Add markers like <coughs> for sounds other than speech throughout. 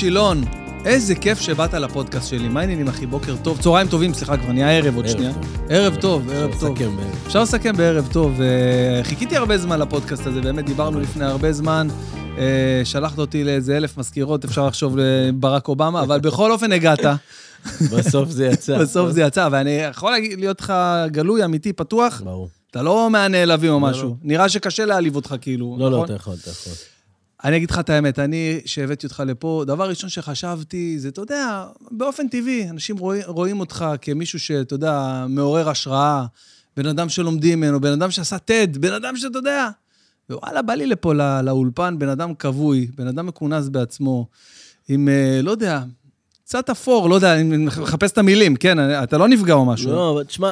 שילון, איזה כיף שבאת לפודקאסט שלי. מה העניינים, אחי? בוקר טוב. צהריים טובים, סליחה, כבר נהיה ערב עוד שנייה. ערב טוב, ערב טוב. אפשר לסכם בערב טוב. אה, חיכיתי הרבה זמן לפודקאסט הזה, באמת, דיברנו לפני הרבה זמן. אה, שלחת אותי לאיזה אלף מזכירות, אפשר לחשוב לברק אובמה, אבל <laughs> בכל אופן הגעת. בסוף זה יצא. <laughs> בסוף זה יצא, ואני יכול להיות לך גלוי, אמיתי, פתוח. ברור. אתה לא מהנעלבים או לא, משהו. לא. נראה שקשה להעליב אותך, כאילו, לא, לא, נכון? אתה יכול, אתה יכול. אני אגיד לך את האמת, אני, שהבאתי אותך לפה, דבר ראשון שחשבתי, זה, אתה יודע, באופן טבעי, אנשים רואים, רואים אותך כמישהו שאתה יודע, מעורר השראה, בן אדם שלומדים ממנו, בן אדם שעשה TED, בן אדם שאתה יודע. ווואלה, בא לי לפה לא, לאולפן, בן אדם כבוי, בן אדם מכונס בעצמו, עם, אה, לא יודע, קצת אפור, לא יודע, אני מחפש את המילים, כן, אתה לא נפגע או משהו. לא, אבל תשמע,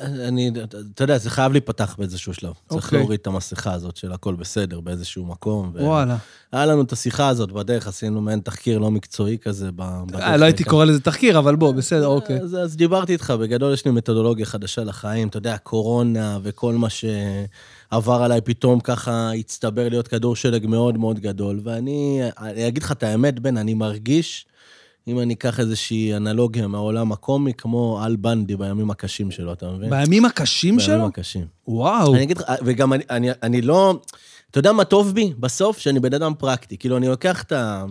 אני, אתה יודע, זה חייב להיפתח באיזשהו שלב. צריך אוקיי. להוריד את המסכה הזאת של הכל בסדר באיזשהו מקום. ו- וואלה. היה לנו את השיחה הזאת בדרך, עשינו מעין תחקיר לא מקצועי כזה. ב- בדרך אה, לא הייתי. קורא לזה תחקיר, אבל בוא, בסדר, אוקיי. אז, אז דיברתי איתך, בגדול יש לי מתודולוגיה חדשה לחיים, אתה יודע, קורונה וכל מה שעבר עליי פתאום ככה הצטבר להיות כדור שלג מאוד מאוד גדול, ואני אני אגיד לך את האמת, בן, אני מרגיש, אם אני אקח איזושהי אנלוגיה מהעולם הקומי, כמו אל בנדי בימים הקשים שלו, אתה מבין? בימים הקשים בימים שלו? הקשים. וואו. אני אגיד לך, וגם אני, אני, אני לא... אתה יודע מה טוב בי? בסוף, שאני בן אדם פרקטי. כאילו, אני לוקח את ה...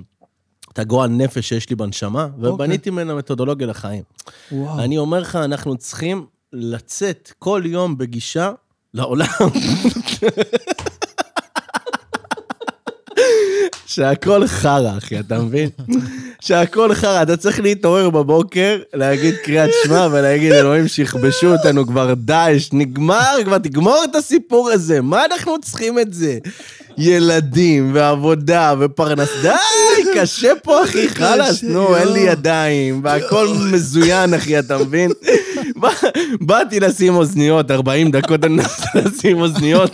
את הגועל נפש שיש לי בנשמה, ובניתי ממנה מתודולוגיה לחיים. וואו. אני אומר לך, אנחנו צריכים לצאת כל יום בגישה לעולם. <laughs> שהכל חרא, אחי, אתה מבין? שהכל חרא, אתה צריך להתעורר בבוקר, להגיד קריאת שמע ולהגיד, אלוהים, שיכבשו אותנו כבר דאעש, נגמר, כבר תגמור את הסיפור הזה, מה אנחנו צריכים את זה? ילדים, ועבודה, ופרנס, די, קשה פה, אחי, חלאס, נו, אין לי. ידיים, והכל מזוין, אחי, אתה מבין? בא- באתי לשים אוזניות, 40 דקות אני מנסה לשים אוזניות.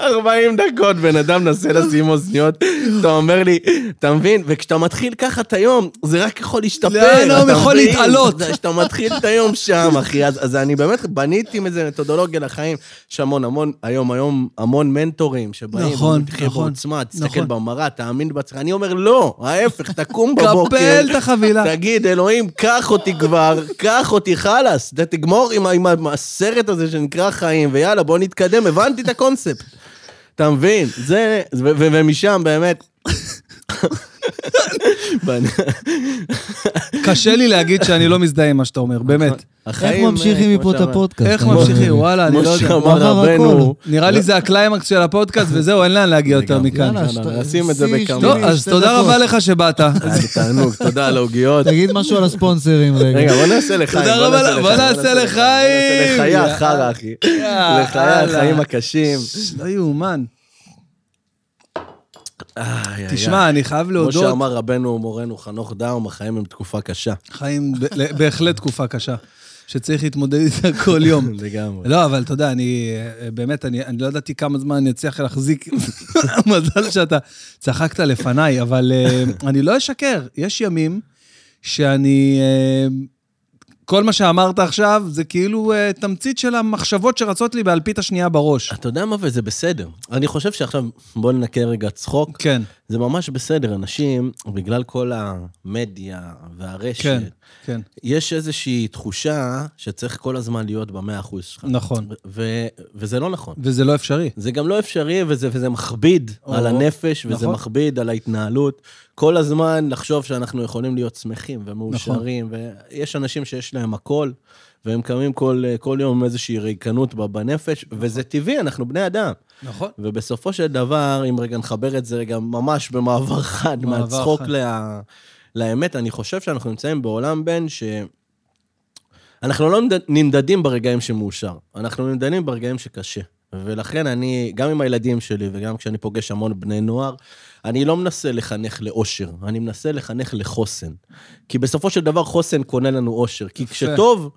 40 דקות, בן אדם מנסה לשים אוזניות, אתה אומר לי, אתה מבין? וכשאתה מתחיל ככה את היום, זה רק יכול להשתפר. לאן הוא יכול? להתעלות? כשאתה מתחיל את היום שם, אחי, אז, אז אני באמת בניתי איזה מתודולוגיה לחיים. יש המון, המון, היום, היום, המון מנטורים שבאים, נכון, תחיה נכון, בעוצמה, תסתכל נכון. במראה, תאמין בעצמך. אני אומר, לא, ההפך, תקום בבוקר. קפל את החבילה. תגיד, אלוהים, קח אותי כבר, קח אותי, חלאס. תגמור עם, עם הסרט הזה שנקרא חיים, ויאללה, בוא נתקדם, הבנתי את הקונספט. אתה מבין? זה, ומשם באמת... <laughs> קשה לי להגיד שאני לא מזדהה עם מה שאתה אומר, באמת. איך החיים, ממשיכים אה, מפה כמו את. הפודקאסט? איך לא ממשיכים? וואלה, אני כמו לא יודע. שאמר הוא אמר רבנו... נראה לי זה הקליימקס של הפודקאסט, וזהו, אין לאן להגיע יותר. מכאן. לא, לא, נשים את זה בכמה. טוב, אז תודה. רבה לך שבאת. <laughs> תענוג, תודה על העוגיות. תגיד משהו על הספונסרים רגע. רגע, בוא נעשה לחיים. תודה רבה, בוא נעשה לחיים. לחיי החרא, אחי. לחיי החיים הקשים. לא יאומן. תשמע, אני חייב כמו להודות, שאמר רבנו מורנו חנוך דאום, החיים הם תקופה קשה. חיים בהחלט תקופה קשה, שצריך להתמודד איתה כל יום. <laughs> לגמרי. לא, אבל אתה יודע, אני אה, באמת, אני, אני לא ידעתי כמה זמן אני אצליח להחזיק. <laughs> מזל שאתה צחקת לפניי, אבל אה, אני לא אשקר. יש ימים שאני... כל מה שאמרת עכשיו זה כאילו אה, תמצית של המחשבות שרצות לי באלפית השנייה בראש. אתה יודע מה, וזה בסדר. אני חושב שעכשיו, בוא ננקה רגע צחוק. כן, זה ממש בסדר, אנשים, בגלל כל המדיה והרשת, כן, כן, יש איזושהי תחושה שצריך כל הזמן להיות במאה אחוז שלך. נכון. ו- וזה לא נכון. וזה לא אפשרי. זה גם לא אפשרי, וזה, וזה מכביד או, על הנפש, וזה נכון. מכביד על ההתנהלות. כל הזמן לחשוב שאנחנו יכולים להיות שמחים ומאושרים, נכון. ויש אנשים שיש להם הכל, והם קמים כל, כל יום עם איזושהי ריקנות בנפש, וזה טבעי, אנחנו בני אדם. נכון. ובסופו של דבר, אם רגע נחבר את זה רגע ממש במעבר חד, מעבר מהצחוק חד. לה, לאמת, אני חושב שאנחנו נמצאים בעולם בין ש... אנחנו לא נמד- נמדדים ברגעים שמאושר, אנחנו נמדדים ברגעים שקשה. ולכן אני, גם עם הילדים שלי וגם כשאני פוגש המון בני נוער, אני לא מנסה לחנך לאושר, אני מנסה לחנך לחוסן. כי בסופו של דבר חוסן קונה לנו אושר. כי. כשטוב,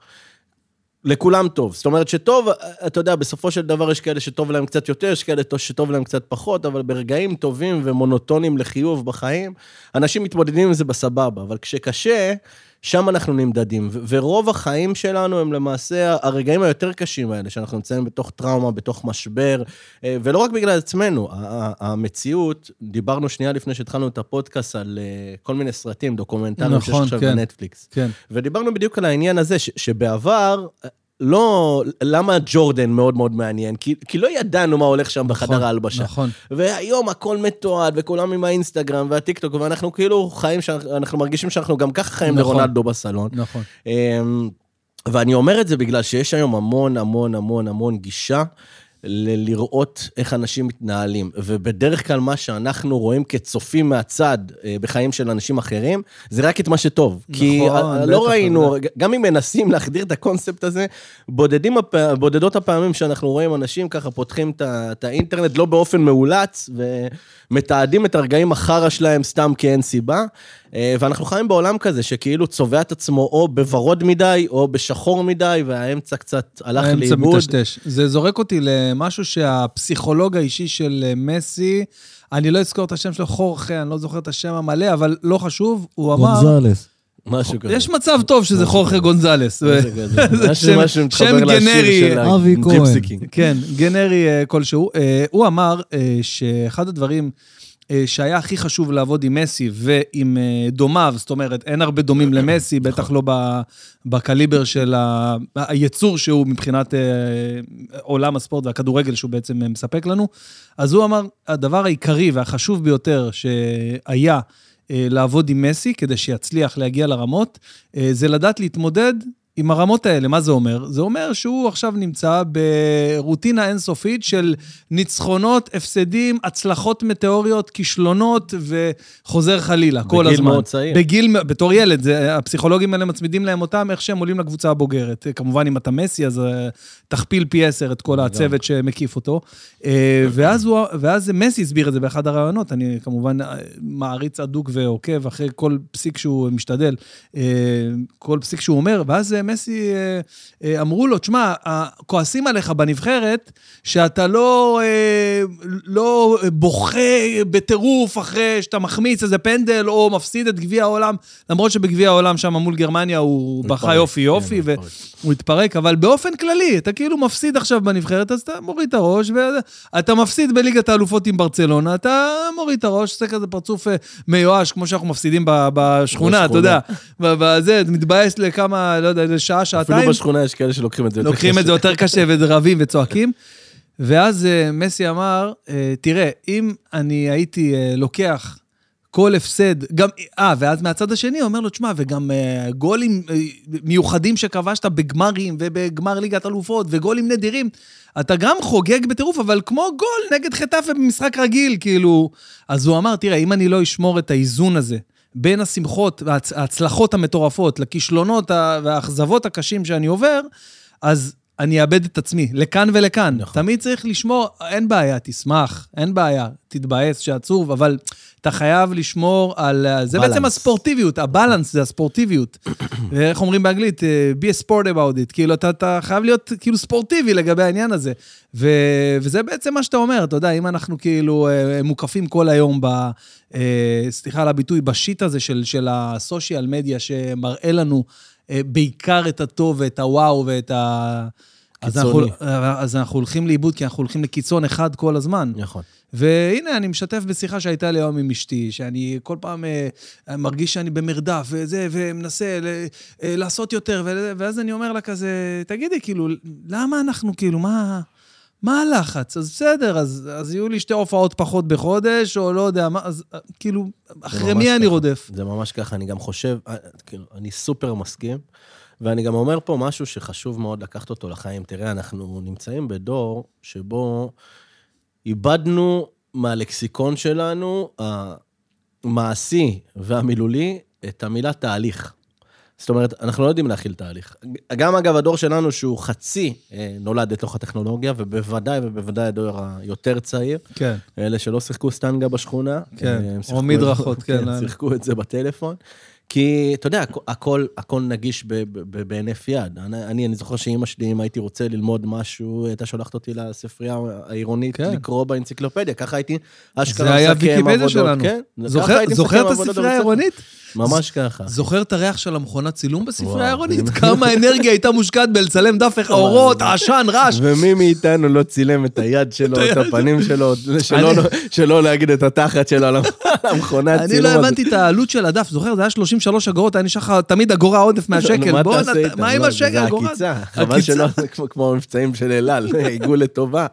לכולם טוב. זאת אומרת שטוב, אתה יודע, בסופו של דבר יש כאלה שטוב להם קצת יותר, יש כאלה שטוב להם קצת פחות, אבל ברגעים טובים ומונוטונים לחיוב בחיים, אנשים מתמודדים עם זה בסבבה. אבל כשקשה, שם אנחנו נמדדים. ו- ורוב החיים שלנו הם למעשה הרגעים היותר קשים האלה, שאנחנו נמצאים בתוך טראומה, בתוך משבר, אה, ולא רק בגלל עצמנו. המציאות, דיברנו שנייה לפני שהתחלנו את הפודקאסט על אה, כל מיני סרטים, דוקומנטריים שיש נכון, עכשיו כן. בנטפליקס. כן. ודיברנו בדיוק על העניין הזה, ש- שבעבר, לא, למה ג'ורדן מאוד מאוד מעניין? כי, כי לא ידענו מה הולך שם בחדר נכון, ההלבשה. נכון. והיום הכל מתועד, וכולם עם האינסטגרם והטיקטוק, ואנחנו כאילו חיים, שאנחנו אנחנו מרגישים שאנחנו גם ככה חיים נכון. לרונלדו בסלון. נכון. אמ, ואני אומר את זה בגלל שיש היום המון המון המון המון גישה לראות איך אנשים מתנהלים. ובדרך כלל מה שאנחנו רואים כצופים מהצד אה, בחיים של אנשים אחרים, זה רק את מה שטוב. כי נכון, אה, לא ראינו, גם אם מנסים להחדיר את הקונספט הזה, בודדים, בודדות הפעמים שאנחנו רואים אנשים ככה פותחים את האינטרנט לא באופן מאולץ, ומתעדים את הרגעים החרא שלהם סתם כי אין סיבה. אה, ואנחנו חיים בעולם כזה שכאילו צובע את עצמו או בוורוד מדי, או בשחור מדי, והאמצע קצת הלך האמצע לאיבוד. מטשטש. זה זורק אותי למשהו שהפסיכולוג האישי של אה, מסי, אני לא אזכור את השם שלו, חורכה, אני לא זוכר את השם המלא, אבל לא חשוב, הוא אמר... גונזלס. משהו כזה. יש מצב טוב שזה חורכה גונזלס. משהו <laughs> מתחבר לשיר גנרי, של אבי כהן. כן, גנרי אה, כלשהו. אה, הוא אמר אה, שאחד הדברים אה, שהיה הכי חשוב לעבוד עם מסי ועם אה, דומיו, זאת אומרת, אין הרבה דומים למסי, בטח לא בקליבר של ה- היצור שהוא מבחינת אה, עולם הספורט והכדורגל שהוא בעצם אה, מספק לנו. אז הוא אמר, הדבר העיקרי והחשוב ביותר שהיה אה, לעבוד עם מסי כדי שיצליח להגיע לרמות, אה, זה לדעת להתמודד עם הרמות האלה. מה זה אומר? זה אומר שהוא עכשיו נמצא ברוטינה אינסופית של ניצחונות, הפסדים, הצלחות מטאוריות, כישלונות וחוזר חלילה, כל בגיל הזמן. מאוד צעיר. בגיל, בתור ילד, זה, הפסיכולוגים האלה מצמידים להם אותם איך שהם עולים לקבוצה הבוגרת. כמובן, אם אתה מסי, אז אה, תכפיל פי עשר את כל הצוות שמקיף אותו. אה, ואז, הוא, ואז מסי הסביר את זה באחד הראיונות, אני כמובן אה, מעריץ אדוק ועוקב אחרי כל פסיק שהוא משתדל, כל פסיק שהוא אומר, ואז מסי, אה, אה, אמרו לו, תשמע, כועסים עליך בנבחרת, שאתה לא, אה, לא בוכה בטירוף אחרי שאתה מחמיץ איזה פנדל או מפסיד את גביע העולם, למרות שבגביע העולם שם מול גרמניה הוא בכה יופי כן, יופי, התפרק. והוא התפרק, אבל באופן כללי, אתה כאילו מפסיד עכשיו בנבחרת, אז אתה מוריד את הראש, ואתה מפסיד בליגת האלופות עם ברצלונה, אתה מוריד את הראש, עושה כזה פרצוף מיואש, כמו שאנחנו מפסידים בשכונה, אתה יודע. אתה מתבאס לכמה, לא יודע, לשעה, שעתיים. אפילו בשכונה יש כאלה שלוקחים את זה יותר לוקחים את זה יותר קשה <laughs> ורבים וצועקים. ואז אה, מסי אמר, אה, תראה, אם אני הייתי אה, לוקח כל הפסד, גם, אה, ואז מהצד השני הוא אומר לו, תשמע, וגם אה, גולים אה, מיוחדים שכבשת בגמרים ובגמר ליגת אלופות וגולים נדירים, אתה גם חוגג בטירוף, אבל כמו גול נגד חטאפה במשחק רגיל, כאילו... אז הוא אמר, תראה, אם אני לא אשמור את האיזון הזה בין השמחות, וההצ- ההצלחות המטורפות, לכישלונות והאכזבות הקשים שאני עובר, אז אני אאבד את עצמי, לכאן ולכאן. נכון. תמיד צריך לשמור, אין בעיה, תשמח, אין בעיה, תתבאס שעצוב, אבל אתה חייב לשמור על... זה בעצם בלנס. הספורטיביות, הבלנס זה הספורטיביות. <coughs> ואיך אומרים באנגלית? אה, be a sport about it. כאילו, אתה, אתה חייב להיות כאילו ספורטיבי לגבי העניין הזה. ו, וזה בעצם מה שאתה אומר, אתה יודע, אם אנחנו כאילו אה, מוקפים כל היום ב... אה, סליחה על הביטוי, בשיט הזה של, של הסושיאל מדיה, שמראה לנו בעיקר את הטוב ואת הוואו ואת ה... אז אנחנו. אז אנחנו הולכים לאיבוד, כי אנחנו הולכים לקיצון אחד כל הזמן. נכון. והנה, אני משתף בשיחה שהייתה לי היום עם אשתי, שאני כל פעם אה, מרגיש שאני במרדף וזה, ומנסה ל, אה, לעשות יותר, ו- ואז אני אומר לה כזה, תגידי, כאילו, למה אנחנו, כאילו, מה... מה הלחץ? אז בסדר, אז, אז יהיו לי שתי הופעות פחות בחודש, או לא יודע מה, אז כאילו, אחרי מי אני ככה. רודף? זה ממש ככה, אני גם חושב, אה, כאילו, אני סופר מסכים, ואני גם אומר פה משהו שחשוב מאוד לקחת אותו לחיים. תראה, אנחנו נמצאים בדור שבו איבדנו מהלקסיקון שלנו, המעשי והמילולי, את המילה תהליך. זאת אומרת, אנחנו לא יודעים להכיל תהליך. גם אגב, הדור שלנו שהוא חצי אה, נולד לתוך הטכנולוגיה, ובוודאי ובוודאי הדור היותר צעיר, כן. אלה שלא שיחקו סטנגה בשכונה. כן, אה, או מדרכות, כן, <laughs> אה. שיחקו את זה בטלפון. כי, אתה יודע, הכ- הכל, הכל נגיש בהינף יד. אני, אני, זוכר שאימא שלי, אם הייתי רוצה ללמוד משהו, הייתה שולחת אותי לספרייה העירונית כן. לקרוא באנציקלופדיה. ככה הייתי אשכרה זה היה מסכם ויקיפדיה עבודות, שלנו. כן. זוכר, זוכר מסכם את עבודות הספרייה. העירונית? ממש ככה. זוכר את הריח של המכונת צילום בספרייה וואו. העירונית? כמה אנרגיה הייתה מושקעת בלצלם דף <laughs> איך האורות, עשן, רעש. ומי מאיתנו לא צילם את היד שלו, <laughs> את הפנים שלו, <laughs> שלא- להגיד את התחת שלו על המכונת אני צילום. לא הזאת. הבנתי את העלות של הדף, זוכר? זה היה 33 אגורות, היה נשאר לך תמיד אגורה עודף מהשקל. מה בוא? מה עם לא, השקל, זה אגורה? עקיצה, חבל שלא, זה כמו- המבצעים של אל על, עיגול לטובה.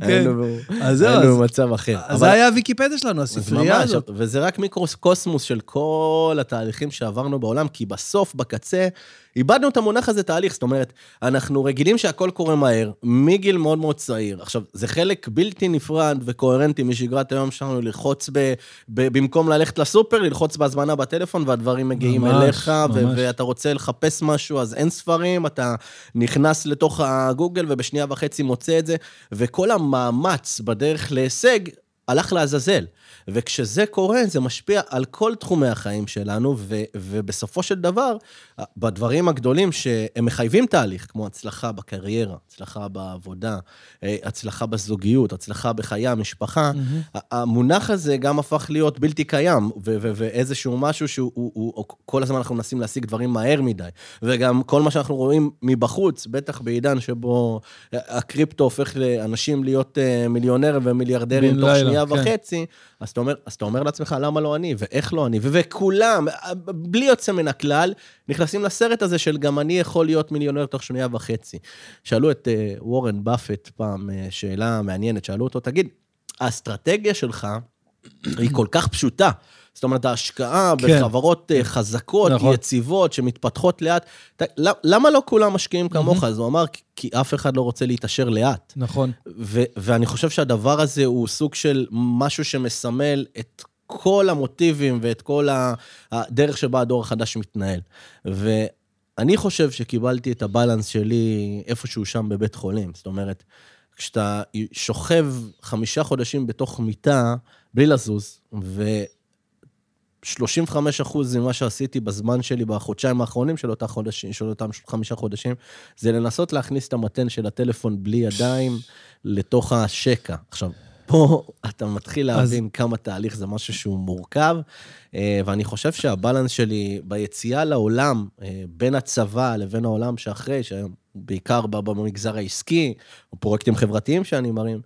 היינו כן. היינו במצב אחר. זה היה הוויקיפדיה שלנו, הספרייה הזאת. וזה רק מיקרוקוסמוס של כל התהליכים שעברנו בעולם, כי בסוף, בקצה, איבדנו את המונח הזה תהליך. זאת אומרת, אנחנו רגילים שהכל קורה מהר, מגיל מאוד מאוד צעיר. עכשיו, זה חלק בלתי נפרד וקוהרנטי משגרת היום שלנו ללחוץ ב... ב... במקום ללכת לסופר, ללחוץ בהזמנה בטלפון, והדברים מגיעים ממש, אליך, ו... ממש. ואתה רוצה לחפש משהו, אז אין ספרים, אתה נכנס לתוך הגוגל ובשנייה וחצי מוצא את זה, וכל המאמץ בדרך להישג הלך לעזאזל. וכשזה קורה, זה משפיע על כל תחומי החיים שלנו, ו- ובסופו של דבר, בדברים הגדולים שהם מחייבים תהליך, כמו הצלחה בקריירה, הצלחה בעבודה, אה, הצלחה בזוגיות, הצלחה בחיי המשפחה, ה- המונח הזה גם הפך להיות בלתי קיים, ו- ו- ואיזשהו משהו שהוא, הוא, הוא, כל הזמן אנחנו מנסים להשיג דברים מהר מדי. וגם כל מה שאנחנו רואים מבחוץ, בטח בעידן שבו הקריפטו הופך לאנשים להיות אה, מיליונרים ומיליארדרים תוך לילה, שנייה כן. וחצי, אז אתה אומר, אז אתה אומר לעצמך, למה לא אני, ואיך לא אני, וכולם, בלי יוצא מן הכלל, נכנסים לסרט הזה של גם אני יכול להיות מיליונר תוך שנייה וחצי. שאלו את אה, וורן באפט פעם אה, שאלה מעניינת, שאלו אותו, תגיד, האסטרטגיה שלך היא כל כך פשוטה. זאת אומרת, ההשקעה כן. בחברות אה, חזקות, נכון. יציבות, שמתפתחות לאט, ת- למ- למה לא כולם משקיעים כמוך? אז הוא אמר, "כי- אף אחד לא רוצה להתעשר לאט. נכון. ו- ואני חושב שהדבר הזה הוא סוג של משהו שמסמל את כל המוטיבים ואת כל הדרך שבה הדור החדש מתנהל. ואני חושב שקיבלתי את הבלנס שלי איפשהו שם בבית חולים. זאת אומרת, כשאתה שוכב חמישה חודשים בתוך מיטה, בלי לזוז, ו... 35 אחוז ממה שעשיתי בזמן שלי בחודשיים האחרונים של, אותה חודשים, של אותם חמישה חודשים, זה לנסות להכניס את המתן של הטלפון בלי ידיים לתוך השקע. עכשיו, פה אתה מתחיל אז- להבין כמה תהליך זה משהו שהוא מורכב, אה, ואני חושב שהבלנס שלי ביציאה לעולם, אה, בין הצבא לבין העולם שאחרי, שבעיקר ב- במגזר העסקי, או פרויקטים חברתיים שאני מרים,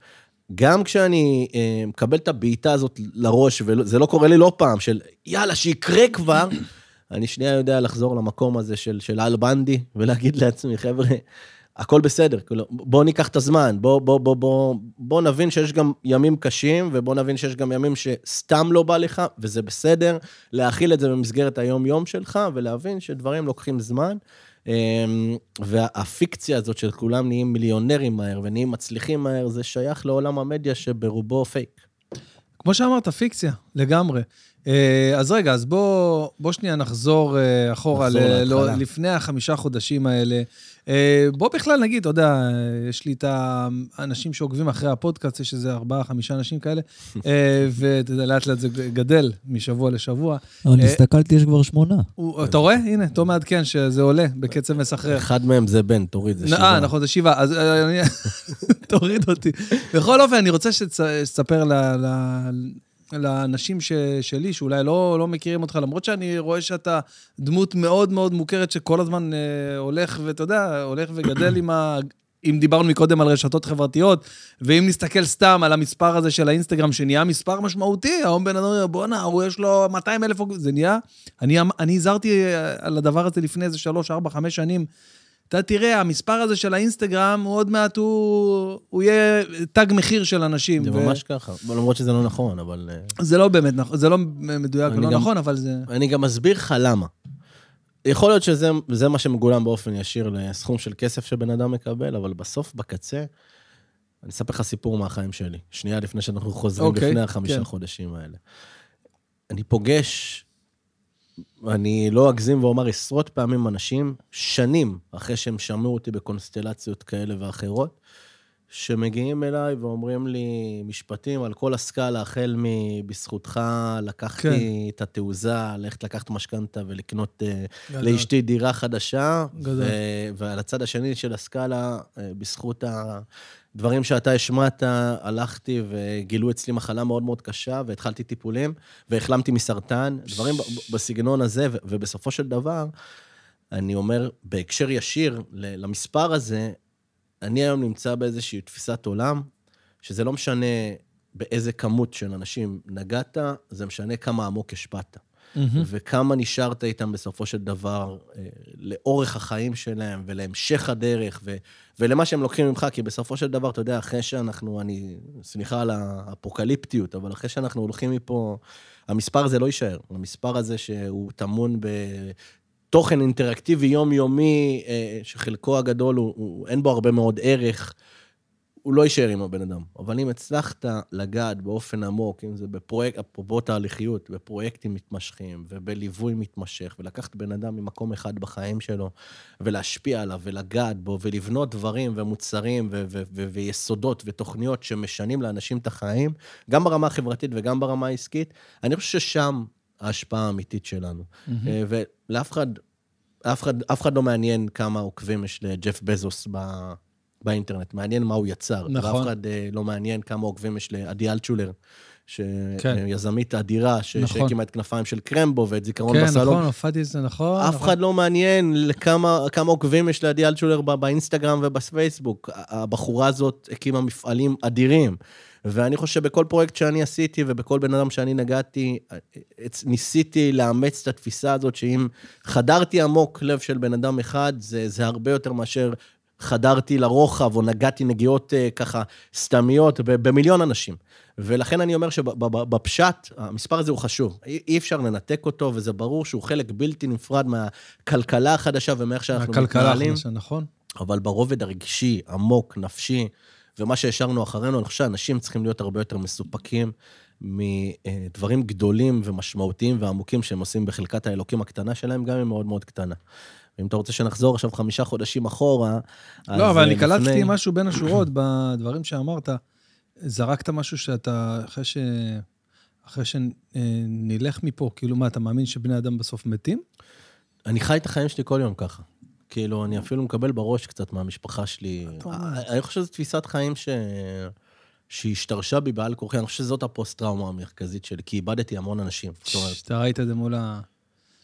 גם כשאני אה, מקבל את הבעיטה הזאת לראש, וזה לא קורה לי לא פעם, של יאללה, שיקרה כבר, <clears throat> אני שנייה יודע לחזור למקום הזה של, של אל בנדי, ולהגיד לעצמי, חבר'ה, הכל בסדר, כאילו, בואו ניקח את הזמן, בואו בוא, בוא, בוא, בוא נבין שיש גם ימים קשים, ובואו נבין שיש גם ימים שסתם לא בא לך, וזה בסדר, להכיל את זה במסגרת היום-יום שלך, ולהבין שדברים לוקחים זמן. אמ, והפיקציה הזאת של כולם נהיים מיליונרים מהר ונהיים מצליחים מהר, זה שייך לעולם המדיה שברובו פייק. כמו שאמרת, פיקציה, לגמרי. אה, אז רגע, אז בוא, בוא שנייה נחזור אה, אחורה, נחזור ל-. לא- לפני החמישה חודשים האלה. אה, בוא בכלל נגיד, אתה יודע, אה, יש לי את האנשים שעוקבים אחרי הפודקאסט, יש איזה ארבעה, חמישה אנשים כאלה, אה, <laughs> ואתה יודע, לאט לאט זה גדל משבוע לשבוע. אבל אה, הסתכלתי, יש כבר שמונה. אתה רואה? הנה, תום מעדכן שזה עולה בקצב מסחרר. אחד מהם זה בן, תוריד, זה אה, שבעה. נכון, זה שבעה. אז אה, אני... <laughs> תוריד אותי. בכל אופן, אני רוצה שתס- שתספר ל- לאנשים ש- שלי, שאולי לא, לא מכירים אותך, למרות שאני רואה שאתה דמות מאוד מאוד מוכרת, שכל הזמן אה, הולך, ואתה יודע, הולך וגדל עם ה... אם דיברנו מקודם על רשתות חברתיות, ואם נסתכל סתם על המספר הזה של האינסטגרם, שנהיה מספר משמעותי, היום בן אדם אומר, בואנה, הוא יש לו 200 אלף זה נהיה... אני, אני הזהרתי אה, על הדבר הזה לפני איזה 3, 4, 5 שנים. אתה תראה, המספר הזה של האינסטגרם, הוא עוד מעט הוא, הוא יהיה תג מחיר של אנשים. זה ו- ממש ככה, למרות שזה לא נכון, אבל... אה, זה לא באמת נכון, זה לא מדויק ולא גם- נכון, אבל זה... אני גם אסביר לך למה. יכול להיות שזה זה מה שמגולם באופן ישיר לסכום של כסף שבן אדם מקבל, אבל בסוף, בקצה, אני אספר לך סיפור מהחיים שלי, שנייה לפני שאנחנו חוזרים אוקיי, לפני החמישה כן. חודשים האלה. אני פוגש, אני לא אגזים ואומר עשרות פעמים אנשים, שנים אחרי שהם שמעו אותי בקונסטלציות כאלה ואחרות, שמגיעים אליי ואומרים לי משפטים על כל הסקאלה, החל מבזכותך לקחתי כן. את התעוזה, ללכת לקחת משכנתה ולקנות אה, גדול. לאשתי דירה חדשה, גדול. ו- ועל הצד השני של הסקאלה, אה, בזכות הדברים שאתה השמעת, הלכתי וגילו אצלי מחלה מאוד מאוד קשה, והתחלתי טיפולים, והחלמתי מסרטן, דברים ב- בסגנון הזה, ו- ובסופו של דבר, אני אומר, בהקשר ישיר למספר הזה, אני היום נמצא באיזושהי תפיסת עולם, שזה לא משנה באיזה כמות של אנשים נגעת, זה משנה כמה עמוק השפעת. מהמם. וכמה נשארת איתם בסופו של דבר אה, לאורך החיים שלהם ולהמשך הדרך ו, ולמה שהם לוקחים ממך, כי בסופו של דבר, אתה יודע, אחרי שאנחנו, אני, סליחה על האפוקליפטיות, אבל אחרי שאנחנו הולכים מפה, המספר הזה לא יישאר. המספר הזה שהוא טמון בתוכן אינטראקטיבי יומיומי, אה, שחלקו הגדול, הוא, הוא, אין בו הרבה מאוד ערך. הוא לא יישאר עם הבן אדם. אבל אם הצלחת לגעת באופן עמוק, אם זה בפרויקט, אפרופו תהליכיות, בפרויקטים מתמשכים ובליווי מתמשך, ולקחת בן אדם ממקום אחד בחיים שלו, ולהשפיע עליו, ולגעת בו, ולבנות דברים ומוצרים ו- ו- ו- ויסודות ותוכניות שמשנים לאנשים את החיים, גם ברמה החברתית וגם ברמה העסקית, אני חושב ששם ההשפעה האמיתית שלנו. אה, ולאף אחד, אף אחד, אף אחד לא מעניין כמה עוקבים יש לג'ף בזוס ב... באינטרנט, מעניין מה הוא יצר. נכון. ואף אחד אה, לא מעניין כמה עוקבים יש לעדי אלטשולר, כן. שיזמית אדירה, ש- נכון. שהקימה את כנפיים של קרמבו ואת זיכרון כן, בסלון. נכון, הופעתי את זה, נכון. אף נכון. אחד לא מעניין לכמה כמה עוקבים יש לעדי אלטשולר ב- באינסטגרם ובפייסבוק. הבחורה הזאת הקימה מפעלים אדירים. ואני חושב שבכל פרויקט שאני עשיתי ובכל בן אדם שאני נגעתי, ניסיתי לאמץ את התפיסה הזאת שאם חדרתי עמוק לב של בן אדם אחד, זה, זה הרבה יותר מאשר חדרתי לרוחב או נגעתי נגיעות אה, ככה סתמיות במיליון אנשים. ולכן אני אומר שבפשט, המספר הזה הוא חשוב. אי אפשר לנתק אותו, וזה ברור שהוא חלק בלתי נפרד מהכלכלה החדשה ומאיך שאנחנו מתנהלים. החדשה, נכון? אבל ברובד הרגשי, עמוק, נפשי, ומה שהשארנו אחרינו, אני חושב שאנשים צריכים להיות הרבה יותר מסופקים מדברים גדולים ומשמעותיים ועמוקים שהם עושים בחלקת האלוקים הקטנה שלהם, גם אם מאוד מאוד קטנה. ואם אתה רוצה שנחזור עכשיו חמישה חודשים אחורה, אז לא, אבל אני אה, קלטתי לפני- משהו בין השורות בדברים שאמרת. זרקת משהו שאתה, אחרי ש... אחרי שנלך מפה, כאילו מה, אתה מאמין שבני אדם בסוף מתים? אני חי את החיים שלי כל יום ככה. כאילו, אני אפילו מקבל בראש קצת מהמשפחה שלי. אומר? אני חושב שזו תפיסת חיים ש... שהשתרשה בי בעל כורחי, אני חושב שזאת הפוסט-טראומה המרכזית שלי, כי איבדתי המון אנשים. זאת אומרת, אתה ראית את זה מול ה...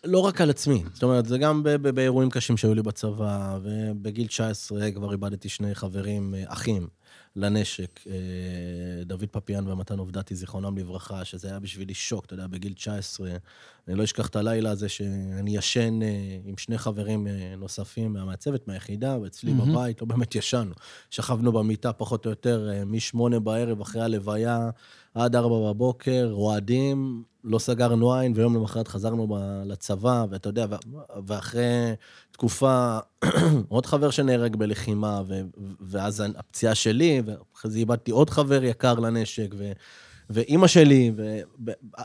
לא רק על עצמי, זאת אומרת, זה גם באירועים קשים שהיו לי בצבא, ובגיל 19 כבר איבדתי שני חברים, אה, אחים, לנשק, אה, דוד פפיאן ומתן עובדתי, זיכרונם לברכה, שזה היה בשבילי שוק, אתה יודע, בגיל 19. אני לא אשכח את הלילה הזה שאני ישן אה, עם שני חברים אה, נוספים מהצוות, מהיחידה, ואצלי מהמם. בבית, לא באמת ישנו. שכבנו במיטה פחות או יותר משמונה בערב אחרי הלוויה עד ארבע בבוקר, רועדים, לא סגרנו עין, ויום למחרת חזרנו ב- לצבא, ואתה יודע, ו- ואחרי תקופה, <coughs> עוד חבר שנהרג בלחימה, ו- ואז הפציעה שלי, ואחרי זה איבדתי עוד חבר יקר לנשק, ו... ואימא שלי,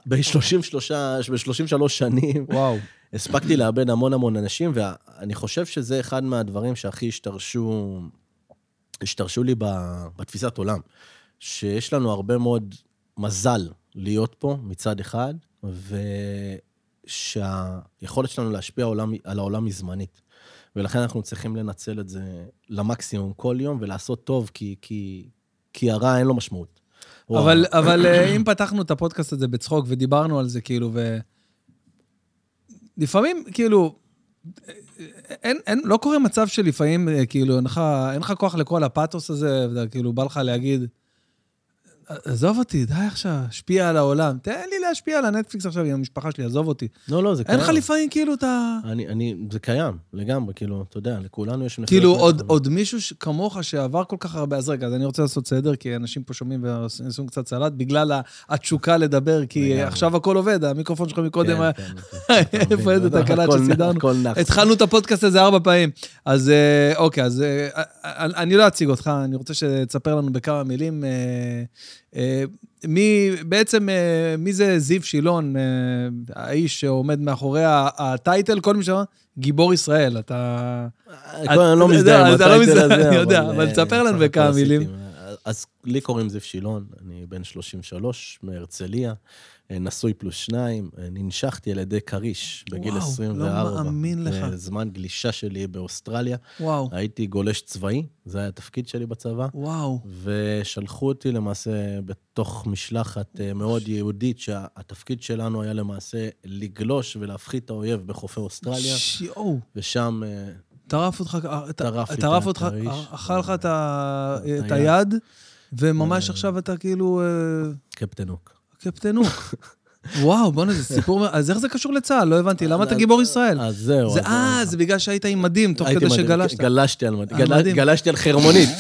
ב-33 ב-33 שנים, וואו. הספקתי לאבד המון המון אנשים, ואני חושב שזה אחד מהדברים שהכי השתרשו, השתרשו לי ב- בתפיסת עולם. שיש לנו הרבה מאוד מזל להיות פה מצד אחד, ושהיכולת שלנו להשפיע העולם, על העולם היא זמנית. ולכן אנחנו צריכים לנצל את זה למקסימום כל יום ולעשות טוב, כי, כי, כי הרע אין לו משמעות. אבל. <clears throat> אבל אה, אם פתחנו את הפודקאסט הזה בצחוק ודיברנו על זה, כאילו, ו... לפעמים, כאילו, אין, אין, לא קורה מצב שלפעמים, אה, כאילו, אין לך, אין לך כוח לכל הפאתוס הזה, כאילו, בא לך להגיד, עזוב אותי, די עכשיו, השפיע על העולם. תן לי להשפיע על הנטפליקס עכשיו עם המשפחה שלי, עזוב אותי. לא, לא, זה אין קיים. לך לפעמים, כאילו, אתה... אני, אני, זה קיים, לגמרי, כאילו, אתה יודע, לכולנו יש... כאילו, עוד. עוד מישהו ש- כמוך שעבר כל כך הרבה, אז רגע, אז אני רוצה לעשות סדר, כי אנשים פה שומעים ועושים קצת סלט, בגלל ה- התשוקה לדבר, כי לגמרי. עכשיו הכל עובד, המיקרופון שלך מקודם כן, היה... כן, כן, אתה <laughs> איפה מבין, איזה תקלה הכל נח, שסידרנו? התחלנו את הפודקאסט הזה ארבע פעמים. אז אה, אוקיי, אז אה, אה, אני לא אציג אותך, אני רוצה שתספר לנו בכמה מילים. אה, מי, בעצם, אה, מי זה זיו שילון, אה, האיש שעומד מאחורי הטייטל, כל מי שאמר, גיבור ישראל, אתה... אני לא מזדהה עם לא הטייטל הזה, אני יודע, אבל תספר לנו בכמה. מילים. אז לי קוראים זיו שילון, אני בן 33, מהרצליה, נשוי פלוס שניים, אה, ננשכתי על ידי כריש בגיל וואו, לא 24. מאמין לך. אה, זמן גלישה שלי באוסטרליה. וואו, הייתי גולש צבאי, זה היה התפקיד שלי בצבא. וואו. ושלחו אותי למעשה בתוך משלחת אה, מאוד יהודית, שהתפקיד שלנו היה למעשה לגלוש ולהפחית את האויב בחופי אוסטרליה, שיואו, ושם אה, טרף אותך, טרף אותך. אכל לך את היד. וממש אה. עכשיו אתה כאילו אה, קפטן הוק. קפטן הוק. וואו, בוא'נה, זה סיפור... אז איך זה קשור לצה"ל? לא הבנתי. למה אתה גיבור ישראל? אז זהו. זה, אה, זה בגלל שהיית עם מדים תוך כדי שגלשת. גלשתי על מדים. גלשתי על חרמונית. <laughs>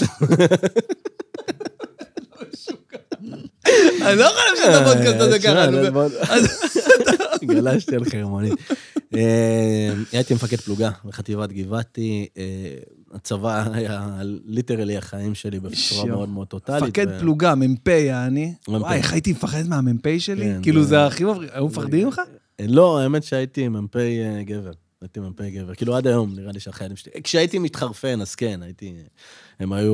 אני לא חושב שאתה פודקאסט הזה תשמע, ככה. <laughs> אני גלשתי על חרמונית. אה, הייתי מפקד פלוגה בחטיבת גבעתי. אה, הצבא היה ליטרלי החיים שלי בצורה. מאוד מאוד טוטאלית. מפקד פלוגה, מ"פ יעני. מ"פ. וואי, איך הייתי מפחד מהמ"פ שלי? כן, כאילו, זה- הכי מבריק. היו מפחדים ממך? אה, לא, האמת שהייתי מ"פ אה, גבר. הייתי מ"פ גבר. כאילו, עד היום נראה לי שהחיילים שלי... כשהייתי מתחרפן, אז כן, הייתי... הם היו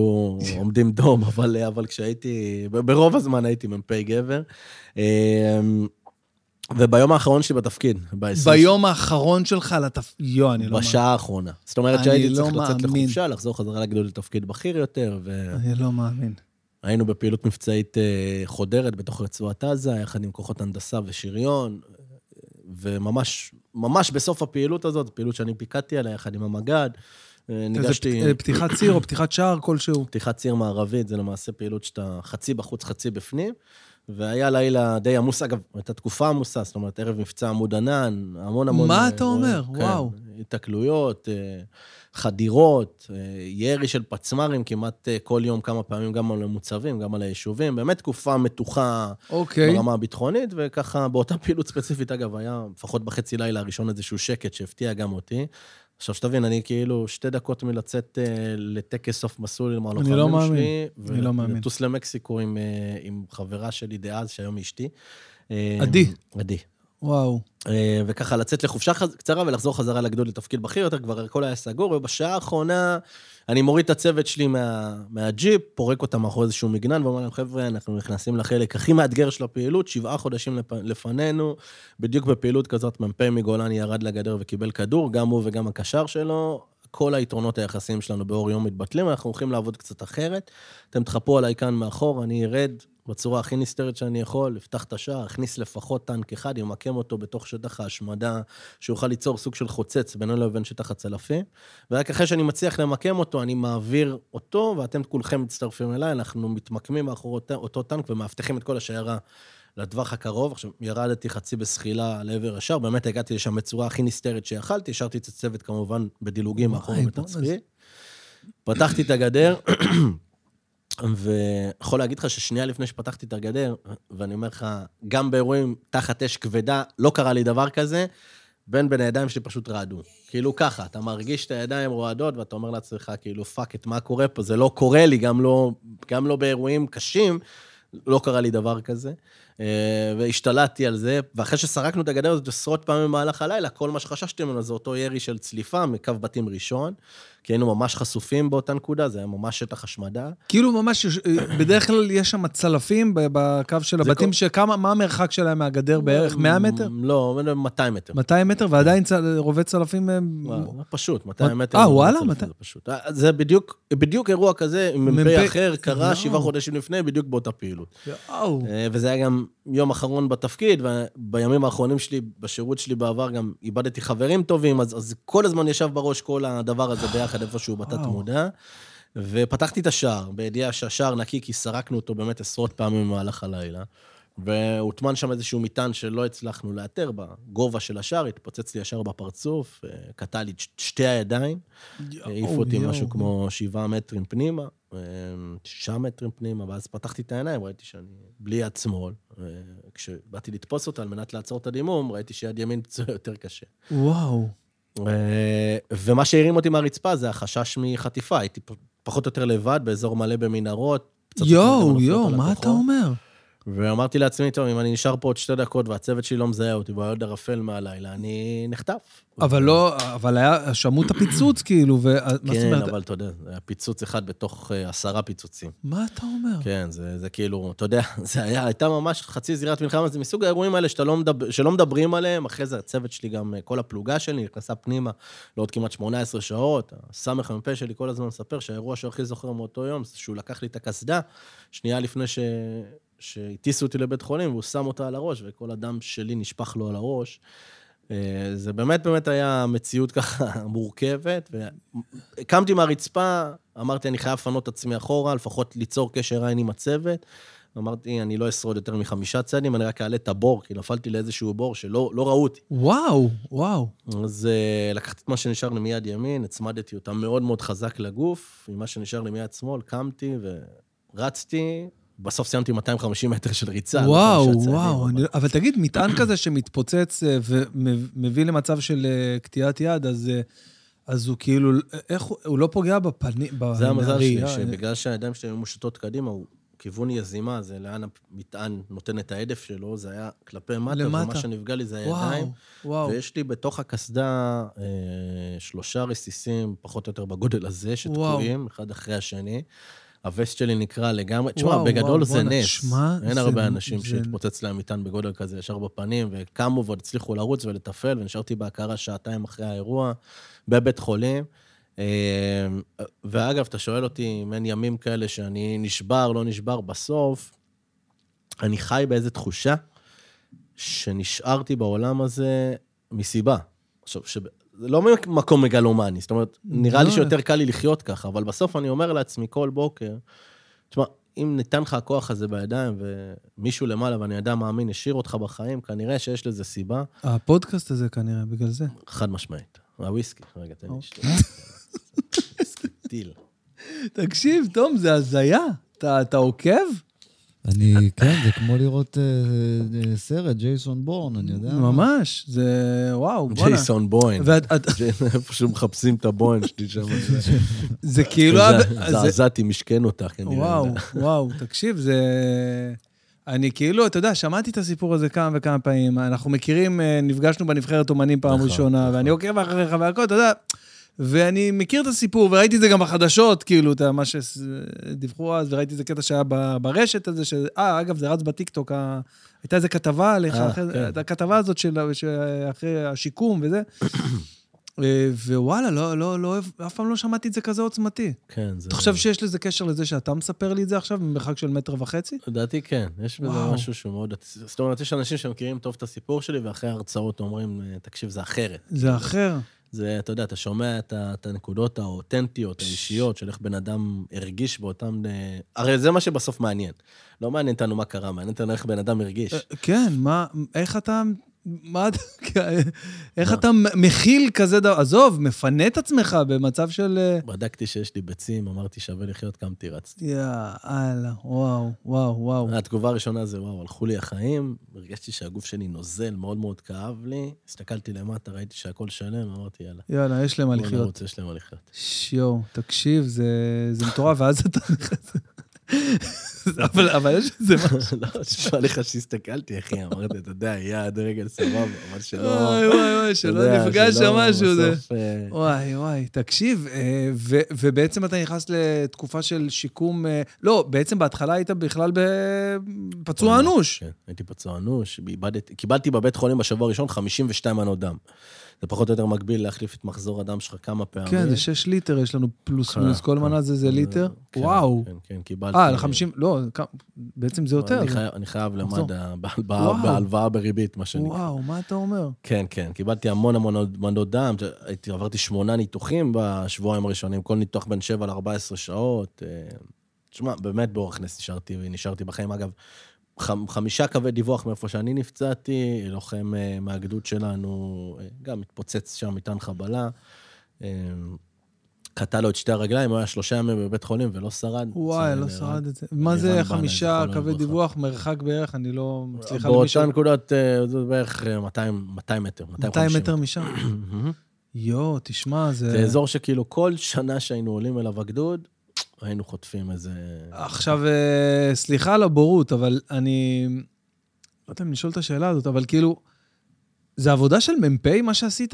עומדים דום, אבל, אבל כשהייתי... ברוב הזמן הייתי מ"פ גבר. וביום האחרון שלי בתפקיד, ב-20 ביום האחרון שלך לתפ... יו, אני לא... מאמין. בשעה האחרונה. זאת אומרת שהייתי לא צריך לצאת מאמין. לחופשה, לחזור חזרה לגדול לתפקיד בכיר יותר, אני לא מאמין. והיינו בפעילות מבצעית אה, חודרת בתוך רצועת עזה, יחד עם כוחות הנדסה ושריון, וממש, ממש בסוף הפעילות הזאת, פעילות שאני פיקדתי עליה יחד עם המג"ד, אה, ניגשתי... פ- אה, פתיחת ציר או פתיחת שער כלשהו. פתיחת ציר מערבית זה למעשה פעילות שאתה חצי בחוץ, חצי בפנים. והיה לילה די עמוס, אגב, הייתה תקופה עמוסה, זאת אומרת, ערב מבצע עמוד ענן, המון המון... מה אה, אתה אומר? כן, וואו. התקלויות, אה, חדירות, אה, ירי של פצמ"רים כמעט אה, כל יום, כמה פעמים, גם על המוצבים, גם על היישובים. באמת תקופה מתוחה אוקיי. ברמה הביטחונית, וככה, באותה פעילות ספציפית, אגב, היה לפחות בחצי לילה הראשון איזשהו שקט שהפתיע גם אותי. עכשיו, שתבין, אני כאילו שתי דקות מלצאת אה, לטקס סוף מסלול עם הלוחמים לא מאמין. שלי. אני לא מאמין. ולטוס למקסיקו עם, אה, עם חברה שלי דאז, שהיום היא אשתי. אה, עדי. עדי. וואו. אה, וככה לצאת לחופשה חז- קצרה ולחזור חזרה לגדול לתפקיד בכיר יותר, כבר הכל היה סגור, ובשעה האחרונה אני מוריד את הצוות שלי מה, מהג'יפ, פורק אותם מאחורי איזשהו מגנן, ואומר להם, חבר'ה, אנחנו נכנסים לחלק הכי מאתגר של הפעילות, שבעה חודשים לפ... לפנינו, בדיוק בפעילות כזאת, מ"פ מגולני ירד לגדר וקיבל כדור, גם הוא וגם הקשר שלו. כל היתרונות היחסיים שלנו באור יום מתבטלים, אנחנו הולכים לעבוד קצת אחרת. אתם תחפו עליי כאן מאחור, אני ארד בצורה הכי נסתרת שאני יכול, אפתח את השער, אכניס לפחות טנק אחד, ימקם אותו בתוך שטח ההשמדה, שיוכל ליצור סוג של חוצץ בינו לבין שטח הצלפים. ורק אחרי שאני מצליח למקם אותו, אני מעביר אותו, ואתם כולכם מצטרפים אליי, אנחנו מתמקמים מאחורי אותו, טנק ומאבטחים את כל השיירה לטווח הקרוב. עכשיו, ירדתי חצי בזחילה לעבר השער, באמת הגעתי לשם בצורה הכי נסתרת שיכלתי, השארתי את הצוות כמובן בדילוגים מאחורי וואי, בתצפית. פתחתי את הגדר, ויכול להגיד לך ששנייה לפני שפתחתי את הגדר, ואני אומר לך, גם באירועים תחת אש כבדה, לא קרה לי דבר כזה, בן בן הידיים שלי פשוט רעדו. כאילו ככה, אתה מרגיש את הידיים רועדות, ואתה אומר לעצמך, כאילו, fuck it, מה קורה פה? זה לא קורה לי, גם לא, גם לא באירועים קשים, לא קרה לי דבר כזה. אה, והשתלטתי על זה, ואחרי שסרקנו את הגדר הזאת עשרות פעמים במהלך הלילה, כל מה שחששתי ממנו זה אותו ירי של צליפה מקו בתים ראשון, כי היינו ממש חשופים באותה נקודה, זה היה ממש שטח השמדה. כאילו ממש, יש- בדרך כלל יש שם צלפים בקו של הבתים, כל- שכמה, מה המרחק שלהם מהגדר בערך? 100 מטר? לא, 200 מטר. 200 מטר, ועדיין צל- רובי צלפים... אה, לא, פשוט, 200 מטר. אה, זה וואלה? צלפים, 200. זה פשוט. אה, זה בדיוק, בדיוק אירוע כזה, מ"פ מ"פ אחר, קרה יואו. שבעה חודשים לפני, בדיוק באותה פעילות. אה, וזה היה גם יום אחרון בתפקיד, ובימים האחרונים שלי, בשירות שלי בעבר, גם איבדתי חברים טובים, אז, אז כל הזמן ישב בראש כל הדבר הזה ביחד איפשהו בתת וואו. מודע. ופתחתי את השער, בידיעה שהשער נקי, כי סרקנו אותו באמת עשרות פעמים במהלך הלילה. והוטמן שם איזשהו מטען שלא הצלחנו לאתר בגובה של השער, התפוצץ לי ישר בפרצוף, אה, קטע לי שתי הידיים, העיף אותי יואו. משהו כמו שבעה מטרים פנימה, אה, שישה מטרים פנימה, ואז פתחתי את העיניים, ראיתי שאני בלי יד שמאל. אה, כשבאתי לתפוס אותה על מנת לעצור את הדימום, ראיתי שיד ימין <laughs> פצועה יותר קשה. וואו. אה, ומה שהרים אותי מהרצפה זה החשש מחטיפה. הייתי פחות או יותר לבד באזור מלא במנהרות. יואו, יואו, מה. אתה אומר? ואמרתי לעצמי, טוב, אם אני נשאר פה עוד שתי דקות והצוות שלי לא מזהה אותי והוא עוד ערפל מהלילה, אני נחטף. אבל לא, אבל היה, שמעו את הפיצוץ, כאילו, ו... כן? אבל אתה יודע, זה היה פיצוץ אחד בתוך אה, עשרה פיצוצים. מה אתה אומר? כן, זה, זה כאילו, אתה יודע, <laughs> זה היה, הייתה ממש חצי זירת מלחמה, זה מסוג האירועים האלה שאתה לא מדבר, שלא מדברים עליהם, אחרי זה הצוות שלי, גם אה, כל הפלוגה שלי נכנסה פנימה לעוד כמעט 18 שעות, הסמ"ך המ"פ שלי כל הזמן מספר שהאירוע שהוא הכי זוכר מאותו יום, שהוא לקח לי את הקסדה, שנייה לפני ש... שהטיסו אותי לבית חולים, והוא שם אותה על הראש, וכל הדם שלי נשפך לו על הראש. אה, זה באמת באמת היה מציאות ככה <laughs> מורכבת, וקמתי מהרצפה, אמרתי, אני חייב לפנות את עצמי אחורה, לפחות ליצור קשר עין עם הצוות. אמרתי, אני לא אשרוד יותר מחמישה צעדים, אני רק אעלה את הבור, כי נפלתי לאיזשהו בור שלא לא ראו אותי. וואו, וואו. אז uh, לקחתי את מה שנשאר לי מיד ימין, הצמדתי אותה מאוד מאוד חזק לגוף, עם מה שנשאר לי מיד שמאל, קמתי ורצתי. בסוף סיימתי 250 מטר של ריצה. לא וואו, וואו. אני- אבל תגיד, מטען כזה שמתפוצץ אה, ומביא למצב של אה, קטיעת יד, אז... אה, אז הוא כאילו, איך הוא, הוא לא פוגע בפנים, זה המזל שלי? שבגלל שהידיים שלי היו מושטות קדימה, הוא כיוון יזימה, זה לאן המטען נותן את ההדף שלו, זה היה כלפי מטה, למטה. ומה שנפגע לי זה הידיים. וואו, וואו. ויש לי בתוך הקסדה אה, שלושה רסיסים, פחות או יותר בגודל הזה, שתקועים, אחד אחרי השני. הווסט שלי נקרע לגמרי. תשמע, בגדול וואו, זה נס. תשמע, אין זה- הרבה אנשים זה- שהתפוצץ להם מטען בגודל כזה ישר בפנים, וקמו ועוד הצליחו לרוץ ולתפעל, ונשארתי בהכרה שעתיים אחרי האירוע, בבית חולים. אה, ואגב, אתה שואל אותי אם אין ימים כאלה שאני נשבר, לא נשבר, בסוף, אני חי באיזו תחושה שנשארתי בעולם הזה מסיבה. עכשיו. זה לא ממקום מגלומני, זאת אומרת, נראה לי לא. שיותר קל לי לחיות ככה, אבל בסוף אני אומר לעצמי כל בוקר, תשמע, אם ניתן לך הכוח הזה בידיים, ומישהו למעלה, ואני אדם מאמין, השאיר אותך בחיים, כנראה שיש לזה סיבה, הפודקאסט הזה כנראה, בגלל זה. חד משמעית. הוויסקי, רגע, תן לי אוקיי. לשתות. וויסקי <laughs> טיל. תקשיב, תום, זה הזיה. אתה עוקב? אני, כן, זה כמו לראות אה, אה, סרט, ג'ייסון בורן, אני יודע. ממש, זה... וואו, בואנה. ג'ייסון בוין. איפה שמחפשים את הבוין שלי שם. זה- כאילו... זעזעתי, משכן אותך, כנראה. וואו, וואו, תקשיב, זה... אני כאילו, אתה יודע, שמעתי את הסיפור הזה כמה וכמה פעמים. אנחנו מכירים, אה, נפגשנו בנבחרת אומנים פעם נכון, ראשונה, נכון. ואני עוקב אחריך והכל, אתה יודע. ואני מכיר את הסיפור, וראיתי את זה גם בחדשות, כאילו, אתה, מה שדיווחו אז, וראיתי איזה קטע שהיה ברשת הזה, ש... אה, אגב, זה רץ בטיקטוק, ה... הייתה איזה כתבה עליך, אה, אחרי... כן. את הכתבה הזאת של... שאחרי השיקום וזה. אה, ווואלה, לא, לא, לא, אף פעם לא שמעתי את זה כזה עוצמתי. כן, זה... אתה חושב שיש לזה קשר לזה שאתה מספר לי את זה עכשיו, במרחק של מטר וחצי? לדעתי כן, יש בזה וואו. משהו שהוא מאוד... זאת אומרת, יש אנשים שמכירים טוב את הסיפור שלי, ואחרי ההרצאות אומרים, תקשיב, זה אחרת. זה אחר. זה, אתה יודע, אתה שומע את, את הנקודות האותנטיות, האישיות, של איך בן אדם הרגיש באותם... אה, הרי זה מה שבסוף מעניין. לא מעניין אותנו מה קרה, מעניין אותנו איך בן אדם הרגיש. אה, כן, מה, איך אתה, מה אתה, איך אתה מכיל כזה דבר, עזוב, מפנה את עצמך במצב של... אה, בדקתי שיש לי ביצים, אמרתי, שווה לחיות, קמתי, רצתי. יאללה, וואו, וואו, וואו. התגובה הראשונה זה, וואו, הלכו לי החיים, הרגשתי שהגוף שלי נוזל, מאוד מאוד כאב לי. הסתכלתי למטה, ראיתי שהכל שלם, אמרתי, יאללה. יאללה, יש להם מה בוא לחיות. יש להם מה לחיות. שיו, תקשיב, זה, זה מטורף, ואז אתה נכנס... אבל, אבל יש איזה משהו... לא, נשמע לך שהסתכלתי, אחי, אמרתי, אתה יודע, יד, רגל, סבבה, אבל שלא... וואי, וואי, וואי, שלא נפגש שם משהו, אה, וואי, וואי, תקשיב, אה, ובעצם אתה נכנס לתקופה של שיקום, אה, לא, בעצם בהתחלה היית בכלל בפצוע אנוש. כן, הייתי פצוע אנוש, קיבלתי בבית חולים בשבוע הראשון 52 מנות דם. זה פחות או יותר מקביל להחליף את מחזור הדם שלך כמה פעמים. כן, זה 6 ליטר, יש לנו פלוס כן, מינוס, כל כן. מנה זה זה ליטר. כן, וואו. כן, כן, קיבלתי... אה, ל-50, לא, בעצם זה יותר. אני חייב- מחזור. למד"א, בהלוואה- בריבית, מה שנקרא. וואו, מה אתה אומר? כן, כן, קיבלתי המון המון מנות דם, עברתי שמונה ניתוחים בשבועיים הראשונים, כל ניתוח בין 7 ל-14 שעות. אה, תשמע, באמת באורך נס נשארתי, נשארתי בחיים. אגב, חמישה קווי דיווח מאיפה שאני נפצעתי, לוחם אה, מהגדוד שלנו, אה, גם התפוצץ שם מטען חבלה. אה, קטע לו את שתי הרגליים, הוא היה שלושה ימים בבית חולים ולא שרד. וואי, לא. שרד את זה. מה זה חמישה קווי. דיווח, מרחק בערך, אני לא... סליחה למי ש... באותה נקודות, זה בערך אה, 200 200 מטר, 200 250 מטר משם. <clears throat> יואו, תשמע, זה... זה אזור שכאילו כל שנה שהיינו עולים אליו הגדוד, היינו חוטפים איזה... עכשיו, אה, סליחה על הבורות, אבל אני... לא יודע אם לשאול את השאלה הזאת, אבל כאילו, זה עבודה של מ"פ, מה שעשית?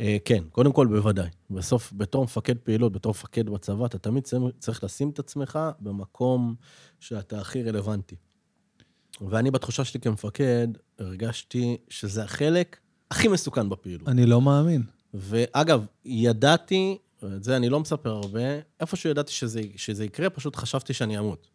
אה, כן, קודם כל בוודאי. בסוף, בתור מפקד פעילות, בתור מפקד בצבא, אתה תמיד צריך- צריך לשים את עצמך במקום שאתה הכי רלוונטי. ואני, בתחושה שלי כמפקד, הרגשתי שזה החלק הכי מסוכן בפעילות. אני לא מאמין. ואגב, ידעתי, את זה אני לא מספר הרבה, איפשהו ידעתי שזה, שזה יקרה, פשוט חשבתי שאני אמות.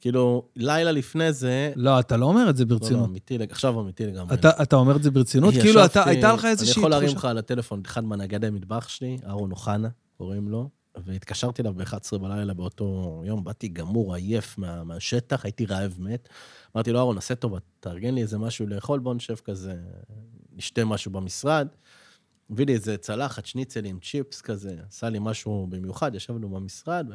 כאילו, לילה לפני זה... לא, אתה לא אומר את זה לא, לא, ברצינות. אמיתי, עכשיו אמיתי לגמרי. אתה, אתה אומר את זה ברצינות? כאילו, ישבתי- אתה, הייתה לך איזושהי אני יכול להרים תחושה... לך על הטלפון אחד מהנגדי מטבח שלי, אהרון אוחנה, קוראים לו, והתקשרתי אליו ב-11 בלילה באותו יום, באתי גמור, עייף מה, מהשטח, הייתי רעב מת. אמרתי לו, אהרון, עשה טובה, תארגן לי איזה משהו לאכול, בוא נשב כזה, נשתה משהו במשרד. הביא לי איזה צלחת, שניצל עם צ'יפס כזה, עשה לי משהו במיוחד, ישבנו במשרד.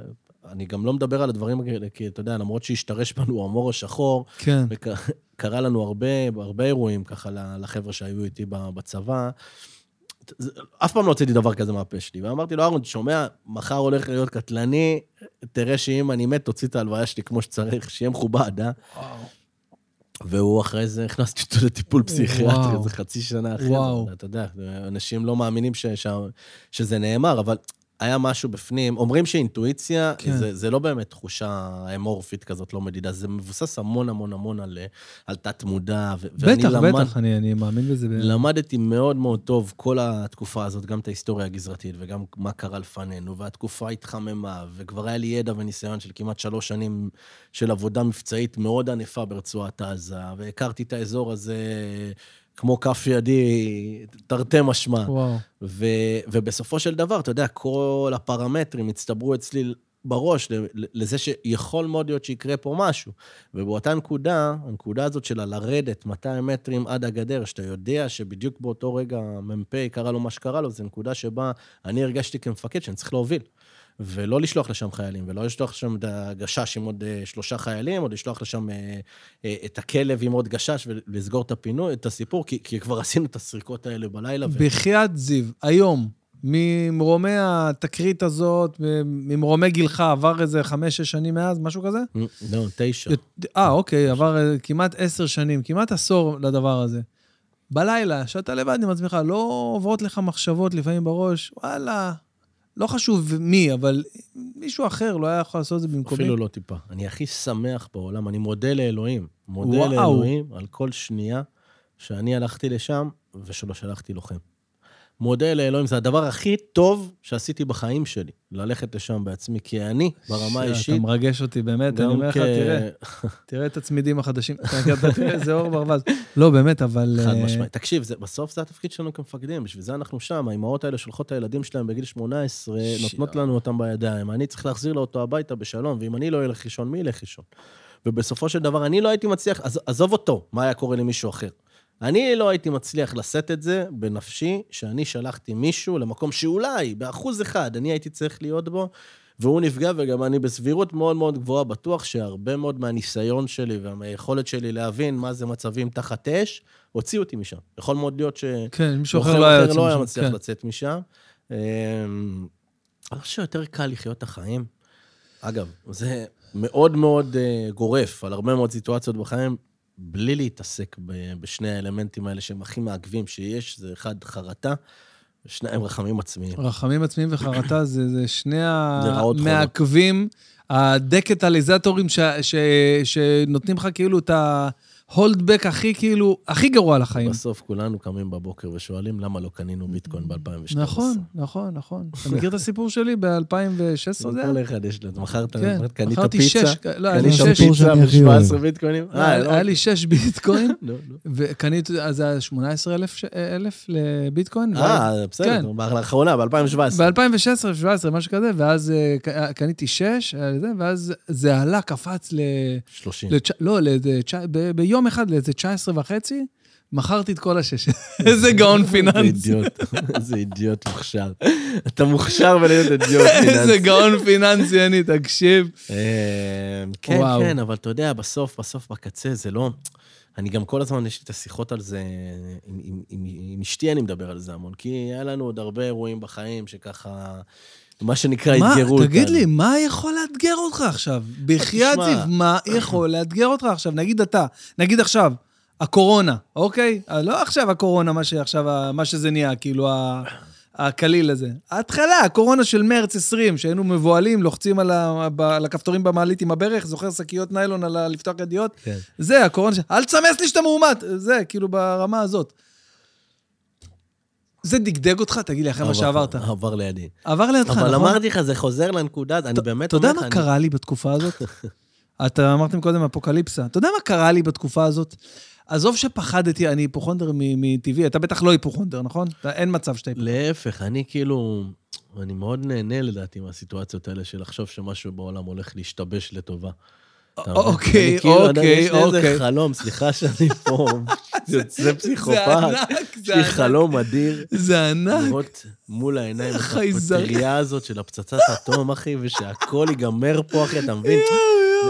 אני גם לא מדבר על הדברים האלה, כי אתה יודע, למרות שהשתרש בנו המור השחור, כן. וקרה לנו הרבה, הרבה אירועים ככה לחבר'ה שהיו איתי בצבא. אף פעם לא הוצאתי דבר כזה מהפה שלי. ואמרתי לו, אהרון, שומע, מחר הולך להיות קטלני, תראה שאם אני מת, תוציא את ההלוויה שלי כמו שצריך, שיהיה מכובד, אה? והוא אחרי זה, הכנסתי אותו לטיפול פסיכיאטרי. איזה חצי שנה אחרי וואו. זה. אתה יודע, אנשים לא מאמינים ש, ש, שזה נאמר, אבל היה משהו בפנים. אומרים שאינטואיציה, כן. זה, זה לא באמת תחושה אמורפית כזאת, לא מדידה, זה מבוסס המון המון המון על, על תת-מודע. בטח, למד- בטח, אני, אני מאמין בזה. למדתי מאוד מאוד טוב כל התקופה הזאת, גם את ההיסטוריה הגזרתית וגם מה קרה לפנינו, והתקופה התחממה, וכבר היה לי ידע וניסיון של כמעט שלוש שנים של עבודה מבצעית מאוד ענפה ברצועת עזה, והכרתי את האזור הזה כמו כף ידי, תרתי משמע. וואו. ו, ובסופו של דבר, אתה יודע, כל הפרמטרים הצטברו אצלי בראש לזה שיכול מאוד להיות שיקרה פה משהו. ובאותה נקודה, הנקודה הזאת של לרדת 200 מטרים עד הגדר, שאתה יודע שבדיוק באותו רגע מ"פ קרה לו מה שקרה לו, זו נקודה שבה אני הרגשתי כמפקד שאני צריך להוביל. ולא לשלוח לשם חיילים, ולא לשלוח לשם את הגשש עם עוד אה, שלושה חיילים, או לשלוח לשם אה, אה, את הכלב עם עוד גשש ולסגור את הפינוי, את הסיפור, כי, כי כבר עשינו את הסריקות האלה בלילה. ו- בחייאת זיו, היום, ממרומי התקרית הזאת, ממרומי גילך, עבר איזה חמש-שש שנים מאז, משהו כזה? לא, תשע. אה, אוקיי, עבר כמעט עשר שנים, כמעט עשור לדבר הזה. בלילה, שאתה לבד עם עצמך, לא עוברות לך מחשבות לפעמים בראש, וואלה, לא חשוב מי, אבל מישהו אחר לא היה יכול לעשות את זה במקומי. אפילו לא טיפה. אני הכי שמח בעולם, אני מודה לאלוהים. מודה וואו. לאלוהים על כל שנייה שאני הלכתי לשם ושלא שלחתי לוחם. מודה לאלוהים, זה הדבר הכי טוב שעשיתי בחיים שלי, ללכת לשם בעצמי, כי אני, ברמה האישית, אתה מרגש אותי, באמת, אני אומר לך. תראה, <laughs> תראה את הצמידים החדשים. אתה- תראה איזה אור ברווז. לא, באמת, אבל... חד אה, משמעית. תקשיב, בסוף זה התפקיד שלנו כמפקדים, בשביל זה אנחנו שם. האימהות האלה שולחות את הילדים שלהם בגיל 18, נותנות לנו אותם בידיים. אני צריך להחזיר לו אותו הביתה בשלום, ואם אני לא אלך לישון, מי ילך לישון? ובסופו של דבר, אני לא הייתי מצליח, עז, עזוב אותו, מה היה קורה למישהו אחר. אני לא הייתי מצליח לשאת את זה בנפשי, שאני שלחתי מישהו למקום שאולי, באחוז אחד, אני הייתי צריך להיות בו, והוא נפגע, וגם אני בסבירות מאוד מאוד גבוהה בטוח שהרבה מאוד מהניסיון שלי והיכולת שלי להבין מה זה מצבים תחת אש, הוציאו אותי משם. יכול מאוד להיות ש... כן, מישהו אחר לא היה לא היה. מצליח כן. לצאת משם. אמ, אני חושב שיותר קל לחיות את החיים. אגב, זה מאוד מאוד אה, גורף על הרבה מאוד סיטואציות בחיים, בלי להתעסק בשני האלמנטים האלה שהם הכי מעכבים שיש, זה אחד, חרטה, ושניים רחמים עצמיים. רחמים עצמיים וחרטה זה, זה שני. המעכבים, הדקטליזטורים ש, ש, שנותנים לך כאילו את ההולדבק הכי כאילו, הכי גרוע לחיים. בסוף כולנו קמים בבוקר ושואלים למה לא קנינו ביטקוין ב-2012. נכון, נכון, נכון. אתה מכיר את הסיפור שלי ב-2016 זה היה? כל אחד יש לו, מכרת, כן, קנית פיצה? לא, קנית שש- פיצה שאני הכי אוהב. ב-17 ביטקוינים? אה, לא. היה לי שש <laughs> ביטקוין, לא, לא. וקניתי, אז זה היה 18,000 ש- אלף לביטקוין. אה, בסדר, כן. לאחרונה, ב-2017. ב-2016-2017, משהו כזה, ואז אה, ק- קניתי שש, היה לי זה, ואז זה עלה, קפץ ל... 30. לצ'... לא, לאיזה ביום אחד לאיזה 19 וחצי, מכרתי את כל השש. איזה גאון איזה פיננסי. אידיוט, <laughs> איזה אידיוט מוכשר. אתה מוכשר ולהיות אידיוט איזה פיננסי. <laughs> גאון פיננסי אני, תקשיב. אה, כן. כן, אבל אתה יודע, בסוף, בסוף, בקצה, זה לא... אני גם כל הזמן, יש לי את השיחות על זה, עם, עם, עם, עם אשתי אני מדבר על זה המון, כי היה לנו עוד הרבה אירועים בחיים שככה מה שנקרא, מה, אתגרו אותנו. תגיד לי, מה יכול לאתגר אותך עכשיו? בחייאת. זיו, מה יכול לאתגר אותך עכשיו? נגיד אתה, נגיד עכשיו, הקורונה, אוקיי? אה, לא עכשיו הקורונה, מה שעכשיו, מה שזה נהיה, כאילו, ה- הקליל הזה. ההתחלה, הקורונה של מרץ 20, שהיינו מבוהלים, לוחצים על, ה, ב, על הכפתורים במעלית עם הברך, זוכר שקיות ניילון על ה, לפתוח ידיות? כן. זה, הקורונה, ש- אל תסמס לי שאתה מאומת, זה, כאילו, ברמה הזאת. זה דגדג אותך? תגיד לי, אחרי מה עבר- שעברת. עבר לידי. עבר לידך, נכון? אבל אמרתי לך, זה חוזר לנקודה, אני באמת אתה יודע אומר לך, מה אני- קרה לי בתקופה הזאת? <laughs> אתה אמרתם קודם אפוקליפסה. אתה יודע מה קרה לי בתקופה הזאת? עזוב שפחדתי, אני היפוכונדר מטבעי, אתה בטח לא היפוכונדר, נכון? אתה- אין מצב שאתה היפוכונדר. להפך, אני כאילו, אני מאוד נהנה לדעתי מהסיטואציות האלה של לחשוב שמשהו בעולם הולך להשתבש לטובה. אוקיי, יודע, אוקיי, יש לי איזה אוקיי. חלום, סליחה שאני פה <laughs> יוצא זה פסיכופת. ענק, יש זה לי ענק. חלום אדיר. זה ענק. לראות מול העיניים את. הפטריה הזאת של הפצצת אטום, אחי, ושהכול ייגמר פה, אחי, אתה מבין?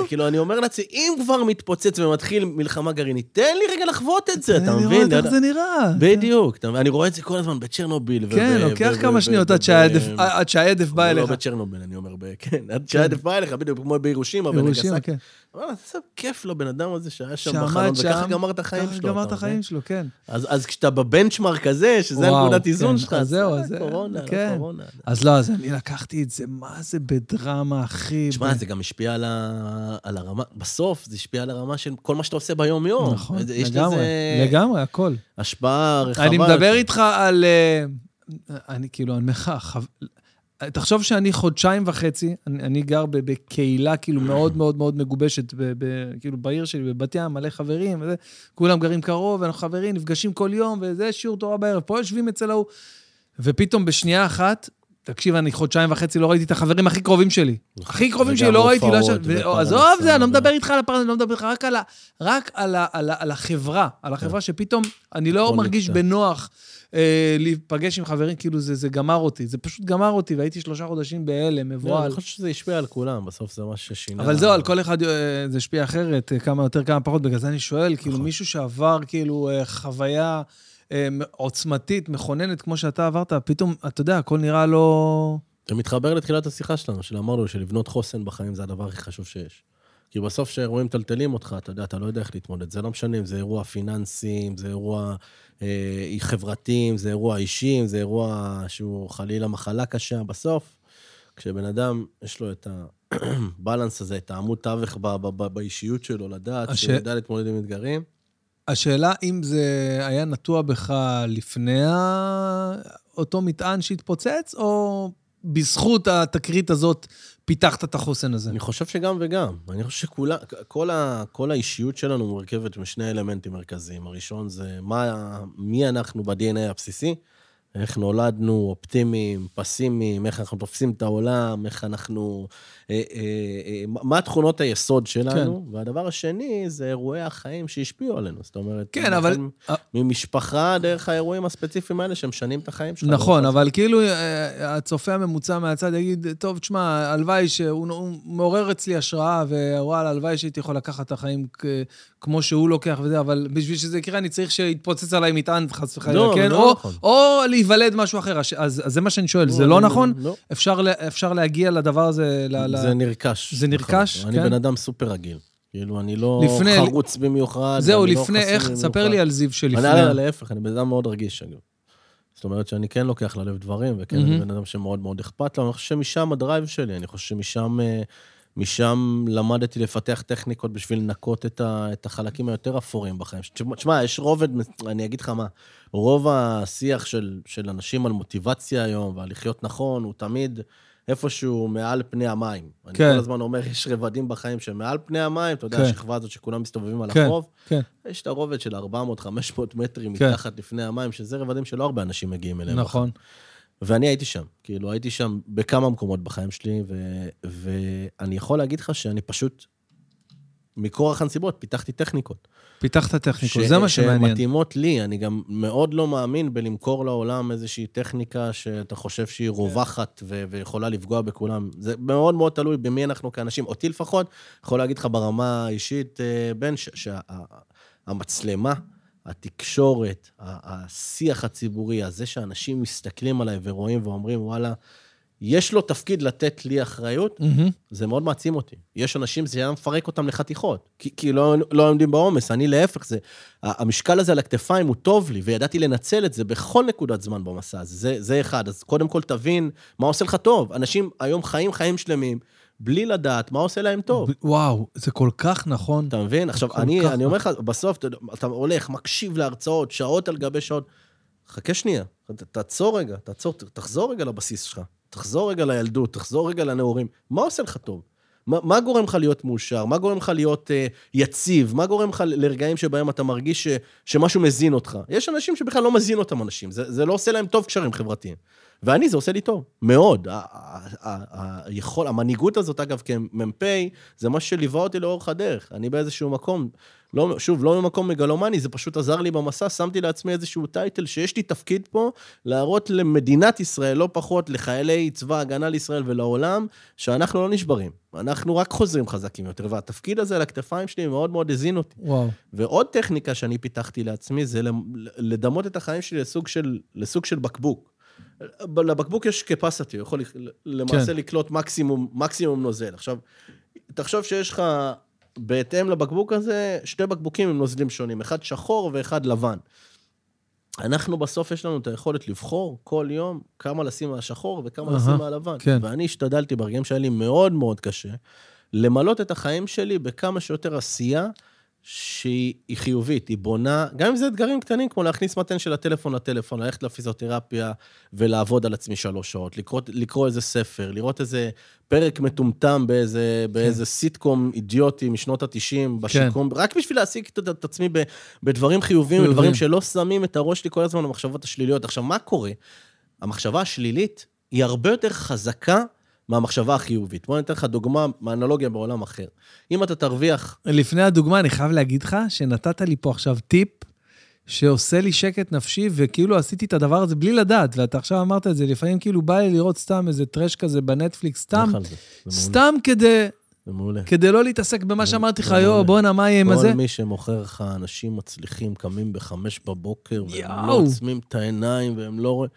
זה כאילו, אני אומר לעצמי, אם כבר מתפוצץ ומתחיל מלחמה גרעינית, תן לי רגע לחוות את זה, אתה אני מבין? רואה איך זה נראה. בדיוק? אני רואה את זה כל הזמן בצ'רנוביל. כן, לוקח כמה שניות עד שההדף- שההדף בא לא אליך. בצ'רנוביל, אני אומר, כן, עד שההדף בא אליך, בדיוק כמו בהירושימה, ירושימה, בנגסקי. כן. וואלה, איזה כיף לבן אדם הזה שהיה שם בחלון, וככה גמר את החיים שלו. גמר את החיים? שלו, כן. אז אז כשאתה בבנצ'מרק הזה, שזה וואו, הנקודת איזון כן. שלך, אז זהו, זה אז קורונה, כן. לא קורונה. אז לא, אז אני לקחתי את זה, מה זה בדרמה, אחי. תשמע, זה גם השפיע על, ה... על הרמה, בסוף זה השפיע על הרמה של כל מה שאתה עושה ביום-יום. נכון, לגמרי, לגמרי, הכל. השפעה רחבה. אני מדבר. איתך על... אה, אני כאילו, אני חו- תחשוב שאני חודשיים וחצי, אני, אני גר ב- בקהילה כאילו מאוד מאוד מאוד מגובשת, ב, ב, כאילו בעיר שלי, בבת ים, מלא חברים, וזה, כולם גרים קרוב, ואנחנו חברים, נפגשים כל יום, וזה שיעור תורה בערב, פה יושבים אצל ההוא. ופתאום בשנייה אחת, תקשיב, אני חודשיים וחצי לא ראיתי את החברים הכי קרובים שלי. הכי קרובים שלי, לא ראיתי, לא ופרנסה עזוב זה, אני לא מדבר איתך על הפרנסה, אני לא מדבר איתך רק על החברה, על החברה שפתאום אני לא מרגיש. בנוח אה, להיפגש עם חברים, כאילו זה זה גמר אותי, זה פשוט גמר אותי, והייתי שלושה חודשים בהלם, לא, מבוהל. אני חושב שזה השפיע על כולם, בסוף זה מה ששינה. אבל זהו, על כל אחד אה, זה השפיע אחרת, אה, כמה יותר, כמה פחות, בגלל זה אני שואל, כאילו מישהו שעבר כאילו אה, חוויה עוצמתית, מכוננת, כמו שאתה עברת, פתאום, אתה יודע, הכל נראה לו... זה מתחבר לתחילת השיחה שלנו, שאמרנו שלבנות חוסן בחיים זה הדבר הכי חשוב שיש. כי בסוף כשאירועים מטלטלים אותך, אתה יודע, אתה לא יודע איך להתמודד. זה לא משנה אם זה אירוע פיננסי, אם זה אירוע אה, חברתי, אם זה אירוע אישי, אם זה אירוע שהוא חלילה מחלה קשה. בסוף, כשבן אדם, יש לו את הבלנס הזה, את העמוד תווך ב- ב- ב- באישיות שלו, לדעת הש- שהוא יודע להתמודד עם אתגרים, השאלה אם זה היה נטוע בך לפני אותו מטען שהתפוצץ, או בזכות התקרית הזאת פיתחת את החוסן הזה? אני חושב שגם וגם. אני חושב שכולה, כל, ה, כל האישיות שלנו מורכבת משני אלמנטים מרכזיים. הראשון זה מה, מי אנחנו ב-DNA הבסיסי, איך נולדנו אופטימיים, פסימיים, איך אנחנו תופסים את העולם, איך אנחנו... אה, אה, אה, מה תכונות היסוד שלנו, כן. והדבר השני זה אירועי החיים שהשפיעו עלינו. זאת אומרת, כן, אבל- ממשפחה דרך האירועים הספציפיים האלה שמשנים את החיים שלך. נכון, אבל כאילו הצופה הממוצע מהצד יגיד, טוב, תשמע, הלוואי שהוא הוא מעורר אצלי השראה, ווואלה, הלוואי שהייתי יכול לקחת את החיים כמו שהוא לוקח וזה, אבל בשביל שזה יקרה, אני צריך שיתפוצץ עליי מטען, חס וחלילה, לא, כן? לא או- נכון. או להיוולד משהו אחר. אז, אז זה מה שאני שואל, זה לא אני- נכון? לא. אפשר, אפשר להגיע לדבר הזה, ל- זה נרכש. זה נרכש, נכון. אני כן. בן אדם סופר רגיל. כאילו, אני לא לפני- חרוץ במיוחד. זהו, לא לפני, חסין איך. ספר לי על זיו שלפני. אני, להפך, אני בן אדם מאוד רגיש, אגב. זאת אומרת שאני כן לוקח ללב דברים, וכן אני מהמם. בן אדם שמאוד מאוד אכפת לו, אני חושב שמשם הדרייב שלי, אני חושב שמשם אה, משם למדתי לפתח טכניקות בשביל לנקות את, ה, את החלקים היותר אפורים בחיים. תשמע, יש רובד, אני אגיד לך מה, רוב השיח של, של אנשים על מוטיבציה היום ועל לחיות נכון, הוא תמיד איפשהו מעל פני המים. אני כן. כל הזמן אומר, יש רבדים בחיים שהם מעל פני המים, אתה יודע, כן. השכבה הזאת שכולם מסתובבים על כן, החוב. כן, יש את הרובד של 400-500 מטרים כן. מתחת לפני המים, שזה רבדים שלא הרבה אנשים מגיעים אליהם. נכון. ואני הייתי שם, כאילו, הייתי שם בכמה מקומות בחיים שלי, ו- ואני יכול להגיד לך שאני פשוט, מכורח הנסיבות, פיתחתי טכניקות. פיתחת טכניקות, ש- זה מה שמעניין. שמתאימות לי, אני גם מאוד לא מאמין בלמכור לעולם איזושהי טכניקה שאתה חושב שהיא רווחת ו- ויכולה לפגוע בכולם. זה מאוד מאוד תלוי במי אנחנו כאנשים. אותי לפחות, יכול להגיד לך ברמה האישית, אה, בן, שהמצלמה, התקשורת, ה- השיח הציבורי, הזה שאנשים מסתכלים עליי ורואים ואומרים, וואלה, יש לו תפקיד לתת לי אחריות, מהמם. זה מאוד מעצים אותי. יש אנשים, זה היה מפרק אותם לחתיכות, כי, כי לא, לא עומדים בעומס, אני להפך, זה, המשקל הזה על הכתפיים הוא טוב לי, וידעתי לנצל את זה בכל נקודת זמן במסע הזה, זה, זה אחד. אז קודם כל תבין מה עושה לך טוב. אנשים היום חיים חיים שלמים, בלי לדעת מה עושה להם טוב. וואו, זה כל כך נכון. אתה מבין? עכשיו, אני, אני אומר לך, בסוף אתה, אתה הולך, מקשיב להרצאות, שעות על גבי שעות. חכה שנייה, תעצור רגע, תעצור, תחזור רגע לבסיס שלך. תחזור רגע לילדות, תחזור רגע לנעורים. מה עושה לך טוב? מה, מה גורם לך להיות מאושר? מה גורם לך להיות uh, יציב? מה גורם לך לרגעים שבהם אתה מרגיש ש, שמשהו מזין אותך? יש אנשים שבכלל לא מזין אותם אנשים, זה, זה לא עושה להם טוב קשרים חברתיים. ואני, זה עושה לי טוב, מאוד. היכול, המנהיגות הזאת, אגב, כמ"פ, זה מה שליווה אותי לאורך הדרך. אני באיזשהו מקום, לא, שוב, לא ממקום מגלומני, זה פשוט עזר לי במסע, שמתי לעצמי איזשהו טייטל שיש לי תפקיד פה, להראות למדינת ישראל, לא פחות, לחיילי צבא ההגנה לישראל ולעולם, שאנחנו לא נשברים. אנחנו רק חוזרים חזקים יותר, והתפקיד הזה על הכתפיים שלי מאוד מאוד הזין אותי. וואו. ועוד טכניקה שאני פיתחתי לעצמי, זה לדמות את החיים שלי לסוג של, לסוג של בקבוק. לבקבוק יש capacity, הוא יכול למעשה כן. לקלוט מקסימום, מקסימום נוזל. עכשיו, תחשוב שיש לך, בהתאם לבקבוק הזה, שתי בקבוקים עם נוזלים שונים, אחד שחור ואחד לבן. אנחנו בסוף יש לנו את היכולת לבחור כל יום כמה לשים מהשחור וכמה אהה, לשים מהלבן. כן. ואני השתדלתי ברגעים שהיה לי מאוד מאוד קשה, למלות את החיים שלי בכמה שיותר עשייה שהיא היא חיובית, היא בונה, גם אם זה אתגרים קטנים, כמו להכניס מתן של הטלפון לטלפון, ללכת לפיזיותרפיה ולעבוד על עצמי שלוש שעות, לקרוא, לקרוא איזה ספר, לראות איזה פרק מטומטם באיזה, באיזה סיטקום אידיוטי משנות ה-90 בשיקום, רק בשביל להעסיק את, את עצמי ב, בדברים חיוביים, חיוביים. בדברים שלא שמים את הראש שלי כל הזמן למחשבות השליליות. עכשיו, מה קורה? המחשבה השלילית היא הרבה יותר חזקה מהמחשבה החיובית. בוא אני אתן לך דוגמה מאנלוגיה בעולם אחר. אם אתה תרוויח לפני הדוגמה, אני חייב להגיד לך שנתת לי פה עכשיו טיפ שעושה לי שקט נפשי, וכאילו עשיתי את הדבר הזה בלי לדעת, ואתה עכשיו אמרת את זה, לפעמים כאילו בא לי לראות סתם איזה טרש כזה בנטפליקס, סתם, מעולה, סתם כדי, זה מעולה. כדי לא להתעסק במה שאמרתי לך. יואו, בואנה, מה יהיה עם הזה? כל מי שמוכר לך, אנשים מצליחים, קמים בחמש בבוקר, והם לא. עוצמים את העיניים, והם לא רואים...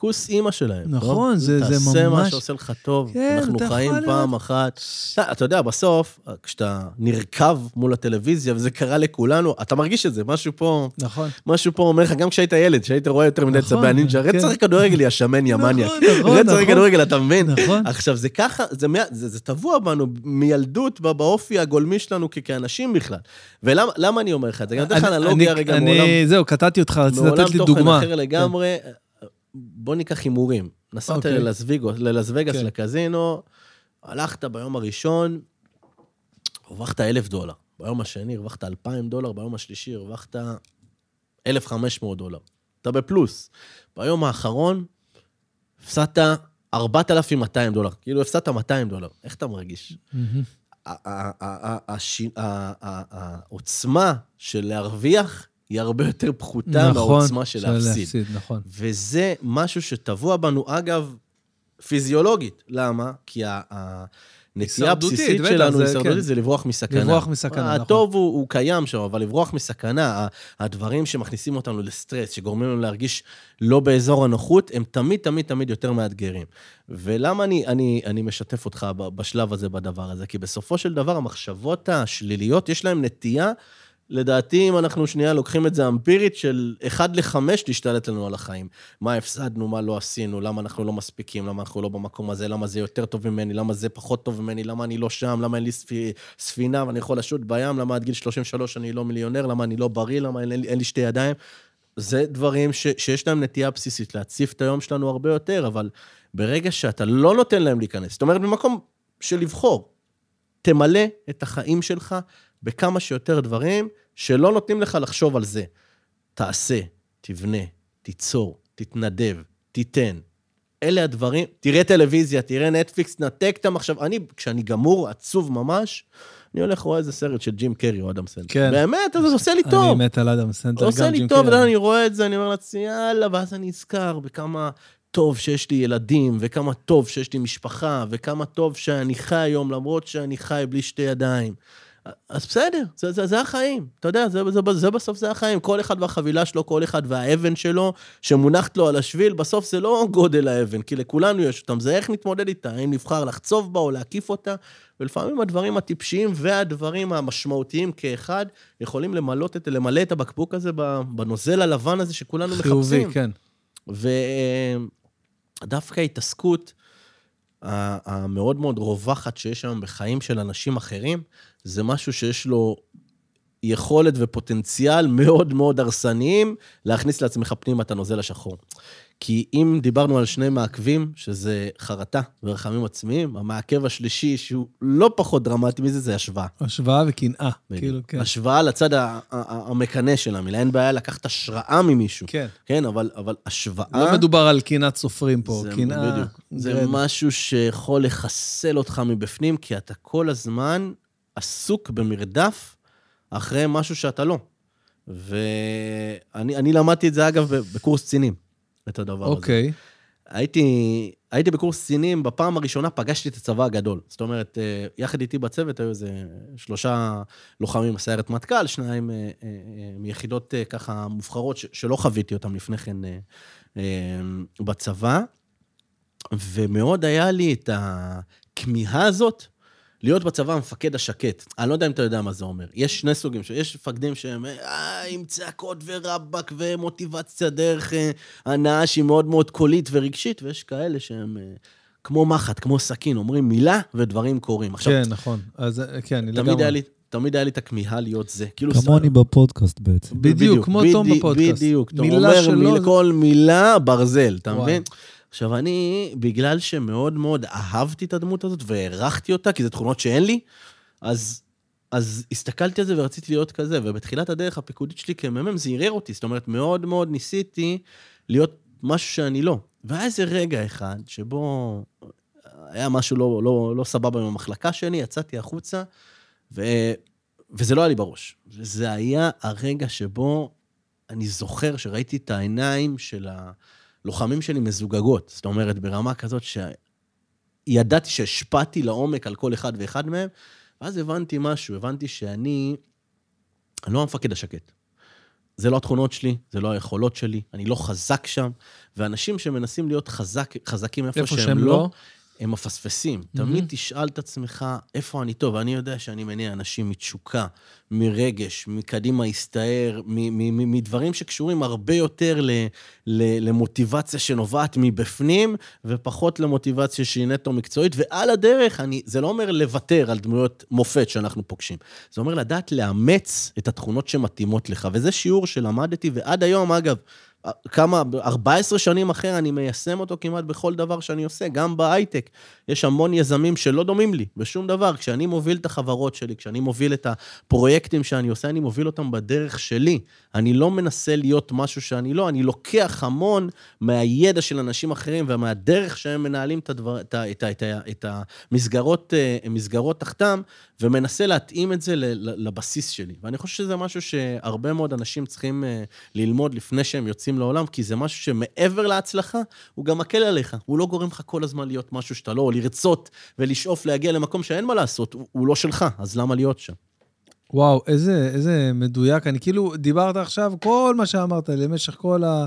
כוס אימא שלהם. נכון, לא? זה- זה תעשה מה ממש- שעושה לך טוב. כן, אנחנו חיים. פעם אחת. אתה אתה יודע, בסוף, כשאתה נרקב מול הטלוויזיה, וזה קרה לכולנו, אתה מרגיש את זה, משהו פה... נכון. משהו פה אומר לך, גם כשהיית ילד, כשהיית רואה יותר מדי נכון, צבי הנינג'ה, כן. רצח כדורגל, יא שמן, יא נכון, מניאק. נכון, רצח נכון. כדורגל, אתה מבין? נכון. עכשיו, זה ככה, זה זה זה טבוע בנו מילדות, באופי הגולמי שלנו כאנשים בכלל. ולמה למה אני אומר לך את זה? אני נותן לך אנלוגיה רגע אני- מעולם זהו, קטעתי אותך, רציתי מעולם לתת לי תוכן דוגמה. אחר לגמרי. בוא ניקח הימורים. נסעת אוקיי. ללס וגאס, כן. לקזינו, הלכת ביום הראשון, הרווחת אלף דולר. ביום השני הרווחת אלפיים דולר, ביום השלישי הרווחת אלף חמש מאות דולר. אתה בפלוס. ביום האחרון הפסדת 4,200 דולר. כאילו הפסדת 200 דולר. איך אתה מרגיש? העוצמה של להרוויח היא הרבה יותר פחותה מהעוצמה של להפסיד. נכון. וזה משהו שטבוע בנו, אגב, פיזיולוגית. למה? כי ה- הנטייה הבסיסית שלנו, הישרדותית, כן. זה לברוח מסכנה. לברוח מסכנה, נכון. הטוב הוא, הוא קיים שם, אבל לברוח מסכנה, הדברים שמכניסים אותנו לסטרס, שגורמים לנו להרגיש לא באזור הנוחות, הם תמיד, תמיד, תמיד יותר מאתגרים. ולמה אני, אני, אני משתף אותך בשלב הזה, בדבר הזה? כי בסופו של דבר, המחשבות השליליות, יש להן נטייה, לדעתי, אם אנחנו שנייה לוקחים את זה אמפירית, של 1 ל-5 להשתלט לנו על החיים. מה הפסדנו, מה לא עשינו, למה אנחנו לא מספיקים, למה אנחנו לא במקום הזה, למה זה יותר טוב ממני, למה זה פחות טוב ממני, למה אני לא שם, למה אין לי ספי, ספינה ואני יכול לשוט בים, למה עד גיל 33 אני לא מיליונר, למה אני לא בריא, למה אין, לי- אין לי שתי ידיים. זה דברים ש, שיש להם נטייה בסיסית להציף את היום שלנו הרבה יותר, אבל ברגע שאתה לא נותן להם להיכנס, זאת אומרת, במקום של לבחור, תמלא את החיים שלך בכמה שיותר דברים שלא נותנים לך לחשוב על זה. תעשה, תבנה, תיצור, תתנדב, תיתן. אלה הדברים, תראה טלוויזיה, תראה נטפליקס, נתק את המחשב. אני, כשאני גמור, עצוב ממש, אני הולך רואה איזה סרט של ג'ים קרי או אדם סנדלר. כן. באמת, זה עושה לי טוב. אני מת על אדם סנדלר, עושה גם לי ג'ים טוב, קרי. אתה יודע, אני רואה את זה, אני אומר לעצמי, יאללה, ואז אני נזכר בכמה טוב שיש לי ילדים, וכמה טוב שיש לי משפחה, וכמה טוב שאני חי היום, למרות שאני חי בלי שתי ידיים. אז בסדר, זה, זה, זה החיים. אתה יודע, זה, זה, זה בסוף זה החיים. כל אחד והחבילה שלו, כל אחד והאבן שלו, שמונחת לו על השביל, בסוף זה לא גודל האבן, כי לכולנו יש אותם, זה איך נתמודד איתה, האם נבחר לחצוב בה או להקיף אותה, ולפעמים הדברים הטיפשיים והדברים המשמעותיים כאחד, יכולים למלא את, למלא את הבקבוק הזה בנוזל הלבן הזה שכולנו חיובי, מחפשים. כן. ודווקא ההתעסקות המאוד מאוד רווחת שיש היום בחיים של אנשים אחרים, זה משהו שיש לו יכולת ופוטנציאל מאוד מאוד הרסניים להכניס לעצמך פנימה את הנוזל השחור. כי אם דיברנו על שני מעכבים, שזה חרטה ורחמים עצמיים, המעכב השלישי, שהוא לא פחות דרמטי מזה, זה השוואה. השוואה וקנאה, כאילו, כן. השוואה לצד המקנא של המילה, אין בעיה לקחת השראה ממישהו. כן. כן, אבל, אבל השוואה... לא מדובר על קנאת סופרים פה, קנאה... בדיוק. זה משהו שיכול לחסל אותך מבפנים, כי אתה כל הזמן עסוק במרדף אחרי משהו שאתה לא. ואני למדתי את זה, אגב, בקורס קצינים, את הדבר הזה. אוקיי. הייתי, הייתי בקורס קצינים, בפעם הראשונה פגשתי את הצבא הגדול. זאת אומרת, אה, יחד איתי בצוות היו איזה שלושה לוחמים בסיירת מטכ"ל, שניים אה, אה, מיחידות ככה מובחרות שלא חוויתי אותם לפני כן בצבא, ומאוד היה לי את הכמיהה הזאת להיות בצבא המפקד השקט. אני לא יודע אם אתה יודע מה זה אומר. יש שני סוגים, יש מפקדים שהם אה, עם צעקות ורבאק ומוטיבציה דרך אה, הנאה שהיא מאוד מאוד קולית ורגשית, ויש כאלה שהם אה, כמו מחט, כמו סכין, אומרים מילה ודברים קורים. עכשיו, כן, נכון. אז אה, כן, אני לגמרי. היה לי... תמיד היה לי את הכמיהה להיות זה. כאילו כמוני בפודקאסט בעצם. בדיוק, כמו תום בפודקאסט. בדיוק, תום אומר מיל, כל מילה ברזל, אתה מבין? עכשיו, אני, בגלל שמאוד מאוד אהבתי את הדמות הזאת והערכתי אותה, כי זה תכונות שאין לי, אז, אז הסתכלתי על זה ורציתי להיות כזה, ובתחילת הדרך הפיקודית שלי כמ"מ זה ערער אותי, זאת אומרת, מאוד מאוד ניסיתי להיות משהו שאני לא. והיה איזה רגע אחד שבו היה משהו לא, לא, לא סבבה עם המחלקה שלי, יצאתי החוצה, ו, וזה לא היה לי בראש. וזה היה הרגע שבו אני זוכר שראיתי את העיניים של ה... לוחמים שלי מזוגגות. זאת אומרת, ברמה כזאת שידעתי שהשפעתי לעומק על כל אחד ואחד מהם, ואז הבנתי משהו, הבנתי שאני, אני לא המפקד השקט. זה לא התכונות שלי, זה לא היכולות שלי, אני לא חזק שם, ואנשים שמנסים להיות חזק, חזקים איפה, איפה שהם, שהם לא, לא, הם מפספסים. Mm-hmm. תמיד תשאל את עצמך, איפה אני טוב? אני יודע שאני מניע אנשים מתשוקה, מרגש, מקדימה הסתער, מדברים שקשורים הרבה יותר ל, ל, למוטיבציה שנובעת מבפנים, ופחות למוטיבציה שהיא נטו מקצועית. ועל הדרך, אני, זה לא אומר לוותר על דמויות מופת שאנחנו פוגשים. זה אומר לדעת לאמץ את התכונות שמתאימות לך. וזה שיעור שלמדתי, ועד היום, אגב, כמה, 14 שנים אחר אני מיישם אותו כמעט בכל דבר שאני עושה, גם בהייטק. יש המון יזמים שלא דומים לי בשום דבר. כשאני מוביל את החברות שלי, כשאני מוביל את הפרויקטים שאני עושה, אני מוביל אותם בדרך שלי. אני לא מנסה להיות משהו שאני לא, אני לוקח המון מהידע של אנשים אחרים ומהדרך שהם מנהלים את, הדבר, את, את, את, את המסגרות אה, תחתם, ומנסה להתאים את זה לבסיס שלי. ואני חושב שזה משהו שהרבה מאוד אנשים צריכים אה, ללמוד לפני שהם יוצאים לעולם, כי זה משהו שמעבר להצלחה, הוא גם מקל עליך. הוא לא גורם לך כל הזמן להיות משהו שאתה לא, או לרצות ולשאוף להגיע למקום שאין מה לעשות, הוא, הוא לא שלך, אז למה להיות שם? וואו, איזה, איזה מדויק. אני כאילו, דיברת עכשיו, כל מה שאמרת למשך כל ה...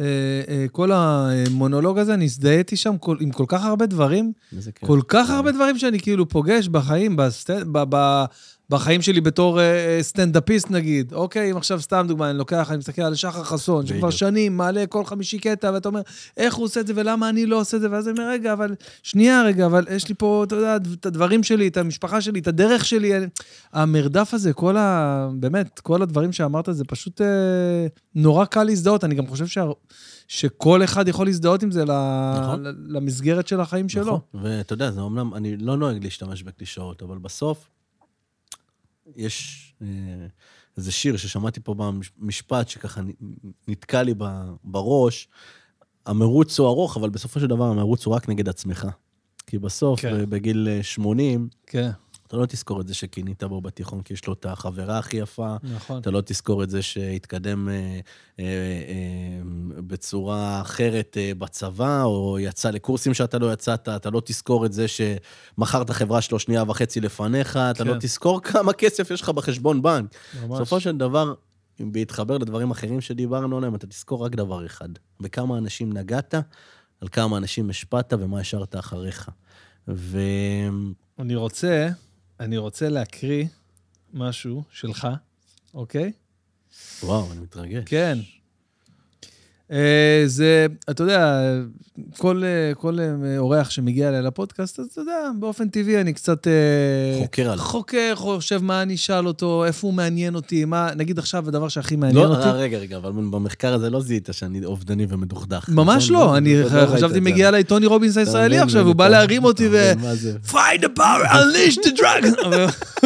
אה, אה, כל המונולוג הזה, אני הזדהיתי שם כל, עם כל כך הרבה דברים, כל כך הרבה דברים שאני כאילו פוגש בחיים, בסט, ב, ב, בחיים שלי בתור uh, סטנדאפיסט נגיד, אוקיי, אם עכשיו סתם דוגמה, אני לוקח, אני מסתכל על שחר חסון, שכבר שנים מעלה כל חמישי קטע, ואתה אומר, איך הוא עושה את זה ולמה אני לא עושה את זה, ואז אני אומר, רגע, אבל, שנייה רגע, אבל יש לי פה, אתה יודע, את הדברים שלי, את המשפחה שלי, את הדרך שלי, המרדף הזה, כל ה... באמת, כל הדברים שאמרת, זה פשוט uh, נורא קל להזדהות, אני גם חושב שה... שכל אחד יכול להזדהות עם זה נכון. למסגרת של החיים שלו. נכון, ואתה יודע, זה אומנם, אני לא נוהג להשתמש בקלישאות, אבל בסוף, יש אה, איזה שיר ששמעתי פה במשפט, שככה נתקע לי בראש. המרוץ הוא ארוך, אבל בסופו של דבר המרוץ הוא רק נגד עצמך. כי בסוף, כן. בגיל 80, כן. אתה לא תזכור את זה שכינית בו בתיכון כי יש לו את החברה הכי יפה. נכון. אתה לא תזכור את זה שהתקדם אה, אה, אה, בצורה אחרת אה, בצבא, או יצא לקורסים שאתה לא יצאת, אתה לא תזכור את זה שמכרת חברה שלו שנייה וחצי לפניך, אתה כן. לא תזכור כמה כסף יש לך בחשבון בנק. ממש. בסופו של דבר, אם בהתחבר לדברים אחרים שדיברנו עליהם, אתה תזכור רק דבר אחד, בכמה אנשים נגעת, על כמה אנשים השפעת ומה השארת אחריך. ו... אני רוצה, אני רוצה להקריא משהו שלך, אוקיי? וואו, אני מתרגש. כן. אה, זה, אתה יודע, כל, אה, כל אה, אורח שמגיע אליי לפודקאסט, אז אתה יודע, באופן טבעי אני קצת... חוקר עליו. חוקר, חושב מה אני אשאל אותו, איפה הוא מעניין אותי, מה, נגיד עכשיו הדבר שהכי מעניין לא, אותי. רגע, רגע, אבל במחקר הזה לא זיהית שאני אובדני ומדוכדך. ממש נכון? לא, אני לא ראית חשבתי. מגיע אליי טוני רובינס הישראלי? עכשיו, הוא בא אתה- להרים אותי ו... find the power, unleash the drug.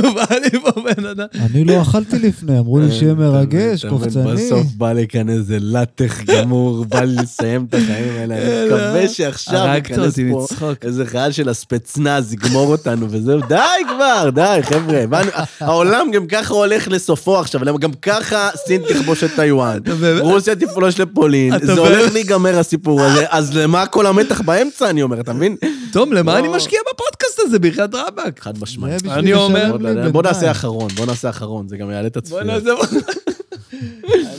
הוא בא לי פה בן אדם. אני לא אכלתי לפני, אמרו לי שיהיה מרגש, קופצני. בסוף בא לי כאן איזה לטח גמור, בא לי לסיים את החיים האלה. אני מקווה שעכשיו ייכנס אותי פה. איזה חייל של הספצנז, יגמור אותנו וזהו. די כבר, די, חבר'ה. העולם גם ככה הולך לסופו עכשיו, גם ככה סין תכבוש את טיוואן. רוסיה תפלוש לפולין, זה הולך להיגמר הסיפור הזה, אז למה כל המתח באמצע, אני אומר, אתה מבין? תום, למה לא. אני משקיע בפודקאסט הזה, בחייאת רבאק? חד משמעית. אני אומר- בוא נעשה אחרון, בוא נעשה אחרון, זה גם יעלה את בוא הצפייה. <laughs>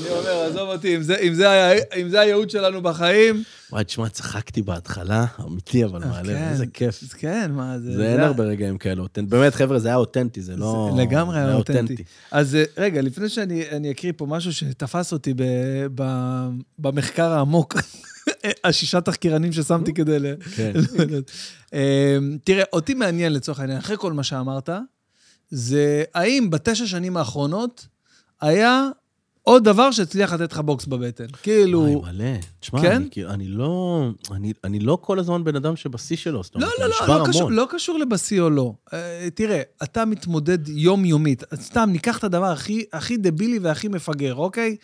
עזוב אותי, אם זה- אם זה היה- אם זה הייעוד שלנו בחיים... וואי, תשמע, צחקתי בהתחלה, אמיתי, אבל מהלב, כן. איזה כיף. כן, מה זה... זה אין הרבה רגעים כאלה. באמת, חבר'ה, זה היה אותנטי, זה לא... לגמרי היה אותנטי. אז אה, רגע, לפני שאני אני אקריא פה משהו שתפס אותי ב, ב, במחקר העמוק, <laughs> השישה תחקירנים ששמתי כדי ל... כן. <laughs> אה, תראה, אותי מעניין לצורך העניין, אחרי כל מה שאמרת, זה האם בתשע שנים האחרונות היה עוד דבר שהצליח לתת לך בוקס בבטן. כאילו... וואי, מלא. תשמע, כן? אני כאילו- אני לא... אני- אני לא כל הזמן בן אדם שבשיא שלו, זאת לא, אומרת, לא, לא, נשבר, לא קשור. לא קשור לבשיא או לא. אה, תראה, אתה מתמודד יומיומית. סתם, ניקח את הדבר הכי, הכי דבילי והכי מפגר, אוקיי?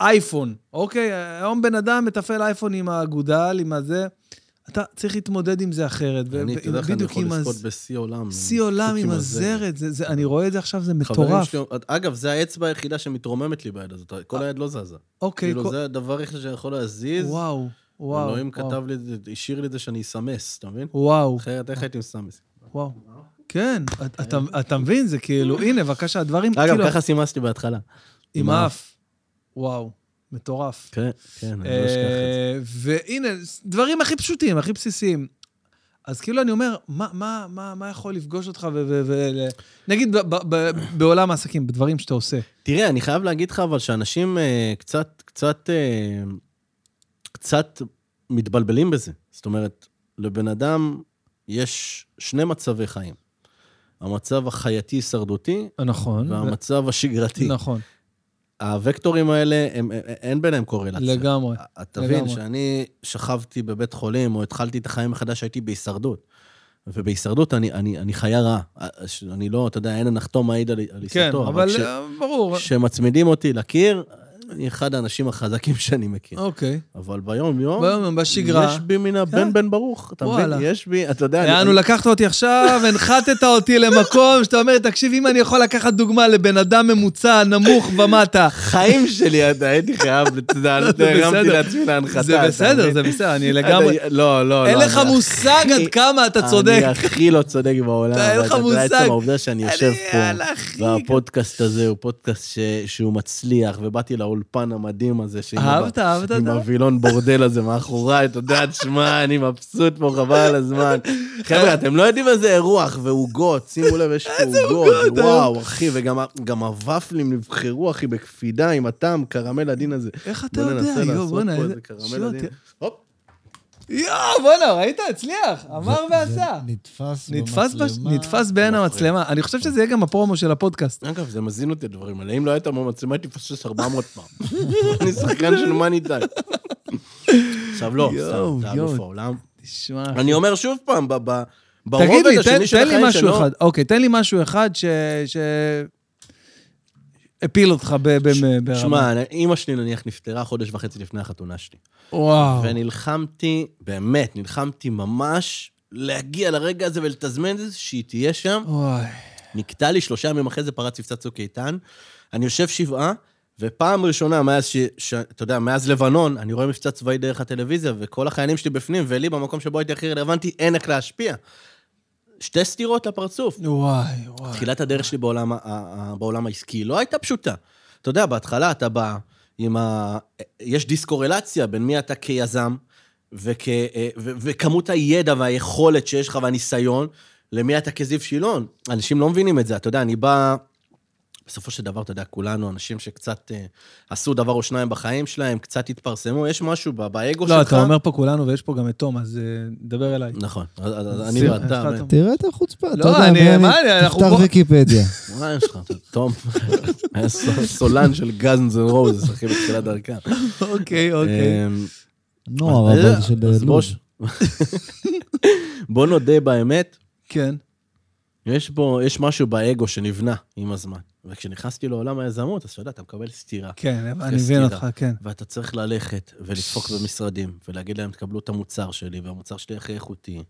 אייפון, אוקיי? היום בן אדם מתפעל אייפון עם האגודל, עם הזה. אתה צריך להתמודד עם זה אחרת. אני, אתה יודע איך אני יכול לזכות בשיא עולם. שיא עולם עם הזרת. הזרת, זה, זה, אני רואה את זה עכשיו, זה מטורף. שלי, אגב, זה האצבע היחידה שמתרוממת לי ביד הזאת, כל היד לא זזה. אוקיי, כאילו, כל- זה הדבר היחיד שיכול להזיז. וואו, וואו. אלוהים. כתב לי, השאיר לי את זה שאני אסמס, אתה מבין? וואו, אחרת איך הייתי מסמס? וואו. כן, אתה- מבין, זה כאילו, הנה, בבקשה, הדברים, אגב, כאילו, ככה סימסתי בהתחלה. עם האף. וואו, מטורף. כן, כן, אני לא אשכח את זה. אה, והנה, דברים הכי פשוטים, הכי בסיסיים. אז כאילו אני אומר, מה, מה, מה, מה יכול לפגוש אותך ו... ו, ו נגיד ב, ב, ב, בעולם העסקים, בדברים שאתה עושה. תראה, אני חייב להגיד לך, אבל שאנשים אה, קצת, קצת, אה, קצת מתבלבלים בזה. זאת אומרת, לבן אדם יש שני מצבי חיים. המצב החייתי-הישרדותי נכון. והמצב השגרתי. נכון, הוקטורים האלה, הם, הם- אין ביניהם קורלציה. לגמרי. אתה מבין. שאני שכבתי בבית חולים, או התחלתי את החיים מחדש, הייתי בהישרדות. ובהישרדות אני, אני, אני חיה רעה. אני לא, אתה יודע, אין הנחתום מעיד על, כן, עיסתו. אבל כש- אה, ברור. כשמצמידים אותי לקיר, אני אחד האנשים החזקים שאני מכיר. אוקיי. אבל ביום-יום, ביום, בשגרה. יש בי מן הבן בן ברוך, אתה מבין? יש בי, אתה יודע... יענו, לקחת אותי עכשיו, הנחתת אותי למקום שאתה אומר, תקשיב, אם אני יכול לקחת דוגמה לבן אדם ממוצע, נמוך ומטה. חיים שלי, אתה הייתי חייב, אתה יודע, <laughs> לא הרמתי. לעצמי להנחתה. זה בסדר? זה בסדר, אני לגמרי... אתה- לא, לא, אין לא, לך מושג עד כמה אתה צודק. אני הכי לא צודק בעולם. אין לך מושג. עצם העובדה שאני יושב פה. והפודקאסט הזה הוא פודקאסט שהוא מצליח, ובאתי לאולפן המדהים הזה, שעם אהבת, אהבת, עם? הווילון בורדל הזה מאחוריי, אתה יודע, תשמע, אני מבסוט פה, חבל על הזמן. חבר'ה, אתם לא יודעים איזה אירוח ועוגות, שימו לב, יש פה עוגות, עוגות, אה? וואו, אחי, וגם ה- גם הוופלים נבחרו, אחי, בקפידה עם הטעם, קרמל עדין הזה. איך אתה יודע? יואו, בוא'נה, איזה- קרמל עדין. תראה. הופ. יואו, בואנה, ראית? הצליח, אמר ועשה. נתפס. במצלמה. נתפס בעין. המצלמה. אני חושב שזה יהיה גם הפרומו של הפודקאסט. אגב, זה מזין אותי הדברים האלה. אם לא היית במצלמה, הייתי מפספס 400 פעם. <laughs> אני שחקן של מאני טיים. עכשיו לא, סתם, יואו. אלוף העולם. תשמע. אני אומר שוב פעם, ב- ב- תגיד ברובד לי, תן, השני של תן לי החיים משהו שלו... אחד. אוקיי, תן לי משהו אחד ש... הפיל אותך ב... ברמה. שמע, אימא שלי נניח נפטרה חודש וחצי לפני החתונה שלי. וואו. ונלחמתי, באמת, נלחמתי ממש להגיע לרגע הזה ולתזמן את זה, שהיא תהיה שם. וואי. נקטע לי שלושה ימים אחרי זה, פרץ מבצע צוק איתן. אני יושב שבעה, ופעם ראשונה מאז ש... ש... אתה יודע, מאז לבנון, אני רואה מבצע צבאי דרך הטלוויזיה, וכל החיילים שלי בפנים, ולי, במקום שבו הייתי הכי רלוונטי, אין איך להשפיע. שתי סטירות לפרצוף. וואי, וואי. תחילת הדרך שלי בעולם, בעולם העסקי לא הייתה פשוטה. אתה יודע, בהתחלה אתה בא עם ה... יש דיסקורלציה בין מי אתה כיזם, וכ... ו... וכמות הידע והיכולת שיש לך והניסיון, למי אתה כזיו שילון. אנשים לא מבינים את זה. אתה יודע, אני בא... בסופו של דבר, אתה יודע, כולנו אנשים שקצת אה, עשו דבר או שניים בחיים שלהם, קצת התפרסמו, יש משהו ב- באגו שלך. לא, אתה אומר פה כולנו, ויש פה גם את תום, אז אה, דבר אליי. נכון, אז- אז אני ואתה... איך אתה- תראה את החוצפה, אתה לא, יודע, אני- ואני- מה אני- אנחנו תפתח פה- ויקיפדיה. <laughs> מה יש לך? תום, <laughs> היה סולן של גאנז ורוז, אחי, בתחילת דרכה. אוקיי, אוקיי. אמ, נוער, אז- אבל של אז בוא. ש- <laughs> בוא נודה באמת, כן. יש פה, יש משהו באגו שנבנה עם הזמן. וכשנכנסתי לעולם היזמות, אז אתה יודע, אתה מקבל סטירה. כן, אני מבין. אותך, כן. ואתה צריך ללכת ולדפוק במשרדים, ולהגיד להם, תקבלו את המוצר שלי, והמוצר שלי הכי איכותי.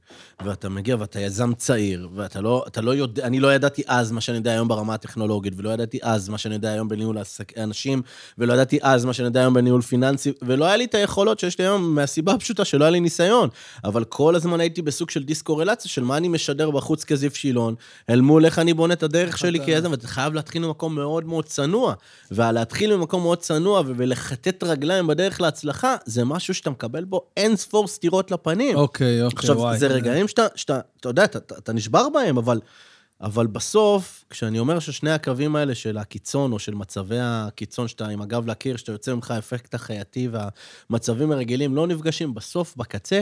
ואתה מגיע ואתה יזם צעיר, ואתה לא, אתה לא יודע, אני לא ידעתי אז מה שאני יודע היום ברמה הטכנולוגית, ולא ידעתי אז מה שאני יודע היום בניהול עסק- אנשים, ולא ידעתי אז מה שאני יודע היום בניהול פיננסי, ולא היה לי את היכולות שיש לי היום מהסיבה הפשוטה שלא היה לי ניסיון. אבל כל הזמן הייתי בסוג של דיסקורלציה של מה אני משדר בחוץ כזיו שילון, אל מול איך אני בונה את הדרך שלי אתה- כיזם, ואתה חייב להתחיל ממקום מאוד מאוד צנוע. ולהתחיל ממקום מאוד צנוע ולכתת רגליים בדרך להצלחה, זה משהו שאתה מקבל בו אין ספור סטירות לפנים. אוקיי, אוקיי, עכשיו, וואי. זה רגעים שאתה, שאתה, אתה יודע, אתה, אתה, אתה נשבר בהם, אבל, אבל בסוף, כשאני אומר ששני הקווים האלה של הקיצון, או של מצבי הקיצון שאתה עם הגב לקיר, שאתה יוצא ממך האפקט החייתי והמצבים הרגילים לא נפגשים, בסוף, בקצה,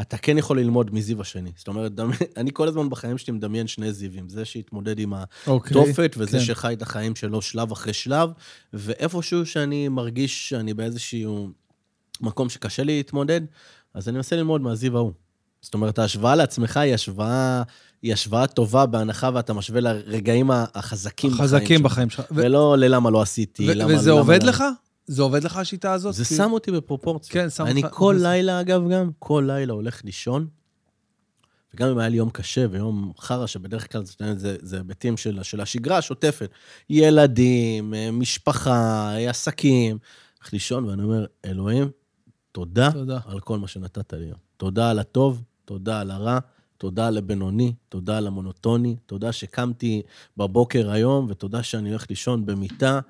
אתה כן יכול ללמוד מזיו השני. זאת אומרת, דמי, <laughs> אני כל הזמן בחיים שלי מדמיין שני זיווים. זה שהתמודד עם אוקיי, התופת, וזה כן. שחי את החיים שלו שלב אחרי שלב, ואיפשהו שאני מרגיש שאני באיזשהו מקום שקשה לי להתמודד, אז אני מנסה ללמוד מהזיו ההוא. זאת אומרת, ההשוואה לעצמך היא השוואה, היא השוואה טובה בהנחה ואתה משווה לרגעים החזקים בחיים חזקים שלך. בחיים שלך. ו- ולא ללמה לא עשיתי, למה... וזה למה עובד לא. לך? זה עובד לך, השיטה הזאת? זה כי- שם אותי בפרופורציה. כן, שם אני אותך- כל זה- לילה, אגב, גם, כל לילה הולך לישון, וגם אם היה לי יום קשה ויום חרא, שבדרך כלל זה, זה, זה היבטים של, של השגרה השוטפת, ילדים, אה, משפחה, אה, עסקים, הולך לישון, ואני אומר, אלוהים, תודה, תודה. על כל מה שנתת לי היום. תודה על הטוב, תודה על הרע, תודה על הבינוני, תודה על המונוטוני, תודה שקמתי בבוקר היום, ותודה שאני הולך לישון במיטה,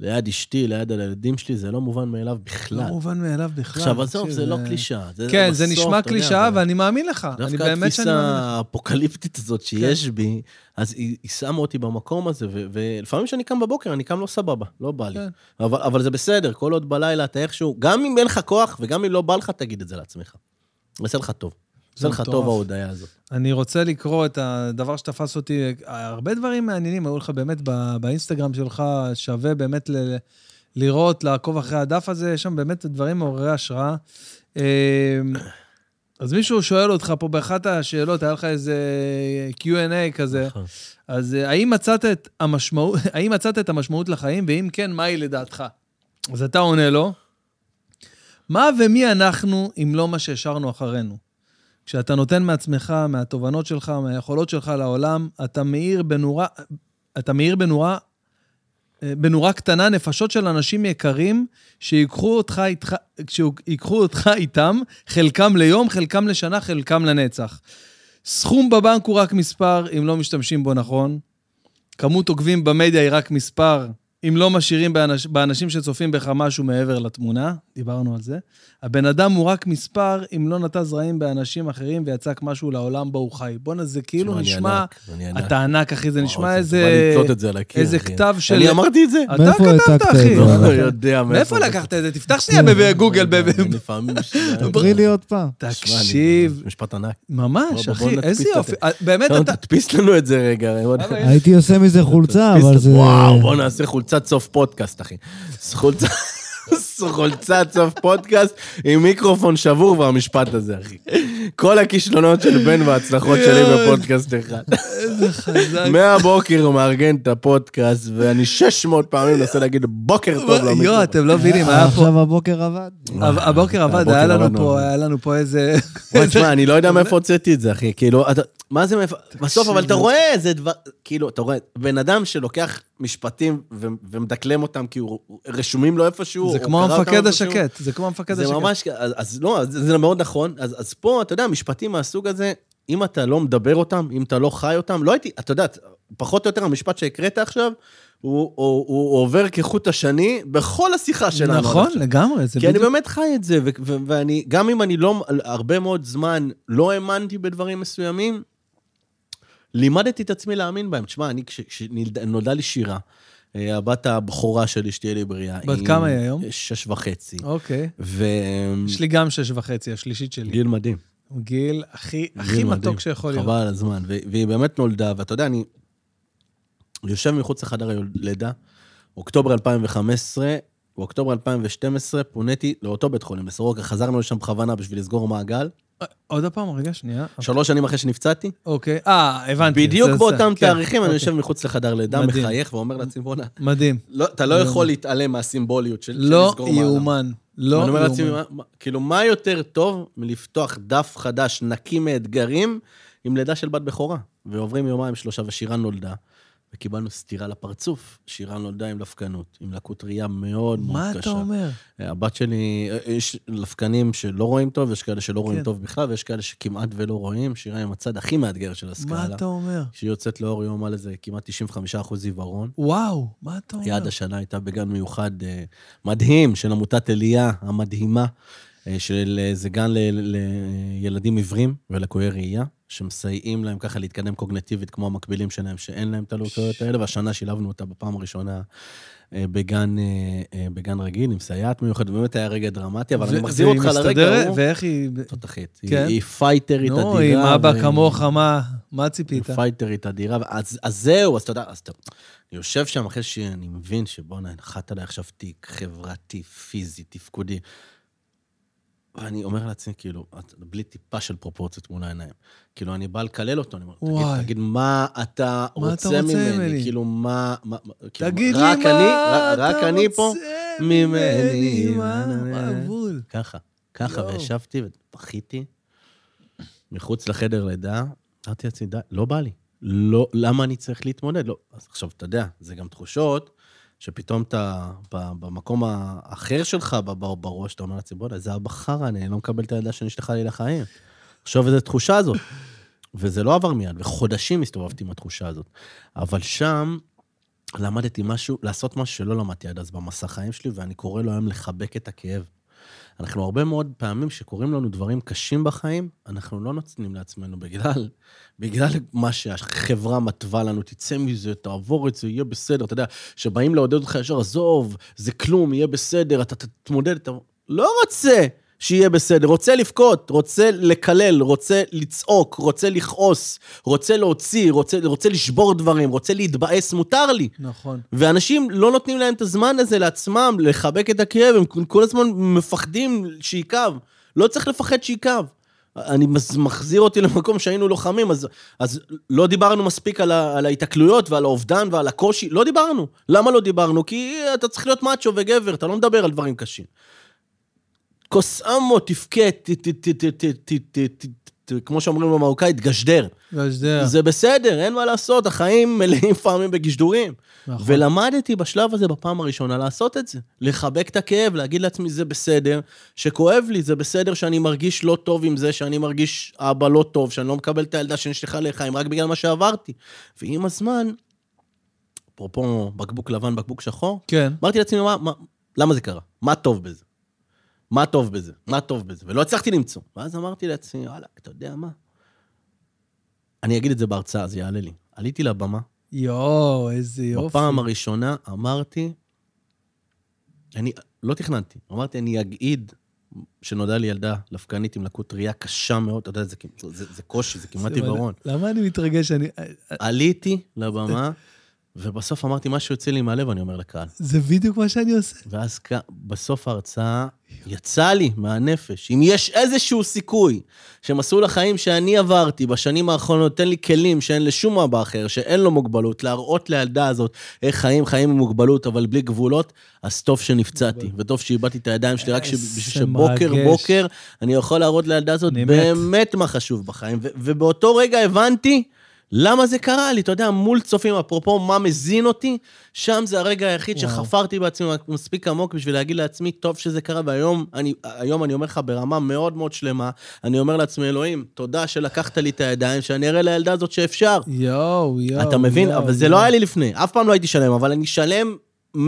ליד אשתי, ליד הילדים שלי, זה לא מובן מאליו בכלל. לא מובן מאליו בכלל. עכשיו, עזוב, זה לא קלישאה. כן, זה נשמע קלישאה, ואני מאמין לך. אני דווקא באמת שאני מאמין התפיסה לך. האפוקליפטית הזאת שיש בי, אז היא שמה אותי במקום הזה, ולפעמים כשאני קם בבוקר, אני קם לא סבבה, לא בא לי. כן. אבל אבל זה בסדר, כל עוד בלילה אתה איכשהו, גם אם אין לך כוח וגם אם לא בא לך, תגיד את זה לעצמך. זה עושה לך טוב. עושה לך. טוב ההודעה הזאת. אני רוצה לקרוא את הדבר שתפס אותי, הרבה דברים מעניינים היו לך באמת באינסטגרם שלך, שווה באמת ל- לראות, לעקוב אחרי הדף הזה, יש שם באמת דברים מעוררי השראה. אה, אז מישהו שואל אותך פה באחת השאלות, היה לך איזה Q&A כזה, נכון. אז אה, האם מצאת את המשמעות, <laughs> האם מצאת את המשמעות לחיים, ואם כן, מהי לדעתך? אז אתה עונה לו, מה ומי אנחנו אם לא מה שהשארנו אחרינו? כשאתה נותן מעצמך, מהתובנות שלך, מהיכולות שלך לעולם, אתה מאיר בנורה, אתה מאיר בנורה, אה, בנורה קטנה נפשות של אנשים יקרים שיקחו אותך, איתך, שיקחו אותך איתם, חלקם ליום, חלקם לשנה, חלקם לנצח. סכום בבנק הוא רק מספר, אם לא משתמשים בו נכון. כמות עוקבים במדיה היא רק מספר, אם לא משאירים באנש, באנשים שצופים בך משהו מעבר לתמונה, דיברנו על זה. הבן אדם הוא רק מספר, אם לא נטע זרעים באנשים אחרים ויצק משהו לעולם בו הוא חי. בואנה, זה כאילו נשמע... ענק. אתה ענק, אחי, זה וואו, נשמע זה איזה... זה הקיר, איזה אחי. כתב של... אני אמרתי את זה? אתה מאיפה כתבת, אחי. זה? לא <laughs> יודע מאיפה לקחת את זה? תפתח שנייה <laughs> בגוגל. ב- ב- לפעמים... <laughs> תקריא לי עוד פעם. תקשיב, משפט ענק. ממש, אחי, איזה יופי. אה, באמת, אתה... תדפיס לנו את זה רגע. הייתי עושה מזה חולצה, אבל זה... וואו, בוא נעשה חולצת סוף פודקאסט, אחי. חולצת סוף פודקאסט עם מיקרופון שבור והמשפט הזה, אחי. כל הכישלונות של בן וההצלחות שלי. בפודקאסט אחד. איזה חזק. מהבוקר הוא מארגן את הפודקאסט, ואני 600 פעמים מנסה להגיד בוקר טוב למיקרופון. יואו, אתם לא מבינים, היה פה... עכשיו הבוקר עבד. הב- הבוקר עבד, היה לנו. פה, היה לנו פה איזה... תשמע, אני לא יודע מאיפה <laughs> הוצאתי את זה, אחי. כאילו, מה זה מאיפה... בסוף, אבל אתה רואה איזה דבר... כאילו, אתה רואה, בן אדם שלוקח משפטים ו- ומדקלם אותם, כי הוא רשומים לו איפשהו, זה כמו המפקד. השקט, זה כמו המפקד זה השקט. ממש, אז, אז לא, זה, זה מאוד נכון. אז, אז פה, אתה יודע, משפטים מהסוג הזה, אם אתה לא מדבר אותם, אם אתה לא חי אותם, לא הייתי, אתה יודע, פחות או יותר המשפט שהקראת עכשיו, הוא, הוא, הוא עובר כחוט השני בכל השיחה שלנו. נכון. לגמרי, זה כי אני בדיוק... באמת חי את זה, ו- ו- ואני, גם אם אני לא, הרבה מאוד זמן לא האמנתי בדברים מסוימים, לימדתי את עצמי להאמין בהם. תשמע, אני, כש- כשנולדה לי שירה, אה, הבת הבכורה שלי, שתהיה לי בריאה. בת כמה היא היום? שש וחצי. אוקיי. וגיל יש לי גם שש וחצי, השלישית שלי. מדהים. הוא גיל הכי הכי גיל מדהים. מתוק שיכול להיות. חבל על הזמן. ו- והיא באמת נולדה, ואתה יודע, אני יושב מחוץ לחדר הלידה, אוקטובר 2015, באוקטובר 2012 פוניתי לאותו בית חולים, לסורוקה, חזרנו לשם בכוונה בשביל לסגור מעגל. עוד פעם, רגע, שנייה. שלוש שנים אחרי שנפצעתי, אוקיי. אה, הבנתי. בדיוק באותם כן, תאריכים, אני אוקיי. יושב מחוץ לחדר לידה. מחייך ואומר לעצמי, בוא'נה, מדהים. לא- אתה לא יכול להתעלם מהסימבוליות של לא לסגור. יאומן. לא ואני אומר לעצמי, יאומן. מה- מה- כאילו, מה יותר טוב מלפתוח דף חדש, נקי מאתגרים, עם לידה של בת בכורה? ועוברים יומיים, שלושה, ושירה נולדה, וקיבלנו סטירה לפרצוף. שירה נולדה עם לפקנות, עם לקות ראייה מאוד מאוד מה קשה. אתה אומר? הבת שלי, יש לפקנים שלא רואים טוב, יש כאלה שלא רואים כן. טוב בכלל, ויש כאלה שכמעט ולא רואים. שירה עם הצד הכי מאתגר של מה הסקאלה. אתה אומר? כשהיא יוצאת לאור יום על איזה כמעט 95% עיוורון. וואו, מה אתה אומר? עד השנה הייתה בגן מיוחד אה, מדהים של עמותת אליה המדהימה, אה, של אה, זה גן לילדים עיוורים ולקויי ראייה, שמסייעים להם ככה להתקדם קוגנטיבית כמו המקבילים שלהם, שאין להם את הלקויות האלה, והשנה שילבנו אותה בפעם הראשונה אה, בגן, אה, אה, בגן רגיל, עם סייעת מיוחדת, באמת היה רגע דרמטי, אבל אני ו- מחזיר והיא אותך לרגע? ההוא. ואיך היא... תותחית. כן. היא- היא פייטרית אדירה. נו, עם אבא כמוך, מה מה ציפית? היא פייטרית אדירה, אז, אז זהו, אז אתה יודע, אז אתה... אני יושב שם אחרי שאני מבין שבואנה, נחת עליי עכשיו תיק חברתי, פיזי, תפקודי. ואני אומר לעצמי, כאילו, את- בלי טיפה של פרופורציות מול העיניים. כאילו, אני בא לקלל אותו, אני אומר, תגיד, וואי. תגיד, מה אתה מה אתה רוצה רוצה ממני? ממני? כאילו, מה... מה מה- כאילו, תגיד רק לי אני, מה רק- רק אתה אני פה רוצה ממני. מה מה הגבול? ככה, ככה. וישבתי ובכיתי מחוץ לחדר לידה, אמרתי לעצמי, די, לא בא לי. לא, למה אני צריך להתמודד? לא. אז עכשיו, אתה יודע, זה גם תחושות שפתאום אתה במקום האחר שלך, בראש, אתה אומר לעצמי, בוא'נה, זה אבא חרא, אני לא מקבל את הילדה שנשלחה לי לחיים. עכשיו, איזו תחושה הזאת. וזה לא עבר מיד, וחודשים הסתובבתי עם התחושה הזאת. אבל שם למדתי משהו, לעשות משהו שלא למדתי עד אז במסע חיים שלי, ואני קורא לו היום לחבק את הכאב. אנחנו הרבה מאוד פעמים שקורים לנו דברים קשים בחיים, אנחנו לא נותנים לעצמנו בגלל, בגלל מה שהחברה מתווה לנו, תצא מזה, תעבור את זה, יהיה בסדר. אתה יודע, שבאים לעודד אותך ישר, עזוב, זה כלום, יהיה בסדר, אתה תתמודד, אתה... לא רוצה שיהיה בסדר, רוצה לבכות, רוצה לקלל, רוצה לצעוק, רוצה לכעוס, רוצה להוציא, רוצה, רוצה לשבור דברים, רוצה להתבאס, מותר לי. נכון. ואנשים לא נותנים להם את הזמן הזה לעצמם, לחבק את הכאב, הם כל הזמן מפחדים שיכאב. לא צריך לפחד שיכאב. אני מחזיר אותי למקום שהיינו לוחמים, אז, אז לא דיברנו מספיק על, ה, על ההתקלויות ועל האובדן ועל הקושי, לא דיברנו. למה לא דיברנו? כי אתה צריך להיות מאצ'ו וגבר, אתה לא מדבר על דברים קשים. קוסאמו, תבכה, כמו שאומרים במרוקאית, גשדר. גשדר. זה בסדר, אין מה לעשות, החיים מלאים פעמים בגשדורים. נכון. ולמדתי בשלב הזה בפעם הראשונה לעשות את זה. לחבק את הכאב, להגיד לעצמי, זה בסדר, שכואב לי, זה בסדר שאני מרגיש לא טוב עם זה, שאני מרגיש אבא לא טוב, שאני לא מקבל את הילדה שנשלחה לחיים, רק בגלל מה שעברתי. ועם הזמן, אפרופו בקבוק לבן, בקבוק שחור, כן. אמרתי לעצמי, מה, מה, למה זה קרה? מה טוב בזה? מה טוב בזה? מה טוב בזה? ולא הצלחתי למצוא. ואז אמרתי לעצמי, וואלה, אתה יודע מה? אני אגיד את זה בהרצאה, זה יעלה לי. עליתי לבמה, יואו, איזה יופי. בפעם הראשונה אמרתי, אני לא תכננתי, אמרתי, אני אגיד שנודע לי ילדה לפקנית עם לקות ראייה קשה מאוד, אתה יודע, זה, זה, זה, זה קושי, זה כמעט עיוורון. למה אני מתרגש? אני... עליתי לבמה ובסוף אמרתי, משהו יוצא לי מהלב, אני אומר לקהל. זה בדיוק מה שאני עושה. ואז בסוף ההרצאה יצא לי מהנפש, אם יש איזשהו סיכוי שמסלול החיים שאני עברתי בשנים האחרונות נותן לי כלים שאין לשום אבא אחר, שאין לו מוגבלות, להראות לילדה הזאת איך חיים חיים עם מוגבלות, אבל בלי גבולות, אז טוב שנפצעתי, וטוב שאיבדתי את הידיים שלי, רק איזה בשביל שבוקר. בוקר אני יכול להראות לילדה הזאת. באמת מה חשוב בחיים. ובאותו רגע הבנתי למה זה קרה לי, אתה יודע, מול צופים, אפרופו מה מזין אותי, שם זה הרגע היחיד וואו. שחפרתי בעצמי מספיק עמוק בשביל להגיד לעצמי, טוב שזה קרה, והיום אני, היום אני אומר לך ברמה מאוד מאוד שלמה, אני אומר לעצמי, אלוהים, תודה שלקחת לי את הידיים, שאני אראה לילדה הזאת שאפשר. יואו, יואו. אתה מבין? יואו, אבל זה יואו. לא היה לי לפני, אף פעם לא הייתי שלם, אבל אני שלם 100%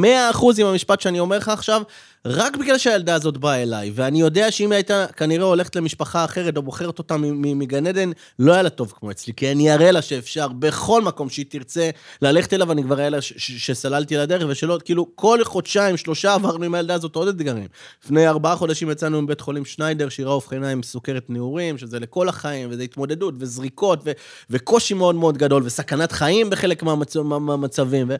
עם המשפט שאני אומר לך עכשיו, רק בגלל שהילדה הזאת באה אליי, ואני יודע שאם היא הייתה כנראה הולכת למשפחה אחרת או בוחרת אותה מגן עדן, לא היה לה טוב כמו אצלי, כי אני אראה לה שאפשר בכל מקום שהיא תרצה ללכת אליו, אני כבר אראה לה שסללתי לה דרך, ושלא, כאילו, כל חודשיים, שלושה עברנו עם הילדה הזאת עוד אתגרים. לפני ארבעה חודשים יצאנו מבית חולים שניידר, שירה אובחנה עם סוכרת נעורים, שזה לכל החיים, וזה התמודדות, וזריקות, ו- וקושי מאוד מאוד גדול, וסכנת חיים בחלק מהמצ- מה- מהמצבים. ו...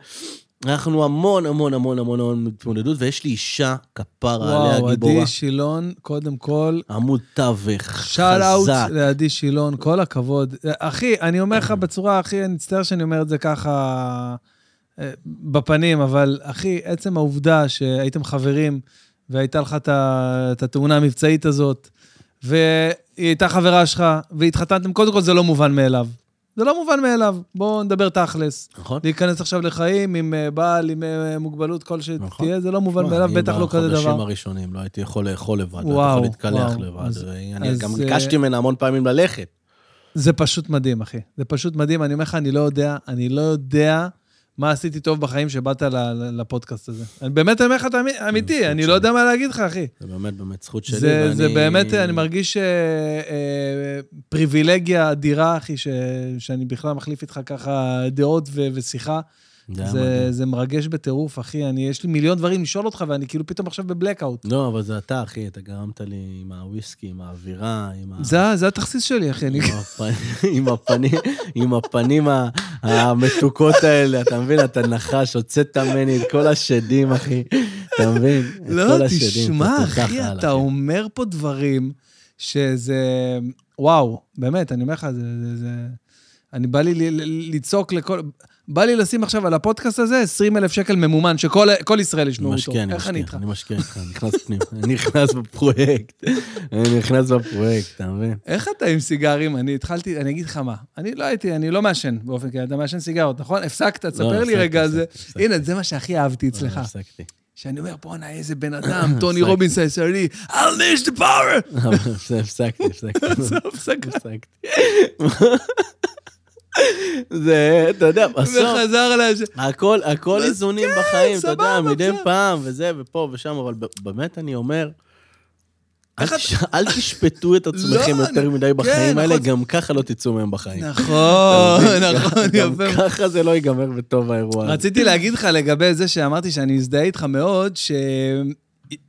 אנחנו המון המון המון המון המון התמודדות, ויש לי אישה כפרה עליה וואו, גיבורה. עדי שילון, קודם כל, עמוד תווך, שאל אאוט חזק. לעדי שילון, כל הכבוד. אחי, אני אומר לך בצורה הכי, אני מצטער שאני אומר את זה ככה אה, בפנים, אבל אחי, עצם העובדה שהייתם חברים והייתה לך את התאונה המבצעית הזאת, והיא הייתה חברה שלך, והתחתנתם, קודם כל זה לא מובן מאליו. זה לא מובן מאליו, בואו נדבר תכלס. נכון? להיכנס עכשיו לחיים עם אה, בעל, עם אה, מוגבלות כל נכון. שתהיה, זה לא מובן מאליו, אני בטח לא כזה בחודשים דבר. הראשונים לא הייתי יכול לאכול לבד, לא וואו, הייתי יכול להתקלח וואו. לבד. אז- ואני אז, גם אה, ביקשתי ממנה המון פעמים ללכת. זה פשוט מדהים, אחי. זה פשוט מדהים. אני אומר לך, אני לא יודע, אני לא יודע מה עשיתי טוב בחיים שבאת לפודקאסט הזה. אני באמת אומר לך את האמי- אמיתי, זכות אני לא. יודע מה להגיד לך, אחי. זה באמת באמת זכות שלי, זה, ואני... זה באמת, אני מרגיש אה, אה, פריבילגיה אדירה, אחי, ש, שאני בכלל מחליף איתך ככה דעות ו, ושיחה. זה זה. זה מרגש בטירוף, אחי. אני, יש לי מיליון דברים לשאול אותך, ואני כאילו פתאום עכשיו בבלקאוט. לא, אבל זה אתה, אחי, אתה גרמת לי עם הוויסקי, עם האווירה, עם ה... זה, זה התכסיס שלי, אחי. אני... עם הפנים- עם הפנים, עם הפנים ה- המתוקות האלה, אתה מבין? אתה נחש, הוצאת ממני את כל השדים, אחי. אתה מבין? את לא, כל השדים, תשמע, אחי, אתה אומר פה דברים שזה... וואו, באמת, אני אומר לך, זה... זה, זה... אני בא לי ל- ל- לצעוק לכל... בא לי לשים עכשיו על הפודקאסט הזה 20 אלף שקל ממומן, שכל כל ישראל ישמעו אותו. משקיע, איך אני איתך? אני משקיע איתך, אני נכנס פנים, <laughs> אני נכנס בפרויקט, אני נכנס בפרויקט, אתה מבין? איך אתה עם סיגרים? אני התחלתי, אני אגיד לך מה, אני לא הייתי, אני לא מעשן באופן כללי, אתה מעשן סיגרות, נכון? הפסקת, תספר לי הפסקתי, רגע על זה. הנה, זה מה שהכי אהבתי אצלך. לא, הפסקתי. שאני אומר, בואנה, איזה בן <coughs> אדם, טוני. רובינס הישראלי, I'll leash the power! <laughs> הפסקתי, הפסקתי. <laughs> זה הפסקה. הפסקתי. זה, אתה יודע, <laughs> בסוף, וחזר לה... הכל, הכל איזונים בחיים, אתה יודע, כן, מדי. פעם, וזה, ופה ושם, אבל באמת אני אומר, אל תשפטו את <laughs> עצמכם לא, יותר מדי כן, בחיים האלה, נכון. גם ככה לא תצאו מהם בחיים. נכון? נכון, גם יפה. ככה זה לא ייגמר בטוב האירוע. רציתי להגיד לך לגבי זה שאמרתי שאני מזדהה איתך מאוד.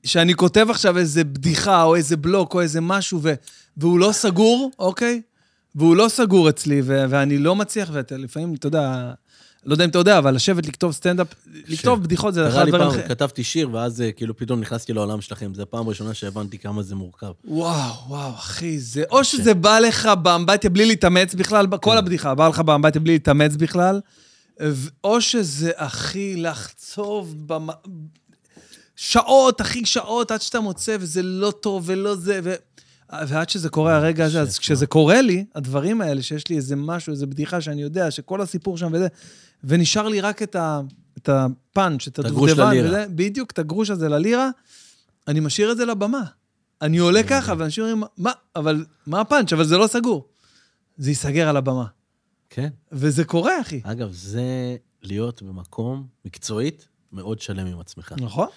שאני כותב עכשיו איזה בדיחה או איזה בלוק או איזה משהו. והוא לא סגור, אוקיי? והוא לא סגור אצלי, ו... ואני לא מצליח, ואתה לפעמים, אתה יודע, לא יודע אם אתה יודע, אבל לשבת לכתוב סטנדאפ, לכתוב בדיחות זה אחד קרה לי הדברים פעם. כתבתי שיר, ואז אה, כאילו פתאום נכנסתי לעולם שלכם. זו הפעם הראשונה שהבנתי כמה זה מורכב. וואו, וואו, אחי, זה... או שזה בא לך באמבטיה בלי להתאמץ בכלל, כן. כל הבדיחה בא לך באמבטיה בלי להתאמץ בכלל, או שזה, אחי, לחצוב במ... שעות, אחי, שעות, עד שאתה מוצא, וזה לא טוב ולא זה, ו... ועד שזה קורה הרגע הזה, אז כשזה קורה לי, הדברים האלה, שיש לי איזה משהו, איזה בדיחה שאני יודע, שכל הסיפור שם וזה, ונשאר לי רק את, ה... את הפאנץ', את הדובדבן. וזה, בדיוק, את הגרוש הזה ללירה, אני משאיר את זה לבמה. אני עולה ככה, ואנשים אומרים, מה, אבל, מה הפאנץ'? אבל זה לא סגור. זה ייסגר על הבמה. כן. וזה קורה, אחי. אגב, זה להיות במקום מקצועית מאוד שלם עם עצמך. נכון?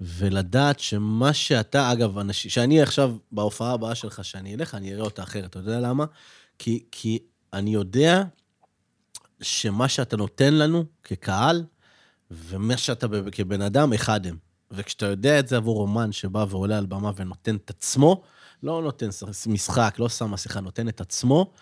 ולדעת שמה שאתה, אגב, אנשים, שאני עכשיו, בהופעה הבאה שלך, שאני אלך, אני אראה אותה אחרת. אתה יודע למה? כי, כי אני יודע שמה שאתה נותן לנו כקהל, ומה שאתה כבן אדם, אחד הם. וכשאתה יודע את זה עבור אומן שבא ועולה על במה ונותן את עצמו, לא נותן משחק, לא שם מסכה, נותן את עצמו,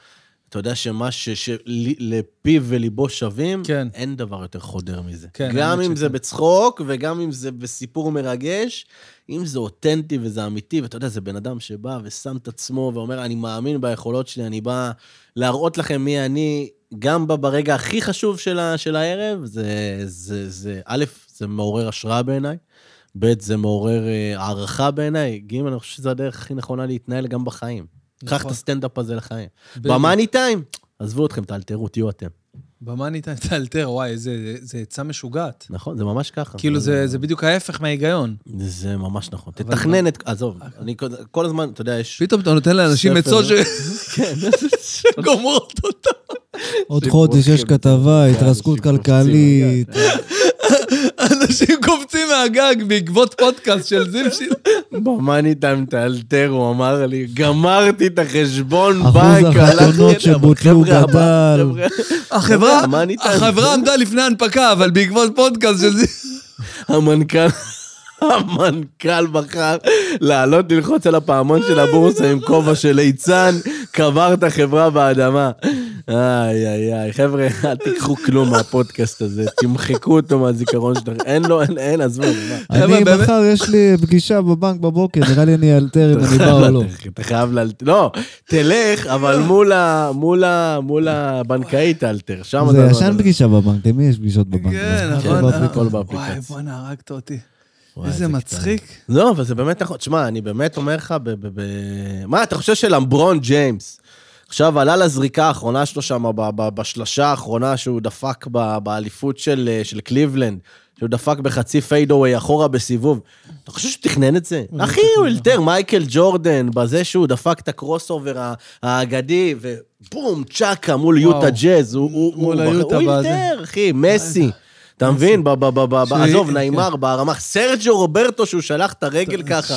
אתה יודע שמה שלפיו וליבו שווים, כן. אין דבר יותר חודר מזה. כן, גם אם זה שכן. בצחוק וגם אם זה בסיפור מרגש, אם זה אותנטי וזה אמיתי, ואתה יודע, זה בן אדם שבא ושם את עצמו ואומר, אני מאמין ביכולות שלי, אני בא להראות לכם מי אני, גם ברגע הכי חשוב של, ה- של הערב, זה, זה, זה, א', זה מעורר השראה בעיניי, ב', זה מעורר אה, הערכה בעיניי, ג', אני חושב שזו הדרך הכי נכונה להתנהל גם בחיים. קח את נכון. הסטנדאפ הזה לחיים. במאני טיים, עזבו אתכם, תאלתרו, תהיו אתם. במה ניתן תאלתר? וואי, זה עצה משוגעת. נכון, זה ממש ככה. כאילו, זה זה בדיוק ההפך מההיגיון. זה ממש נכון. תתכנן את... עזוב, אני כל- כל הזמן, אתה יודע, יש... פתאום אתה נותן לאנשים עצות לא? <laughs> <laughs> שגומרות אותם. עוד חודש יש כן. כתבה, כן, התרסקות כלכלית. אנשים קופצים מהגג בעקבות פודקאסט של זיו שילה. במאני טיים תאלתר, הוא אמר לי, גמרתי את החשבון אחוז בנק, החתונות שבוטלו גדל. חבר'ה, החברה, עמדה לפני הנפקה, אבל בעקבות פודקאסט של זיו... המנכ"ל, המנכ"ל בחר לעלות ללחוץ על הפעמון של הבורסה עם כובע של ליצן, קבר את החברה באדמה. איי, איי, איי, חבר'ה, אל תיקחו כלום מהפודקאסט הזה, תמחקו אותו מהזיכרון שלכם. אין לו, אין, אין, עזבו, מה. אני מחר, יש לי פגישה בבנק בבוקר, נראה לי אני אאלתר אם אני בא או לא. אתה חייב ל... לא, תלך, אבל מול ה... מול ה... מול הבנקאית תאלתר. שם זה אתה- ישן פגישה בבנק, למי יש פגישות בבנק? כן, נכון. הכל באפליקציה. וואי, בואנה, הרגת אותי. איזה זה מצחיק. לא, אבל זה באמת נכון. תשמע, אני באמת אומר לך, ב... ב... ב... מה, אתה חושב שלמברון ג'יימס, עכשיו עלה לזריקה האחרונה שלו שם, בשלשה האחרונה שהוא דפק באליפות של, אה, של קליבלנד, שהוא דפק בחצי fadeaway אחורה בסיבוב. אתה חושב שהוא תכנן את זה? אחי, הוא אלתר, מייקל ג'ורדן, בזה שהוא דפק את ה crossover האגדי, ובום, צ'אקה מול יוטה ג'אז, הוא-. אלתר, אחי, מסי. אתה מבין? עזוב, כן. ניימאר בהרמה, סרג'ו רוברטו שהוא שלח את הרגל ככה.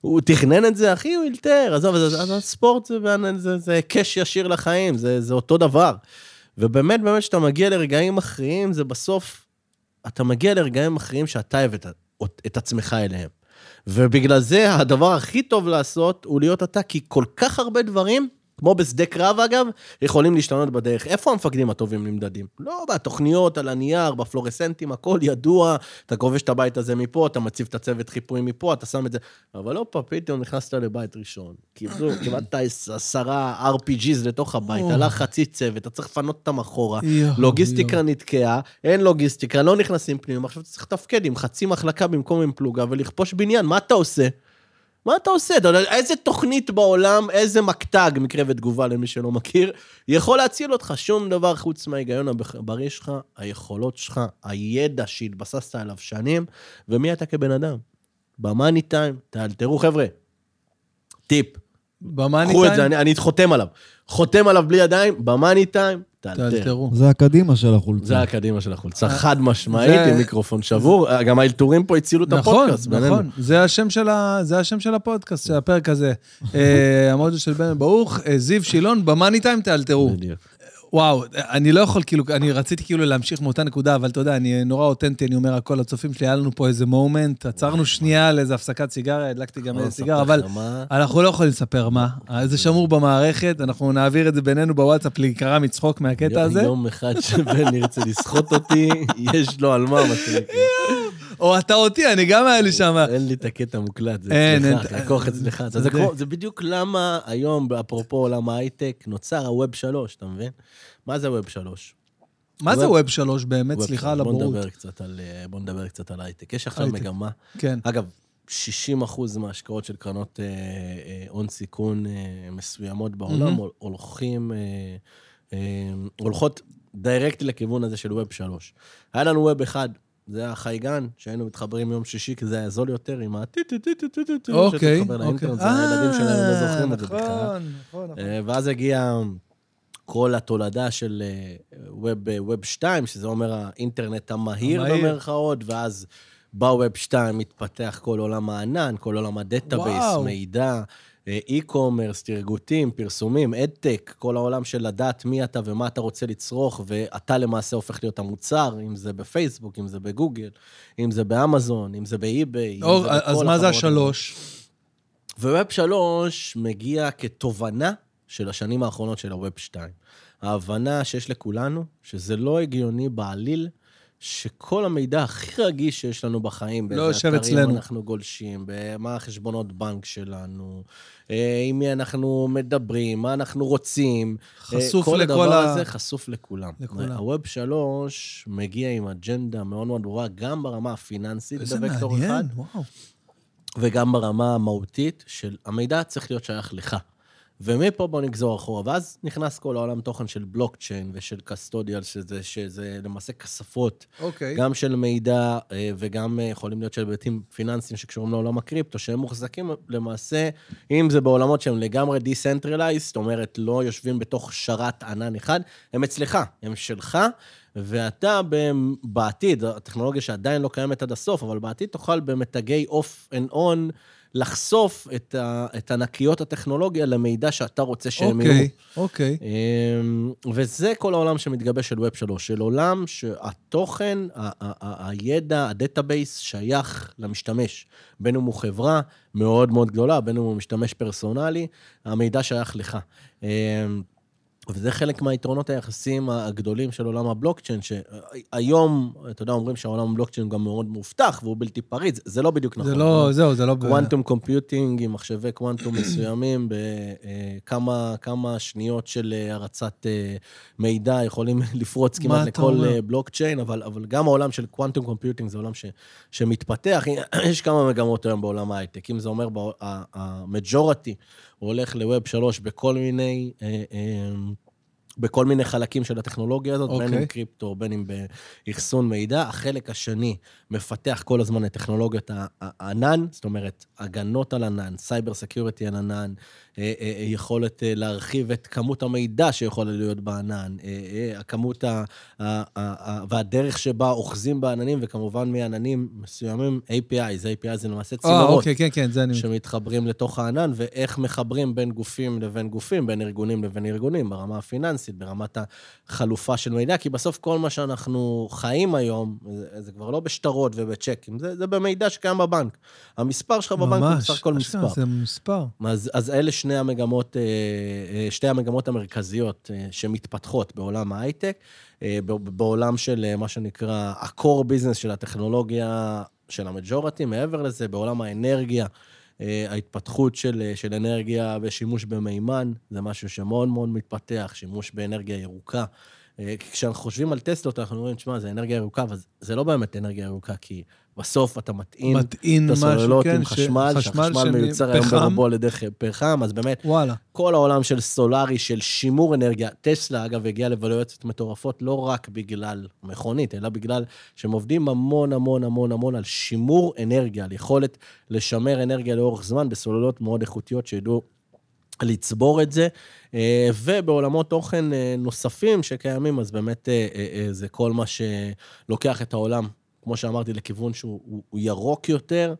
הוא תכנן את זה, אחי, הוא אילתר. עזוב, הספורט זה- היקש ישיר לחיים, זה זה אותו דבר. ובאמת, באמת, כשאתה מגיע לרגעים מכריעים, זה בסוף, אתה מגיע לרגעים מכריעים שאתה הבאת את עצמך אליהם. ובגלל זה, הדבר הכי טוב לעשות הוא להיות אתה, כי כל כך הרבה דברים, כמו בשדה קרב אגב, יכולים להשתנות בדרך. איפה המפקדים הטובים נמדדים? לא בתוכניות, על הנייר, בפלורסנטים, הכל ידוע, אתה כובש את הבית הזה מפה, אתה מציב את הצוות חיפוי מפה, אתה שם את זה, אבל לא פעם, פתאום נכנסת לבית ראשון. קיבלו, <clears throat> קיבלת עשרה RPGs לתוך הבית. הלך חצי צוות, אתה צריך לפנות אותם אחורה. לוגיסטיקה נתקעה, אין לוגיסטיקה, לא נכנסים פנימה, עכשיו אתה צריך לתפקד עם חצי מחלקה במקום עם פלוגה ולכבוש בניין, מה אתה עושה? מה אתה עושה? אתה יודע, איזה תוכנית בעולם, איזה מקטג, מקרה ותגובה למי שלא מכיר, יכול להציל אותך? שום דבר חוץ מההיגיון הבריא שלך, היכולות שלך, הידע שהתבססת עליו שנים, ומי אתה כבן אדם. במאני טיים, תאלתרו, חבר'ה. טיפ, במאני קחו את זה, טיים? אני, אני חותם עליו. חותם עליו בלי ידיים, במאני טיים. תאלתרו. זה הקדימה של החולצה. זה הקדימה של החולצה, אה, חד משמעית, עם מיקרופון שבור. גם האלתורים פה הצילו את נכון, הפודקאסט. בינינו. נכון. זה השם של ה- זה השם של הפודקאסט, של הפרק הזה. אה, המודיו של בן ברוך, אה, זיו שילון, במאני טיים תאלתרו. וואו, אני לא יכול, כאילו, אני רציתי כאילו להמשיך מאותה נקודה, אבל אתה יודע, אני נורא אותנטי, אני אומר הכל לצופים שלי, היה לנו פה איזה מומנט, עצרנו שנייה לאיזה הפסקת סיגריה, הדלקתי גם בוא איזה סיגר, אבל אנחנו לא יכולים לספר מה. זה שמור במערכת, אנחנו נעביר את זה בינינו בוואטסאפ להיקרע מצחוק מהקטע הזה. יום אחד שבן ירצה לסחוט אותי, יש לו על מה, מה שנקרא. <laughs> או אתה אותי, אני גם היה לי שם. אין לי את הקטע מוקלט, זה אצלך, הכוח אצלך. זה- בדיוק למה היום, אפרופו עולם ההייטק, נוצר הווב 3, אתה מבין? מה זה ווב 3? מה זה ווב- שלוש באמת? סליחה שלוש. על הבורות. בוא נדבר קצת על, אה, בוא נדבר קצת על הייטק. יש עכשיו. מגמה, כן. אגב, 60 אחוז מההשקעות של קרנות אה, אה, הון סיכון מסוימות בעולם הולכים, הולכות דיירקטלי לכיוון הזה של ווב 3. היה לנו ווב 1, זה היה חייגן, שהיינו מתחברים יום שישי, כי זה היה זול יותר עם הטי-טי-טי-טי-טי-טי, אוקיי, שתתחבר אוקיי. לאינטרנט, זה הילדים שלנו לא זוכרים את זה נכון, בכלל. נכון, נכון. אה, ואז הגיע כל התולדה של אה, ווב, ווב 2, שזה אומר האינטרנט המהיר המהיר. במרכאות, ואז ב web 2 מתפתח כל עולם הענן, כל עולם ה database, וואו. מידע, אי-קומרס, טרגוטים, פרסומים, ad-tech, כל העולם של לדעת מי אתה ומה אתה רוצה לצרוך, ואתה למעשה הופך להיות המוצר, אם זה בפייסבוק, אם זה בגוגל, אם זה באמזון, אם זה באי-ביי. אור, זה אז מה זה. השלוש? ו web שלוש מגיע כתובנה של השנים האחרונות של ה web 2. ההבנה שיש לכולנו, שזה לא הגיוני בעליל, שכל המידע הכי רגיש שיש לנו בחיים, לא יושב אצלנו. אנחנו גולשים, במה החשבונות בנק שלנו, אה, עם מי אנחנו מדברים, מה אנחנו רוצים. חשוף אה, כל לכל הדבר ה- הזה חשוף לכולם. לכולם. הווב 3 מגיע עם אג'נדה מאוד מאוד ברורה, גם ברמה הפיננסית איזה בוקטור אחד, מעניין, וואו. וגם ברמה המהותית של המידע צריך להיות שייך לך. ומפה בוא נגזור אחורה, ואז נכנס כל העולם תוכן של בלוקצ'יין ושל קסטודיאל, שזה, שזה למעשה כספות, אוקיי. גם של מידע אה, וגם אה, יכולים להיות של היבטים פיננסיים שקשורים לעולם הקריפטו, שהם מוחזקים למעשה, אם זה בעולמות שהם לגמרי decentralized, זאת אומרת, לא יושבים בתוך שרת ענן אחד, הם אצלך, הם שלך, ואתה בעתיד, הטכנולוגיה שעדיין לא קיימת עד הסוף, אבל בעתיד תוכל במתגי off and on, לחשוף את, ה, את ענקיות הטכנולוגיה למידע שאתה רוצה שהם יראו. אוקיי, אוקיי. אמ, וזה כל העולם שמתגבש של web 3, של עולם שהתוכן, ה- ה- ה- הידע, ה database שייך למשתמש. בין אם הוא חברה מאוד מאוד גדולה, בין אם הוא משתמש פרסונלי, המידע שייך לך. וזה חלק מהיתרונות היחסיים הגדולים של עולם הבלוקצ'יין, שהיום, אתה יודע, אומרים שהעולם הבלוקצ'יין גם מאוד מאובטח והוא בלתי פריץ, זה לא בדיוק נכון. זה לא, זהו, זה לא... quantum computing עם מחשבי קוונטום <coughs> מסוימים, בכמה כמה שניות של אה, הרצת אה, מידע יכולים <laughs> לפרוץ כמעט לכל? אה, בלוקצ'יין, אבל, אבל גם העולם של quantum computing זה עולם ש, שמתפתח. <coughs> יש כמה מגמות היום בעולם ההייטק. אם זה אומר, ה majority הולך ל web 3 בכל מיני... אה, אה, בכל מיני חלקים של הטכנולוגיה הזאת, okay. בין אוקיי. אם קריפטו, בין אם באחסון מידע. החלק השני מפתח כל הזמן את טכנולוגיית ה- הענן, זאת אומרת, הגנות על ענן, cyber security על ענן, יכולת אה, להרחיב את כמות המידע שיכולה להיות בענן, אה, אה, הכמות ה... ה- ה- ה- והדרך שבה אוחזים בעננים, וכמובן מעננים מסוימים, APIs, API זה למעשה אה, צינורות. אוקיי, כן, כן, זה אני... שמתחברים לתוך הענן, ואיך מחברים בין גופים לבין גופים, בין ארגונים לבין ארגונים, ברמה הפיננסית, ברמת החלופה של מידע, כי בסוף כל מה שאנחנו חיים היום, זה, זה כבר לא בשטרות ובצ'קים, זה, זה במידע שקיים בבנק. המספר שלך בבנק הוא בסך הכל מספר. זה מספר. אז, אז אלה שני המגמות, אה, אה, שתי המגמות המרכזיות אה, שמתפתחות בעולם ההייטק, בעולם של מה שנקרא ה-core business של הטכנולוגיה של המג'ורטי, מעבר לזה, בעולם האנרגיה, ההתפתחות של, של אנרגיה ושימוש במימן, זה משהו שמאוד מאוד מתפתח, שימוש באנרגיה ירוקה. אה, כשאנחנו חושבים על טסלות, אנחנו אומרים, תשמע, זה אנרגיה ירוקה, אבל זה לא באמת אנרגיה ירוקה, כי בסוף אתה מטעין מטעין את הסוללות כן, עם ש- חשמל, שהחשמל מיוצר היום. ברובו על ידי פחם, אז באמת, וואלה. כל העולם של סולארי, של שימור אנרגיה, טסלה, אגב, הגיעה לוולואציות מטורפות, לא רק בגלל מכונית, אלא בגלל שהם עובדים המון המון המון המון על שימור אנרגיה, על יכולת לשמר אנרגיה לאורך זמן בסוללות מאוד איכותיות שידעו לצבור את זה. אה, ובעולמות תוכן אה, נוספים שקיימים, אז באמת אה, זה כל מה שלוקח את העולם, כמו שאמרתי, לכיוון שהוא הוא- הוא ירוק יותר.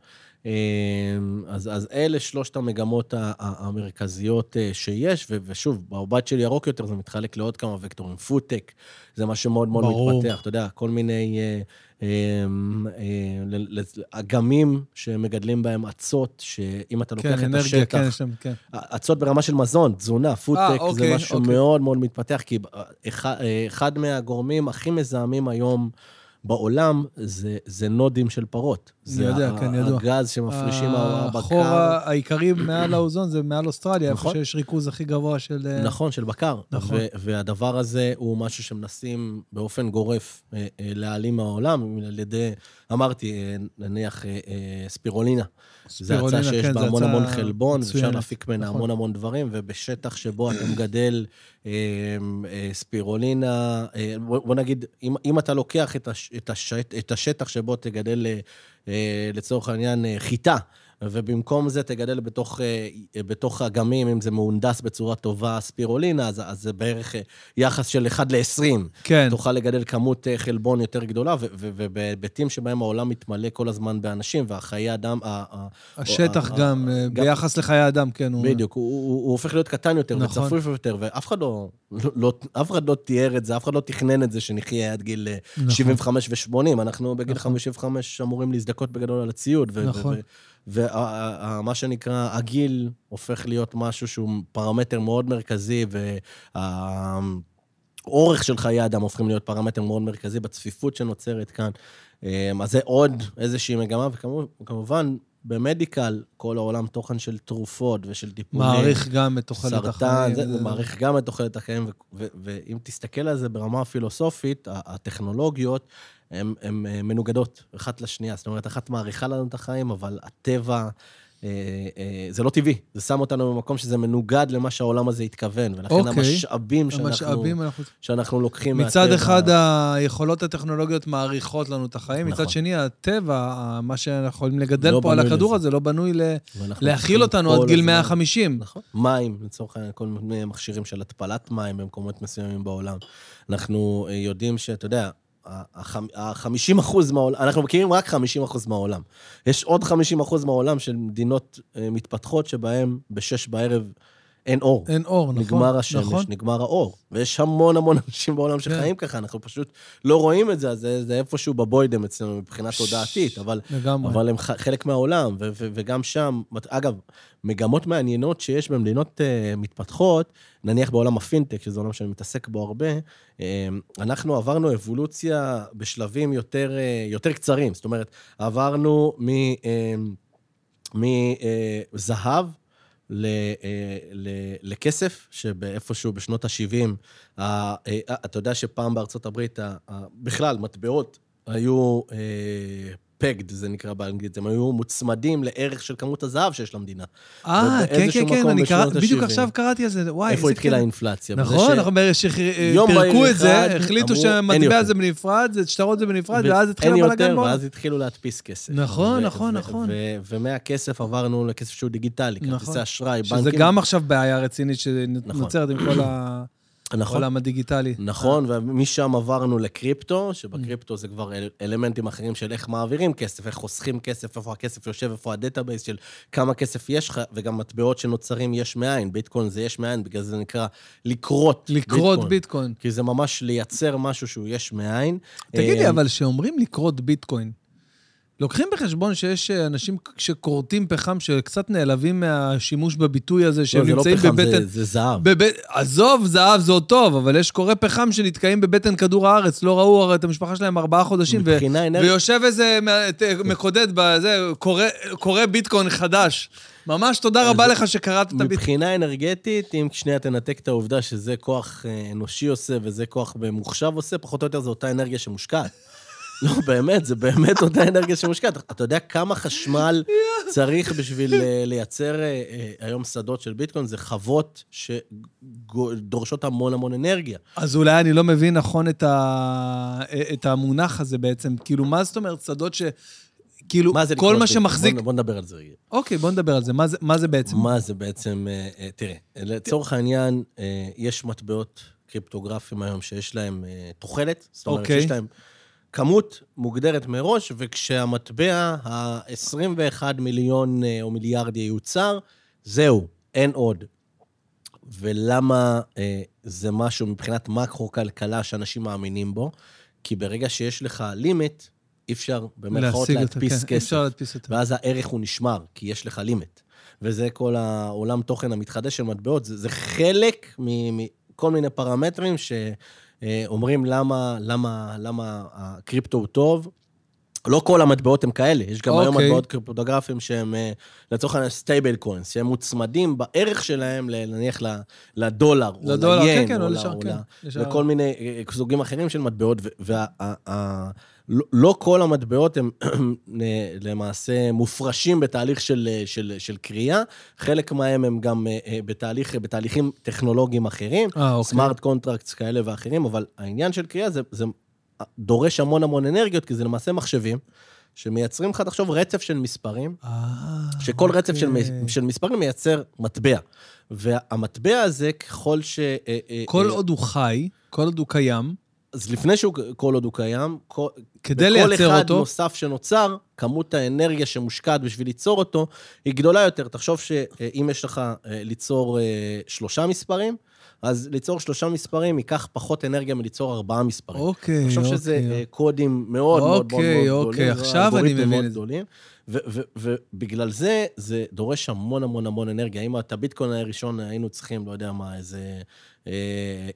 אז, אז אלה שלושת המגמות המרכזיות שיש, ו- ושוב, במבט של ירוק יותר זה מתחלק לעוד כמה וקטורים. פודטק, זה מה שמאוד מאוד ברור. מתפתח, אתה יודע, כל מיני אגמים שמגדלים בהם אצות, שאם אתה לוקח כן, את אנרגיה, השטח... כן, כן. אצות ברמה של מזון, תזונה, פודטק, זה אוקיי, משהו אוקיי. מאוד מאוד מתפתח, כי אחד, אחד מהגורמים הכי מזהמים היום בעולם זה, זה נאדים של פרות. זה יודע, כן, ידוע. הגז שמפרישים. החור העיקרי מעל האוזון זה מעל אוסטרליה, איפה נכון. שיש ריכוז הכי גבוה של... אה, נכון, של בקר. נכון. והדבר הזה הוא משהו שמנסים באופן גורף אה, אה, להעלים מהעולם, על ידי, אמרתי, נניח ספירולינה. זו ספירולינה, הצעה שיש כן, בה המון המון חלבון, מצוינת. להפיק ממנה נכון. המון המון דברים, ובשטח שבו אתה מגדל אה, אה, ספירולינה, אה, בוא בוא נגיד, אם, אם אתה לוקח את, הש, את, השט, את השטח שבו תגדל, אה, אה, לצורך העניין, אה, חיטה, ובמקום זה תגדל בתוך, אה, בתוך אגמים, אם זה מהונדס בצורה טובה, ספירולינה, אז, אז זה בערך אה, יחס של 1 ל-20. כן, תוכל לגדל כמות אה, חלבון יותר גדולה, ובהיבטים שבהם העולם מתמלא כל הזמן באנשים, והחיי אדם... ה- ה- השטח ה- גם, אה, גם- ביחחס לחיי אדם, כן. בדיוק, הוא, הוא, הוא הופך להיות קטן יותר נכון. וצפוף יותר, ואף אחד לא, לא, לא, אף אחד לא תיאר את זה, אף אחד לא תכנן את זה שנחיה עד גיל אה, נכון. 75 ו-80. אנחנו בגיל נכון. 55 אמורים להזדכות בגדול על הציוד, ו- נכון. ו- ומה שנקרא, הגיל הופך להיות משהו שהוא פרמטר מאוד מרכזי, והאורך של חיי אדם הופכים להיות פרמטר מאוד מרכזי בצפיפות שנוצרת כאן. אמ, אז זה עוד איזושהי מגמה, וכמובן, במדיקל, כל העולם תוכן של תרופות ושל טיפולים. מעריך גם את תוחלת החיים. סרטן, זה, זה מעריך גם את תוחלת החיים, ואם תסתכל על זה ברמה הפילוסופית, הטכנולוגיות הן מנוגדות אחת לשנייה. זאת אומרת, אחת מעריכה לנו את החיים, אבל הטבע... אה, אה, זה לא טבעי, זה שם אותנו במקום שזה מנוגד למה שהעולם הזה התכוון, ולכן okay. אוקיי. המשאבים שאנחנו, המשאבים אנחנו... שאנחנו לוקחים מצד מהטבע... מצד אחד, היכולות הטכנולוגיות מעריכות לנו את החיים, נכון. מצד שני, הטבע, מה שאנחנו יכולים לגדל לא פה על הכדור הזה, לא בנוי ל... להכיל אותנו עד גיל 150. נכון. מים, לצורך העניין, כל מיני מכשירים של התפלת מים במקומות מסוימים בעולם. אנחנו אה, יודעים שאתה יודע, ה-50 אחוז מהעולם, אנחנו מכירים רק 50 אחוז מהעולם. יש עוד 50 אחוז מהעולם של מדינות אה, מתפתחות שבהן בשש בערב אין אור. אין אור, נכון. נגמר השמש, נכון. נגמר האור. ויש המון המון <laughs> אנשים בעולם כן. שחיים כן. ככה, אנחנו פשוט לא רואים את זה, אז זה, זה איפשהו בבוידם אצלנו מבחינה תודעתית, אבל, אבל הם חלק מהעולם, ו, ו, וגם שם, אגב, מגמות מעניינות שיש במדינות uh, מתפתחות, נניח בעולם הפינטק, שזה עולם שאני מתעסק בו הרבה, uh, אנחנו עברנו אבולוציה בשלבים יותר, uh, יותר קצרים. זאת אומרת, עברנו מזהב, uh, ל, אה, ל, לכסף, שבאיפשהו בשנות ה-70, אה, אתה יודע שפעם בארצות הברית, בכלל, מטבעות היו פגד, זה נקרא באנגלית, הם היו מוצמדים לערך של כמות הזהב שיש למדינה. אה, כן, כן, כן, אני קורא, בדיוק עכשיו קראתי על זה, וואי, איפה התחילה האינפלציה? נכון, אנחנו שפירקו את זה, החליטו שמטבע זה בנפרד, שטרות זה בנפרד, ואז התחיל הבלאגן בעולם. ואז התחילו להדפיס כסף. נכון, נכון, נכון. ומהכסף עברנו לכסף שהוא דיגיטלי, כרטיסי נכון. אשראי, בנקים. שזה גם עכשיו בעיה רצינית שנוצרת עם כל ה... נכון. העולם הדיגיטלי. נכון, ומשם עברנו לקריפטו, שבקריפטו זה כבר אלמנטים אחרים של איך מעבירים כסף, איך חוסכים כסף, איפה הכסף יושב, איפה ה database של כמה כסף יש לך, וגם מטבעות שנוצרים יש מאין. ביטקוין זה יש מאין, בגלל זה נקרא לקרות לקרות ביטקוין. כי זה ממש לייצר משהו שהוא יש מאין. תגיד לי, אה, אבל כשאומרים לקרות ביטקוין, לוקחים בחשבון שיש אה, אנשים שכורתים פחם, שקצת נעלבים מהשימוש בביטוי הזה, שהם לא, נמצאים בבטן... לא, זה לא פחם, זה, זה זהב. בבט... עזוב, זהב זה עוד טוב, אבל יש קורי פחם שנתקעים בבטן כדור הארץ, לא ראו הרי את המשפחה שלהם ארבעה חודשים, ו... אנר... ויושב איזה מקודד בזה, קורא, קורא ביטקוין חדש. ממש תודה רבה לך שקראת את הביטקוין. מבחינה אנרגטית, אם שנייה תנתק את העובדה שזה כוח אה, אנושי עושה וזה כוח ממוחשב עושה, פחות או יותר זו אותה אנרגיה שמושקעת. לא, באמת, זה באמת <laughs> אותה אנרגיה שמושקעת. אתה יודע כמה חשמל <laughs> צריך בשביל אה, לייצר אה, אה, היום שדות של ביטקוין? זה חוות שדורשות המון המון אנרגיה. אז אולי אני לא מבין נכון את, ה... את המונח הזה בעצם. כאילו, מה זאת אומרת שדות ש... כאילו, מה כל מה שמחזיק... בוא, בוא נדבר על זה רגע. אוקיי, בוא נדבר על זה. מה זה, מה זה בעצם? מה זה בעצם... תראה, לצורך העניין, יש מטבעות קריפטוגרפיים היום שיש להם תוחלת. זאת אומרת, אוקיי. שיש להם... כמות מוגדרת מראש, וכשהמטבע ה-21 מיליון אה, או מיליארד ייוצר, זהו, אין עוד. ולמה אה, זה משהו מבחינת מקרו-כלכלה שאנשים מאמינים בו? כי ברגע שיש לך limit, אי אפשר במרכאות להדפיס כן, כסף. להדפיס אותו. ואז הערך הוא נשמר, כי יש לך limit. וזה כל העולם תוכן המתחדש של מטבעות, זה, זה חלק מכל מיני פרמטרים ש... אה, אומרים למה, למה, למה הקריפטו הוא טוב. לא כל המטבעות הם כאלה, יש גם okay. היום אוקיי. מטבעות קריפטוגרפיים שהם, אה, לצורך העניין, stable coins, שהם מוצמדים בערך שלהם, נניח לדולר, לדולר, או ליין, כן, כן, או, או לשאר, כן. לכל מיני אה, סוגים אחרים של מטבעות, וה... לא, לא כל המטבעות הם <clears throat> למעשה מופרשים בתהליך של, של, של כרייה, חלק מהם הם גם אה, אה, בתהליך, בתהליכים טכנולוגיים אחרים, smart אוקיי. contracts כאלה ואחרים, אבל העניין של כרייה זה, זה דורש המון המון אנרגיות, כי זה למעשה מחשבים. שמייצרים לך, תחשוב, רצף של מספרים, אה, שכל אוקיי. רצף של, של מספרים מייצר מטבע. והמטבע הזה, ככל ש... כל עוד הוא חי, כל עוד הוא קיים, אז לפני שהוא, כל עוד הוא קיים, כל, כדי לייצר אותו... בכל אחד נוסף שנוצר, כמות האנרגיה שמושקעת בשביל ליצור אותו היא גדולה יותר. תחשוב שאם יש לך אה, ליצור אה, שלושה מספרים, אז ליצור שלושה מספרים ייקח פחות אנרגיה מליצור ארבעה מספרים. אוקיי, אוקיי. תחשוב שזה אוקיי. קודים מאוד אוקיי, מאוד מאוד אוקיי, גדולים. עכשיו אני מבין את זה. ובגלל זה, זה דורש המון המון המון אנרגיה. אם את הביטקוין הראשון היינו צריכים, לא יודע מה, איזה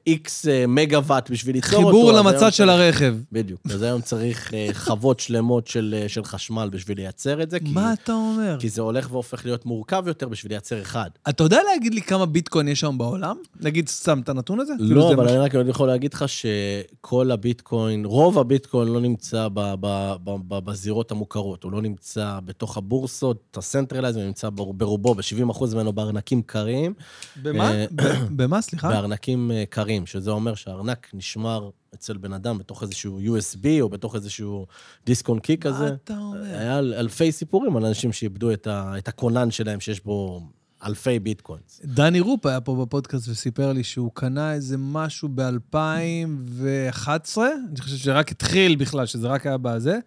איקס מגוואט בשביל ליצור אותו. חיבור למצת של הרכב. בדיוק. אז היום צריך אה, חוות שלמות של, אה, של חשמל בשביל לייצר את זה, כי, מה אתה אומר? כי זה הולך והופך להיות מורכב יותר בשביל לייצר אחד. אתה יודע להגיד לי כמה ביטקוין יש היום בעולם? נגיד סתם את הנתון הזה? כאילו לא, זה אבל אני רק יכול להגיד לך שכל הביטקוין, רוב הביטקוין לא נמצא ב, ב, ב, ב, בזירות המוכרות, הוא לא נמצא בתוך הבורסות, ה centralized, הוא נמצא בר- ברובו, ב-70% ממנו בארנקים קרים, במה? אה, במה, סליחה? בארנקים אה, קרים, שזה אומר שהארנק נשמר אצל בן אדם בתוך איזשהו USB או בתוך איזשהו דיסק און קי כזה. מה אתה אומר? היה אל- אלפי סיפורים על אנשים שאיבדו את, ה, את הכונן שלהם, שיש בו אלפי ביטקוינס. דני רופ היה פה בפודקאסט וסיפר לי שהוא קנה איזה משהו ב-2011, אני חושב שרק התחיל בכלל, שזה רק היה בזה,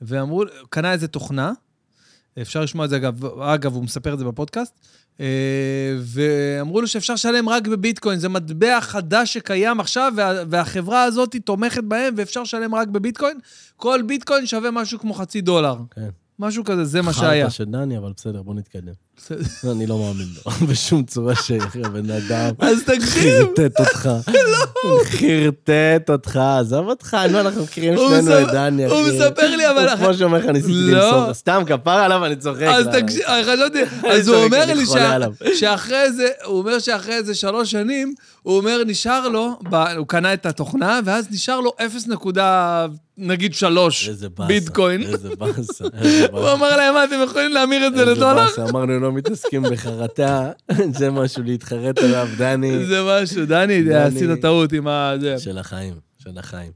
ואמרו, קנה איזה תוכנה, אפשר לשמוע את זה אגב, אגב, הוא מספר את זה בפודקאסט, אה, ואמרו לו שאפשר לשלם רק בביטקוין, זה מטבע חדש שקיים עכשיו, וה, והחברה הזאת תומכת בהם, ואפשר לשלם רק בביטקוין. כל ביטקוין שווה משהו כמו חצי דולר. כן. משהו כזה, זה מה שהיה. חרטא של דני, אבל בסדר, בוא נתקדם. אני לא מאמין לו, <laughs> בשום צורה שהבן אדם אז תקשיב, חרטט אותך. <laughs> חרטט אותך, עזוב אותך, נו, אנחנו מכירים הוא שנינו את דני, אחי. הוא מספר לי, אבל- הוא כמו שאומר לך, ניסיתי לא. למסור, סתם כפר עליו, אני צוחק. אז לא, תקשיב, אני לא יודע, <laughs> אני אז הוא אומר לי. שאחרי זה, הוא אומר שאחרי איזה שלוש שנים, הוא אומר, נשאר לו, הוא קנה את התוכנה, ואז נשאר לו 0 נקודה, נגיד שלוש איזה באסה. ביטקוין. איזה באסה. איזה הוא באסה. אמר להם, מה, אתם יכולים להמיר את זה איזה לדולר? באסה, אמרנו, לא מתעסקים בחרטה, <laughs> זה משהו להתחרט עליו, דני, זה משהו, דני. עשית טעות עם ה... של החיים, של החיים.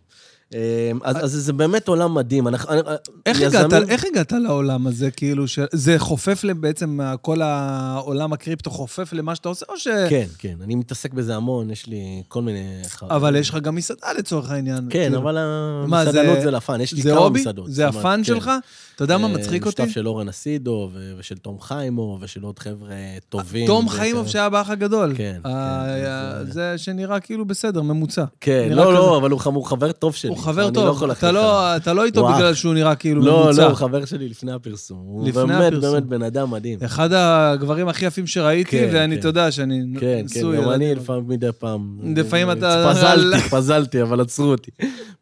אה, אז זה באמת עולם מדהים. אנחנו- אני- איך הגעת, לעולם הזה, כאילו, זה חופף בעצם, כל העולם הקריפטו חופף למה שאתה עושה, או ש... כן, כן, אני מתעסק בזה המון, יש לי כל מיני... אבל יש לך גם מסעדה לצורך העניין. כן, כאילו. אבל המסעדנות זה- לפן, יש לי כמה? מסעדות. זה הפאן כן. שלך? אתה יודע מה אה, מצחיק אותי? משותף של אורן אסידו ושל תום חיימו ושל עוד חבר'ה טובים. תום. חיימוב שהיה באח הגדול. כן, ה- כן, זה- שנראה כאילו בסדר, ממוצע. כן, לא. לא, אבל הוא חבר טוב שלי. הוא חבר לא טוב, אתה. לא- לא איתו הוא בגלל. שהוא נראה כאילו לא, ממוצע. לא, הוא חבר שלי לפני הפרסום. הוא לפני באמת, הפרסום. באמת בן אדם מדהים. אחד הגברים הכי יפים שראיתי, כן, ואני, כן. אתה יודע, שאני כן, כן, נשוי גם אני. לפעמים מדי פעם. לפעמים אתה- פזלתי, פזלתי, אבל עצרו אותי.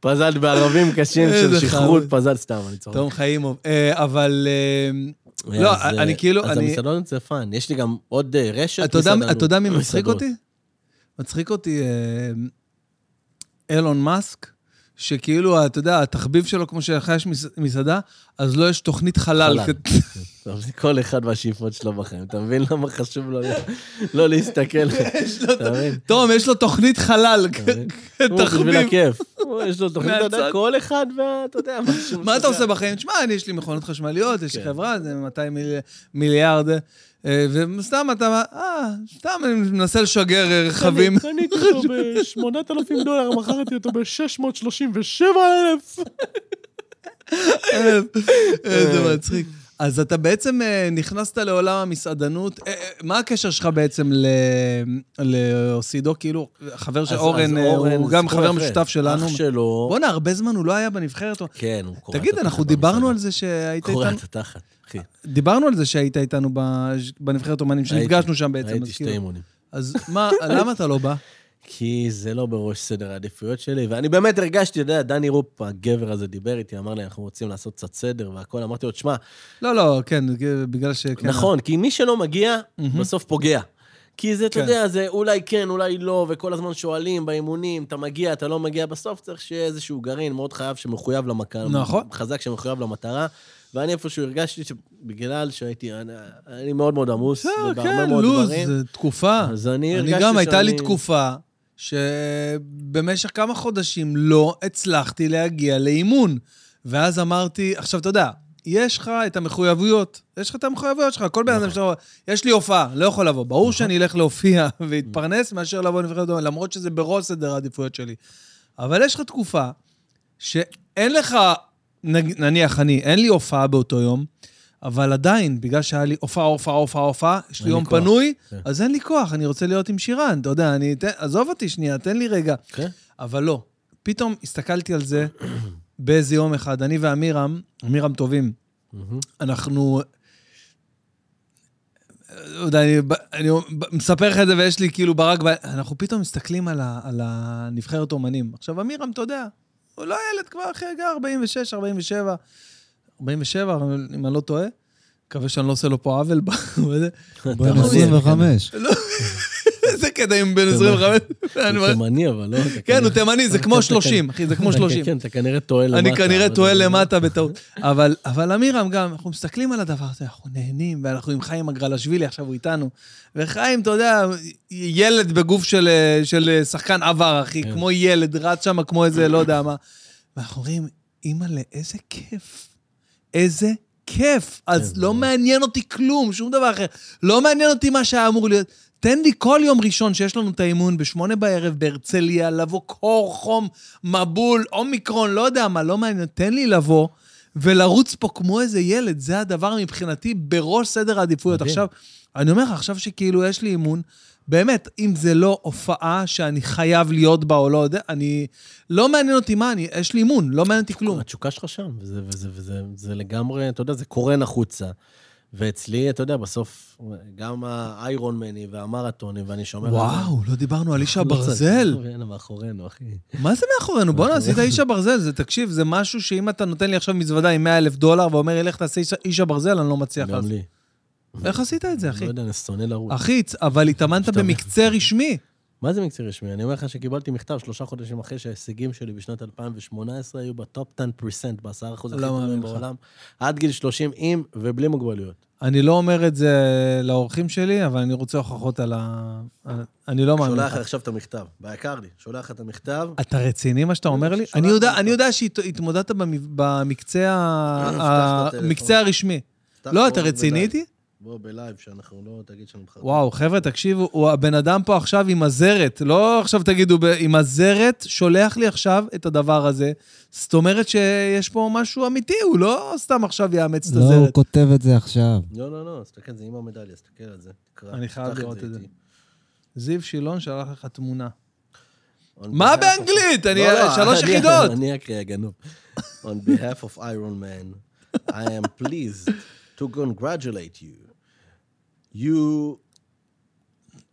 פזלתי בערבים קשים של איזה שכרות, חמוד. פזל סתם, אני צוחק. תום חיימוב. אה, אבל... אה, לא, אז, אני אה, כאילו, אז. המסעדות זה פאן. יש לי גם עוד אה, רשת מסעדנות. אתה יודע מי מצחיק. אותי? מצחיק אותי אה, אילון מאסק, שכאילו, אתה יודע, התחביב שלו, כמו שלך יש מס- מסעדה, אז לו יש תוכנית חלל. טוב, זה כל אחד והשאיפות שלו בחיים. אתה מבין למה חשוב לו לא להסתכל? <laughs> אתה מבין? תום, יש לו תוכנית חלל. הוא בשביל תחביב. הכיף. יש לו תוכנית, אתה יודע. כל אחד ואתה יודע, מה אתה. עושה בחיים? תשמע, אני, יש לי מכונות חשמליות, יש לי כן. חברה, זה 200 מיל- מיליארד, וסתם אתה, אה, סתם אני מנסה לשגר אה, רכבים. קניתי אותו ב-8,000 דולר, מכרתי אותו ב-637 אלף. איזה מצחיק. אז אתה בעצם אה, נכנסת לעולם המסעדנות. אה, אה, מה הקשר שלך בעצם לאוסידו? כאילו, חבר של אורן, אה, הוא גם חבר. משותף שלנו. אח שלו, בואנה, הרבה זמן הוא לא היה בנבחרת. כן, הוא קורע תגיד, את אנחנו התחת דיברנו במסעדה. על זה שהיית קורע איתנו? את התחת, אחי. דיברנו על זה שהיית איתנו בנבחרת אומנים, שנפגשנו שם בעצם. הייתי שתי כאילו- אימונים. אז מה, למה אתה לא בא? <laughs> כי זה לא בראש סדר העדיפויות שלי, ואני באמת הרגשתי, אתה יודע, דני רופ, הגבר הזה, דיבר איתי, אמר לי, אנחנו רוצים לעשות קצת סדר והכל. אמרתי לו, תשמע, לא, לא, כן, בגלל ש... כן, נכון, כי מי שלא מגיע, בסוף פוגע. כי זה, אתה כן. יודע, זה אולי כן, אולי לא, וכל הזמן שואלים באימונים, אתה מגיע, אתה לא מגיע, בסוף צריך שיהיה איזשהו גרעין מאוד חייב שמחויב למטרה. נכון. חזק שמחויב למטרה. ואני איפשהו הרגשתי שבגלל שהייתי, אני, אני מאוד מאוד עמוס, ובהרבה כן, מאוד לוז, דברים. זה תקופה. אז אני אני הרגשתי גם, הייתה לי שאני- תקופה שבמשך כמה חודשים לא הצלחתי להגיע לאימון. ואז אמרתי, עכשיו, אתה יודע, יש לך את המחויבויות, יש לך את המחויבויות שלך, כל בן נכון. אדם שלו, יש לי הופעה, לא יכול לבוא. ברור שאני אלך להופיע <laughs> ואתפרנס מאשר לבוא לנבחרת דומה, למרות שזה בראש סדר העדיפויות שלי. אבל יש לך תקופה שאין לך, נניח אני, אין לי הופעה באותו יום, אבל עדיין, בגלל שהיה לי הופעה, הופעה, הופעה, הופעה, יש לי יום כוח. פנוי, כן. אז אין לי כוח, אני רוצה להיות עם שירן, אתה יודע, אני... תן- עזוב אותי שנייה, תן לי רגע. כן. אבל לא. פתאום הסתכלתי על זה באיזה יום אחד, אני ועמירם, עמירם טובים. אנחנו... לא יודע, אני, אני מספר לך את זה ויש לי כאילו ברק, אנחנו פתאום מסתכלים על, ה, על הנבחרת אומנים. עכשיו, אמירם, אתה יודע, הוא לא ילד כבר אחרי גר 46, 47, 47, אם אני לא טועה. מקווה שאני לא עושה לו פה עוול. ב- <laughs> בזה. בן אתה 25. איזה קטע עם בן 25. <laughs> אני הוא תימני, אבל לא... כן, הוא תימני, זה כמו אתה 30, אחי, זה כמו <laughs> אתה- 30. כן, אתה כנראה טועה למטה. אני כנראה טועה למטה <laughs> בטעות. אבל, אמירם גם, אנחנו מסתכלים על הדבר הזה, אנחנו נהנים, ואנחנו עם חיים אגרלשווילי, עכשיו הוא איתנו. וחיים, אתה יודע, ילד בגוף של, שחקן עבר, אחי, כן. כמו ילד, רץ שם כמו איזה, לא יודע מה. ואנחנו אומרים, אימא'לה, איזה כיף. איזה כיף. אז כן, לא. מעניין אותי כלום, שום דבר אחר. לא מעניין אותי מה שהיה אמור להיות. תן לי כל יום ראשון שיש לנו את האימון בשמונה בערב בהרצליה, לבוא קור, חום, מבול, אומיקרון, לא יודע מה, לא מעניין. תן לי לבוא ולרוץ פה כמו איזה ילד, זה הדבר מבחינתי בראש סדר העדיפויות. עכשיו, אני אומר לך, עכשיו שכאילו יש לי אימון, באמת, אם זה לא הופעה שאני חייב להיות בה או לא יודע, אני... לא מעניין אותי מה, אני, יש לי אימון, לא מעניין אותי כלום. התשוקה שלך שם, וזה, וזה, וזה, זה לגמרי, אתה יודע, זה קורן החוצה. ואצלי, אתה יודע, בסוף, גם האיירון מני והמרתונים, ואני שומר... וואו, לא דיברנו על איש לא הברזל. הנה, מאחורינו, אחי. מה זה מאחורינו? בואנה, עשית איש הברזל. זה, תקשיב, זה משהו שאם אתה נותן לי עכשיו מזוודה עם 100 אלף דולר ואומר לי, לך תעשה איש- הברזל, אני לא מצליח גם לעשות. לי. איך עשית את זה, לא אחי? יודע, אני שונא לרוץ. אחי, אבל התאמנת במקצה רשמי. מה זה מקצועי רשמי? אני אומר לך שקיבלתי מכתב שלושה חודשים אחרי שההישגים שלי בשנת 2018 היו בטופ 10% ב-10% הכי לא מאמין טובים לך. בעולם, עד גיל 30 עם ובלי מוגבלויות. אני לא אומר את זה לאורחים שלי, אבל אני רוצה הוכחות על ה... אני לא מאמין שולח לך. לך עכשיו את המכתב, ביקר לי, שולח לך את המכתב. אתה רציני מה שאתה אומר לי? שולח אני יודע- לך. אני יודע שהתמודדת במ- במקצה. המקצה הרשמי. לא, אתה רציני. איתי? בוא בלייב, שאנחנו לא, תגיד שאני מחרבן. וואו, חבר'ה, תקשיבו, הוא הבן אדם פה עכשיו עם הזרת, לא עכשיו תגידו, עם הזרת, שולח לי עכשיו את הדבר הזה. זאת אומרת שיש פה משהו אמיתי, הוא לא סתם עכשיו יאמץ את לא, הוא הזרת. כותב את זה עכשיו. לא, לא, לא, תסתכל, זה עם המדליה, תסתכל על זה. תקרא, אני חייב לראות את זה. זיו שילון שלח לך תמונה. מה באנגלית? אני- לא, לא, שלוש אני- יחידות. אני אקריא, הגנוב. On behalf of Iron Man, I am pleased to congratulate you. You...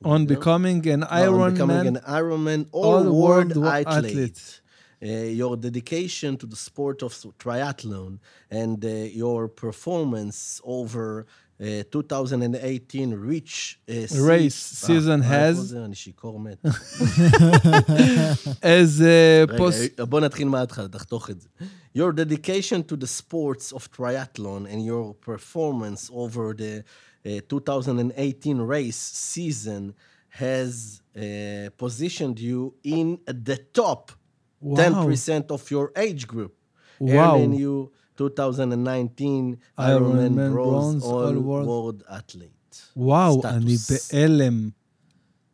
On becoming an No, on Iron becoming Man. an Iron Man All all-world world athlete. athlete. Uh, your dedication to the sport of triathlon and uh, your performance over uh, 2018 reach uh, Race se- season אה, has- איפה זה? <laughs> אני שיכור מת. איזה רגע, פוסט... בוא נתחיל מההתחלה, תחתוך את זה. Your dedication to the sports of triathlon and your performance over the uh, 2018 race season has uh, positioned you in the top וואו. 10% of your age group. וואו. earning you 2019 Ironman Ironman bronze bronze all all world. world athlete. וואו, סטטוס. אני בהלם.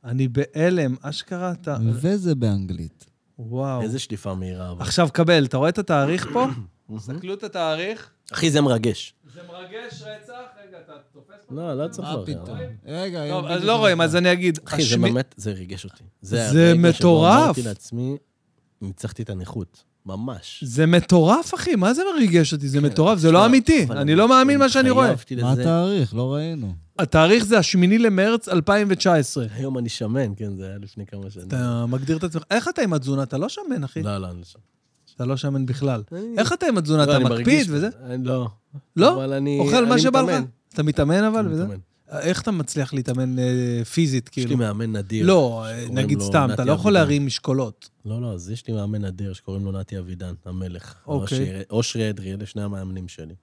אני בהלם, אשכרה אתה... וזה באנגלית. וואו. איזה שליפה מהירה. אבל. עכשיו, קבל, אתה רואה את התאריך פה? <coughs> תסתכלו את התאריך. אחי, זה מרגש. זה מרגש רצח. לא, לא צריך מה להוכיח. פתאום? רגע, טוב, אז לא זה רואים. אז אני אגיד. אחי, זה באמת, זה ריגש אותי. זה הרגע שבו מטורף. אמרתי לעצמי, ניצחתי את הנכות. ממש. זה מטורף, אחי, מה זה מריגש אותי? זה כן, מטורף, זה לא אמיתי. אני לא מאמין מה שאני רואה. מה. התאריך? לא ראינו. התאריך זה השמיני למרץ 2019. היום אני שמן, כן, זה היה לפני כמה שנים. אתה מגדיר את עצמך, איך אתה עם התזונה? אתה לא שמן, אחי. לא, לא, אני לא שמן. אתה לא שמן בכלל. איך אתה עם התזונה? לא, אתה מקפיד. וזה? לא. לא? אוכל מה שבא לך? אתה מתאמן אבל וזה? מתאמן. איך אתה מצליח להתאמן אה, פיזית, יש לי כאילו? מאמן נדיר. לא, נגיד לו סתם, אתה לא יכול. להרים משקולות. לא, לא, אז יש לי מאמן נדיר שקוראים לו נתי אבידן, המלך. אוקיי. אושרי אדרי, אלה שני המאמנים שלי.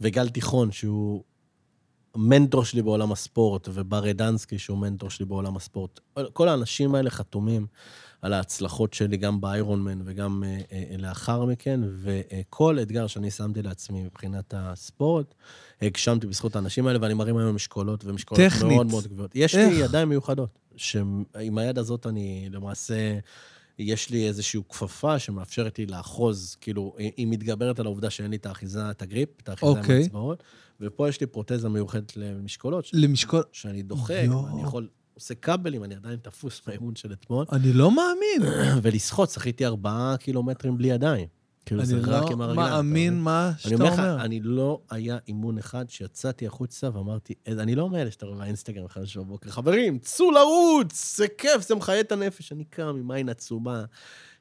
וגל תיכון, שהוא מנטור שלי בעולם הספורט, ובר אדנסקי, שהוא מנטור שלי בעולם הספורט. כל האנשים האלה חתומים על ההצלחות שלי, גם באיירון מן וגם אה, אה, לאחר מכן, וכל אתגר שאני שמתי לעצמי מבחינת הספורט, הגשמתי בזכות האנשים האלה, ואני מרים היום משקולות, ומשקולות טכנית. מאוד מאוד גבוהות. יש איך? לי ידיים מיוחדות, שעם היד הזאת אני למעשה... יש לי איזושהי כפפה שמאפשרת לי לאחוז, כאילו, היא מתגברת על העובדה שאין לי את האחיזה, את הגריפ, את האחיזה עם אוקיי. האצבעות, ופה יש לי פרוטזה מיוחדת למשקולות, למשקול... שאני דוחק. ואני יכול, עושה כבלים, אני עדיין תפוס מהאימון של אתמול, אני לא מאמין. <clears throat> ולשחות, שחיתי ארבעה קילומטרים בלי ידיים. כאילו, זה אני רק לא עם הרגליים. אתה מאמין מבין? מה אני שאתה אומר לך, אומר. אני לא היה אימון אחד שיצאתי החוצה ואמרתי, "אה, אני לא מאלה שאתה רואה באינסטגרם חמש בבוקר, חברים, צאו לרוץ, זה כיף, זה מחיה את הנפש. אני קם עם עין עצומה,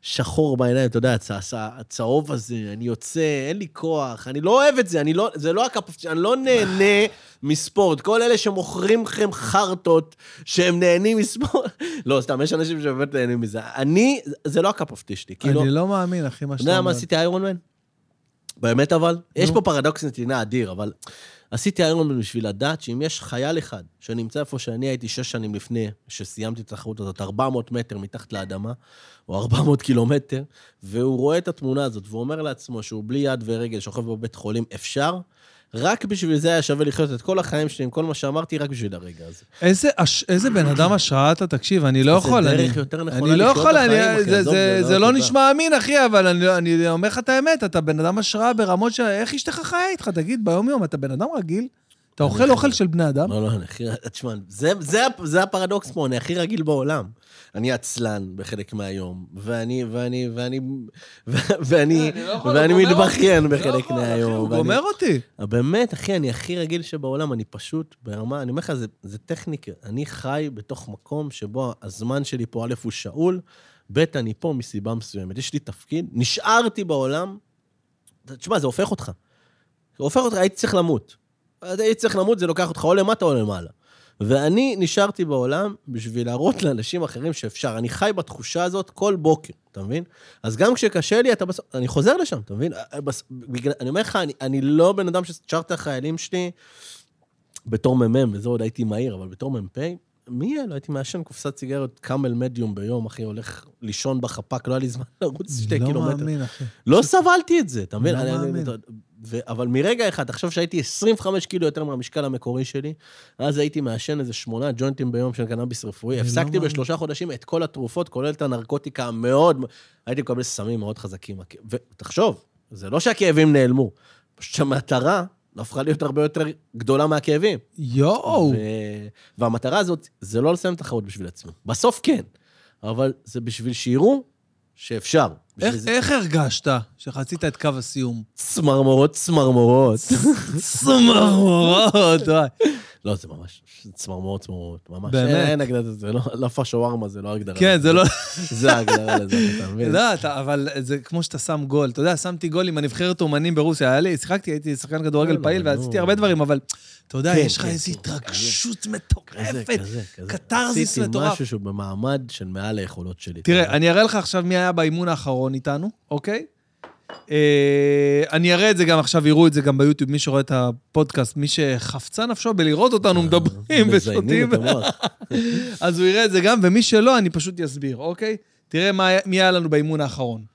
שחור בעיניים, אתה יודע, הצ- הצ- הצהוב הזה, אני יוצא, אין לי כוח, אני לא אוהב את זה, אני לא, זה לא הקפ... אני לא נהנה <sighs> מספורט. כל אלה שמוכרים לכם חרטות שהם נהנים מספורט, <laughs> לא, סתם, יש אנשים שבאמת נהנים מזה. אני, זה לא אוף שלי, כאילו... אני לא מאמין, אחי, מה אתה שאתה יודע אומר. מה עשיתי איירון מן? באמת אבל? יש. פה פרדוקס נתינה אדיר, אבל עשיתי איירון בשביל לדעת שאם יש חייל אחד שנמצא איפה שאני הייתי שש שנים לפני, שסיימתי את התחרות הזאת, 400 מטר מתחת לאדמה, או 400 קילומטר, והוא רואה את התמונה הזאת, והוא אומר לעצמו שהוא בלי יד ורגל, שוכב בבית חולים, אפשר? רק בשביל זה היה שווה לחיות את כל החיים שלי עם כל מה שאמרתי, רק בשביל הרגע הזה. איזה, הש- איזה בן אדם השראה אתה, תקשיב, אני לא זה יכול. דרך אני- יותר נכונה אני לא לחיות את החיים, אחי, זה- עזוב, זה זה זה לא לא תודה. נשמע אמין, אחי, אבל אני- אני אומר לך את האמת, אתה בן אדם השראה ברמות של... איך אשתך חיה איתך? תגיד, ביום-יום, אתה בן אדם רגיל? אתה אוכל אוכל של בני אדם? לא, לא, אני הכי... תשמע, זה, זה, זה הפרדוקס פה, אני הכי רגיל בעולם. אני עצלן בחלק מהיום, ואני, ואני, ואני, ואני, אני לא ואני מתבכיין. בחלק לא מהיום. הוא גומר אותי. באמת, אחי, אני הכי רגיל שבעולם, אני פשוט ברמה, אני אומר לך, זה, זה טכניקה. אני חי בתוך מקום שבו הזמן שלי פה, א', הוא שאול, ב', אני פה מסיבה מסוימת. יש לי תפקיד, נשארתי בעולם, תשמע, זה הופך אותך. זה הופך אותך, הייתי צריך למות. הייתי צריך למות, זה לוקח אותך או למטה או למעלה. ואני נשארתי בעולם בשביל להראות לאנשים אחרים שאפשר. אני חי בתחושה הזאת כל בוקר, אתה מבין? אז גם כשקשה לי, אתה בסוף... אני חוזר לשם, אתה מבין? בס- בגלל- אני אומר לך, אני, אני לא בן אדם את החיילים שלי בתור מ"מ, וזה עוד הייתי מהיר, אבל בתור מ"פ, מי יהיה? לא הייתי מעשן קופסת סיגריות קאמל מדיום ביום, אחי, הולך לישון בחפ"ק, לא היה לי זמן <laughs> לרוץ שתי לא קילומטר. מאמין, אחי. לא סבלתי את זה, אתה מבין? לא אני- אני- מאמין. ו- אבל מרגע אחד, תחשוב שהייתי 25 קילו יותר מהמשקל המקורי שלי, אז הייתי מעשן איזה שמונה ג'וינטים ביום של קנאביס רפואי. לא הפסקתי מאמין. בשלושה חודשים את כל התרופות, כולל את הנרקוטיקה המאוד... הייתי מקבל סמים מאוד חזקים. ותחשוב, זה לא שהכאבים נעלמו, פשוט שהמטרה הפכה להיות הרבה יותר גדולה מהכאבים. יואו. ו... והמטרה הזאת, זה לא לסיים תחרות בשביל עצמי. בסוף כן, אבל זה בשביל שיראו שאפשר. איך- זה- איך הרגשת שחצית את קו הסיום? צמרמורות, צמרמורות. צמרמורות, <laughs> וואי. לא, זה ממש צמרמורות, צמרמורות. ממש. באמת? אין- הגדרה לזה, לא- לא פשווארמה זה לא הגדרה. כן, זה לא... <laughs> זה ההגדרה לזה, אתה <laughs> מבין? לא, אתה- אבל זה כמו שאתה שם גול. אתה יודע, שמתי גול עם הנבחרת אומנים ברוסיה. היה לי, שיחקתי, הייתי שחקן כדורגל לא, פעיל נו. ועשיתי הרבה דברים, אבל אתה יודע, כן, יש לך כן, איזו כן. התרגשות כזה, מטורפת. קתרזיס מטורף. עשיתי משהו שהוא במעמד של מעל היכולות שלי. תראה, אני אראה לך עכשיו מי היה באימון האחרון איתנו, אוקיי? אה, אני אראה את זה גם עכשיו, יראו את זה גם ביוטיוב, מי שרואה את הפודקאסט, מי שחפצה נפשו בלראות אותנו מדברים ושותים. <laughs> אז הוא יראה את זה גם, ומי שלא, אני פשוט אסביר, אוקיי? תראה מה, מי היה לנו באימון האחרון.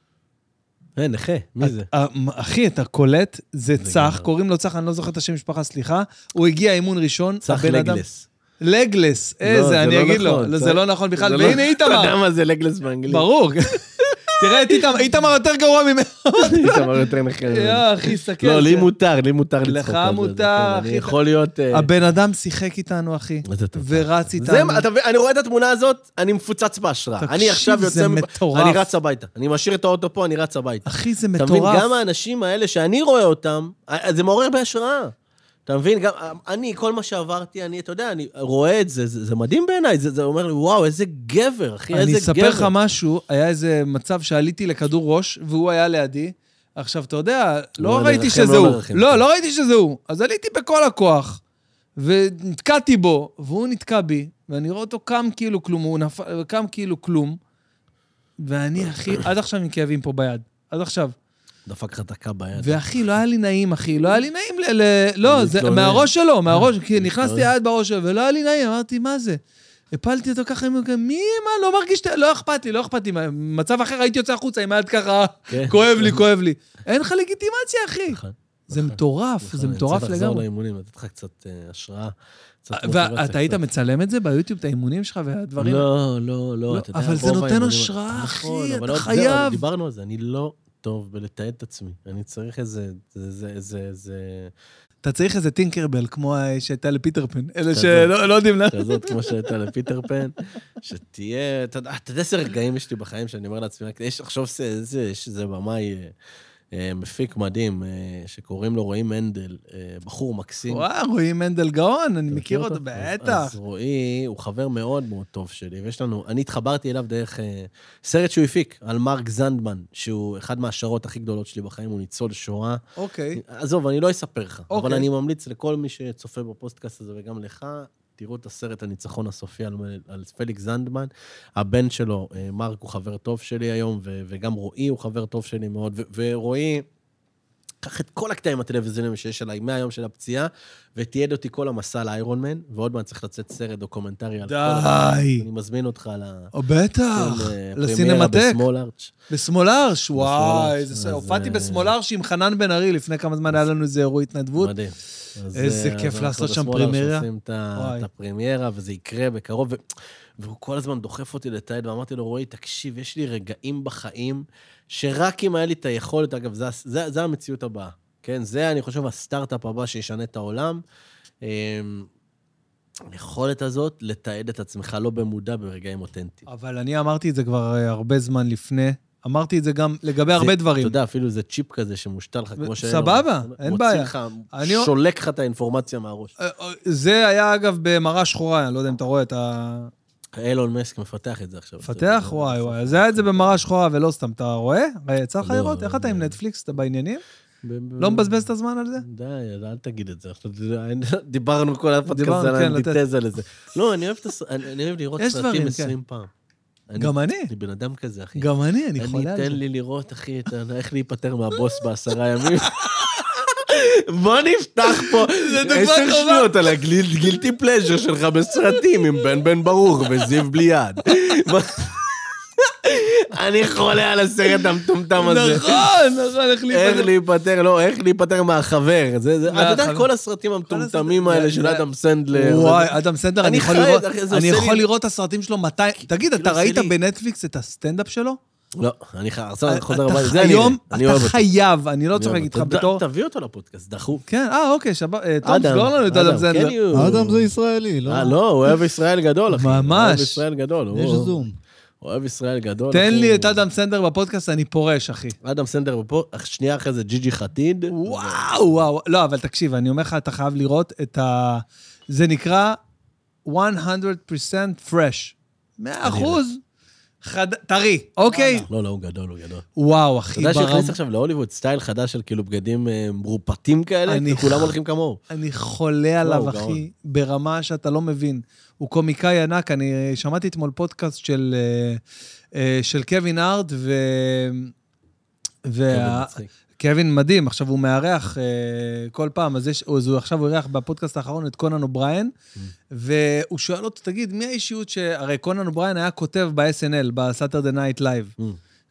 אה, נכה, מי זה? אה, אחי, אתה קולט, זה צח. קוראים לו צח, אני לא זוכר את השם משפחה, סליחה. הוא הגיע אימון ראשון, צח לגלס. לגלס, לא, איזה, זה אני לא אגיד לו. נכון, לא, זה לא נכון בכלל, זה לא- והנה אתה יודע איתמר, מה זה לגלס באנגלית? ברור. תראה את איתמר, יותר גרוע ממנו. איתמר יותר. ממנו. יא, אחי, סתכל. לא, לי. מותר, לי מותר לצחוק לך זה, מותר, כן, אחי. יכול להיות... אה, הבן אדם שיחק איתנו, אחי. ורץ זה, איתנו. אני רואה את התמונה הזאת, אני מפוצץ בהשראה. תקשיב, אני עכשיו זה יוצא... מב- מטורף. אני רץ הביתה. אני משאיר את האוטו פה, אני רץ הביתה. אחי, זה אתה מבין, מטורף. גם האנשים האלה שאני רואה אותם, אה, זה מעורר בהשראה. אתה מבין? גם אני, כל מה שעברתי, אני, אתה יודע, אני רואה את זה, זה, זה מדהים בעיניי, זה, זה אומר לי, וואו, איזה גבר, אחי, איזה אני גבר. אספר לך משהו, היה איזה מצב שעליתי לכדור ראש, והוא היה לידי. עכשיו, אתה יודע, לא לא, ראיתי שזה לא הוא. לרחם. לא, לא ראיתי שזה הוא. אז עליתי בכל הכוח, ונתקעתי בו, והוא נתקע בי, ואני רואה אותו קם כאילו כלום, הוא נפל, קם כאילו כלום, ואני, אחי, עד עכשיו עם כאבים פה ביד. עד עכשיו. דפק לך דקה ביד. ואחי, לא היה לי נעים, אחי, לא היה לי נעים ל... ל- לא, זה. מהראש שלו, מהראש, כי נכנסתי להתלונן. יד בראש שלו, ולא היה לי נעים, אמרתי, מה זה? הפלתי אותו ככה, מי, מה, לא מרגיש, לא אכפת לי, לא אכפת לי. במצב אחר הייתי יוצא החוצה עם היד ככה, כן. כואב לי, כואב לי. אין לך לגיטימציה, אחי. נכון, זה נכון. מטורף, זה נכון, מטורף אני צריך לחזור לגמרי. לאימונים, לתת לך קצת אה, השראה. ואתה היית. מצלם את זה ביוטיוב, את האימונים שלך והדברים? לא, לא, לא, לא, אתה יודע, אבל זה נותן השראה, אחי, אתה עוד- חייב. דיברנו על זה, אני לא טוב בלתעד את עצמי. אני צריך איזה, זה, זה, זה, זה, אתה צריך איזה טינקרבל, כמו שהייתה לפיטר פן. אלה. שלא לא יודעים למה. כזאת כמו שהייתה לפיטר פן, שתהיה, אתה יודע, איזה רגעים יש לי בחיים שאני אומר לעצמי, יש, עכשיו זה, זה, יש איזה במאי, אה, מפיק מדהים, אה, שקוראים לו רועי מנדל, אה, בחור מקסים. וואו, רועי מנדל גאון, אני מכיר אותו, בטח. אז רועי הוא חבר מאוד מאוד טוב שלי, ויש לנו, אני התחברתי אליו דרך אה, סרט שהוא הפיק על מרק זנדמן, שהוא אחד מההשראות הכי גדולות שלי בחיים, הוא ניצול שואה. אוקיי. עזוב, אני לא אספר לך, אבל אוקיי. אני ממליץ לכל מי שצופה בפודקאסט הזה וגם לך, תראו את הסרט הניצחון הסופי על, על פליקס זנדמן. הבן שלו, אה, מרק, הוא חבר טוב שלי היום, ו, וגם רועי הוא חבר טוב שלי מאוד, ו, ורועי... קח את כל הקטעים הטלוויזיוניים שיש עליי מהיום של הפציעה, ותיעד אותי כל המסע לאיירון מן, ועוד מעט צריך לצאת סרט דוקומנטרי על כל... די. אני מזמין אותך ל... או בטח, אה, לסינמטק. בסמול ארץ'. וואי, איזה הופעתי אה, בסמולרש עם חנן בן ארי, לפני כמה זמן היה לנו איזה אירוע התנדבות. מדהים. איזה אה, כיף לעשות שם בשמאלה פרמיירה. שעושים את ה- וואי. את הפרמיירה, וזה יקרה בקרוב. והוא כל הזמן דוחף אותי לתעד, ואמרתי לו, רועי, תקשיב, יש לי רגעים בחיים שרק אם היה לי את היכולת, אגב, זה, זה, זה המציאות הבאה, כן? זה, אני חושב, הסטארט-אפ הבא שישנה את העולם. אמ, היכולת הזאת לתעד את עצמך לא במודע ברגעים אותנטיים. אבל אני אמרתי את זה כבר אה, הרבה זמן לפני. אמרתי את זה גם לגבי הרבה זה- דברים. אתה יודע, אפילו זה צ'יפ כזה שמושתל לך, כמו ש... סבבה, אין בעיה. מוציא לך, אני- שולק לך את האינפורמציה מהראש. אה, אה, זה היה, אגב, במראה שחורה, אני לא יודע אם אתה רואה את ה... אילון מסק מפתח את זה עכשיו. פתח? וואי וואי. זה היה את זה במראה שחורה ולא סתם, אתה רואה? יצא לך לא, לראות? איך אתה עם לא. נטפליקס? אתה בעניינים? לא מבזבז את הזמן על זה? די, אל תגיד את זה. <laughs> דיברנו כל הפודקאסט על כן. האנטיתזה לזה. לא, אני אוהב אני אני לראות סרטים דברים, 20 פעם. גם אני. אני בן אדם כזה, אחי. גם אני, אני אני חולה על תן זה. לי לראות, אחי, איך להיפטר מהבוס בעשרה ימים. <laughs> בוא נפתח פה עשר. שניות על הגילטי פלז'ר שלך בסרטים עם בן בן ברוך וזיו בלי יד. אני חולה על הסרט המטומטם הזה. נכון, נכון, איך איך להיפטר. להיפטר, לא, איך להיפטר מהחבר. אתה יודע. כל הסרטים המטומטמים האלה של אדם סנדלר. וואי, אדם סנדלר, אני יכול לראות, את הסרטים שלו מתי... תגיד, אתה ראית לי- בנטפליקס את הסטנדאפ שלו? לא, אני חוזר הביתה. זה היום, אוהב, אני אוהב אתה. חייב, אני לא אוהב איתך אותו. בתור... תביא אותו לפודקאסט, דחוף. כן, אה, אוקיי, שבת. אה, תום, סגור לנו את אדם סנדלר. כן. אדם זה ישראלי, לא? אה, לא, הוא אוהב ישראל גדול, אחי. ממש. הוא אוהב ישראל גדול. יש הוא- זום. הוא אוהב ישראל גדול. תן. לי את אדם סנדלר בפודקאסט, אני פורש, אחי. אדם סנדלר פה, שנייה אחרי זה ג'יג'י חדיד. וואו, וואו. לא, אבל תקשיב, אני אומר לך, אתה חייב לראות את ה... זה נקרא 100% fresh. 100 אחוז. חד... טרי, אוקיי? לא, לא, הוא גדול, הוא גדול. וואו, אתה אחי, יודע ברם... שהכניס עכשיו להוליווד סטייל חדש של כאילו בגדים אה, מרופטים כאלה? אני- וכולם הולכים כמוהו. אני חולה עליו, אחי. ברמה שאתה לא מבין. הוא קומיקאי ענק, אני אה, שמעתי אתמול פודקאסט של, אה, של קווין הארט, ו... וה... קווין מדהים, עכשיו הוא מארח אה, כל פעם, אז, יש, אז הוא עכשיו אירח בפודקאסט האחרון את קונן אובריין, והוא שואל אותו, תגיד, מי האישיות ש... הרי קונן אובריין היה כותב ב-SNL, ב Saturday Night Live. Mm.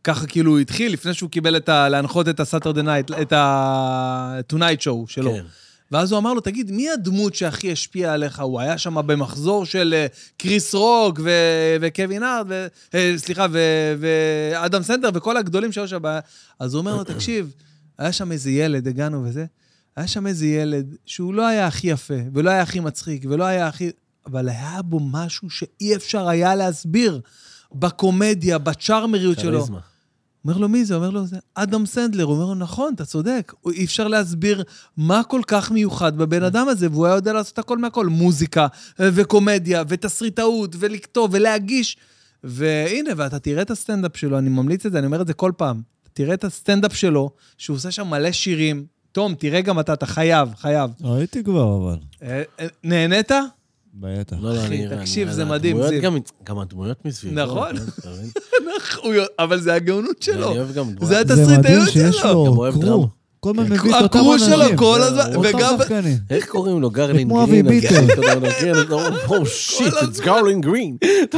ככה כאילו הוא התחיל, לפני שהוא קיבל את ה... להנחות את ה Saturday Night, את ה-Tonight Show שלו. כן. ואז הוא אמר לו, תגיד, מי הדמות שהכי השפיעה עליך? הוא היה שם במחזור של אה, קריס רוק ו- וקווין הארט, ו- אה, סליחה, ו- ואדם סנדלר וכל הגדולים שהיו שם. אז הוא אומר לו, תקשיב, היה שם איזה ילד, הגענו וזה, היה שם איזה ילד שהוא לא היה הכי יפה, ולא היה הכי מצחיק, ולא היה הכי... אבל היה בו משהו שאי אפשר היה להסביר בקומדיה, בצ'ארמריות שלו. כריזמה. אומר לו, מי זה? אומר לו, זה אדם סנדלר. הוא אומר לו, נכון, אתה צודק. אי אפשר להסביר מה כל כך מיוחד בבן אדם הזה, והוא היה יודע לעשות הכל מהכל. מוזיקה, אה, וקומדיה, ותסריטאות, ולכתוב, ולהגיש. והנה, ואתה תראה את הסטנדאפ שלו, אני ממליץ את זה, אני אומר את זה כל פעם. תראה את הסטנדאפ שלו, שהוא עושה שם מלא שירים. תום, תראה גם אתה, אתה חייב, חייב. ראיתי כבר, אבל. אה, אה, נהנית? בטח. לא, לא, אחי, אני... תקשיב, זה מדהים, זיו. גם- הדמויות מסביבו. <laughs> נכון. הוא- אבל זה הגאונות שלו. אני אוהב גם דמויות. זה זה מדהים התסריטאיות שיש שלו. גם לו אוהב דרמה. קרו. כל הזמן מביא את אותם הקרו אנשים. שלו כל הזמן, וגם... איך קוראים לו? גרלין כמו גרין? אבי ביטר. אתה יודע, כן, אתה אומר, או שיט, it's גרלין גרין. <laughs> אתה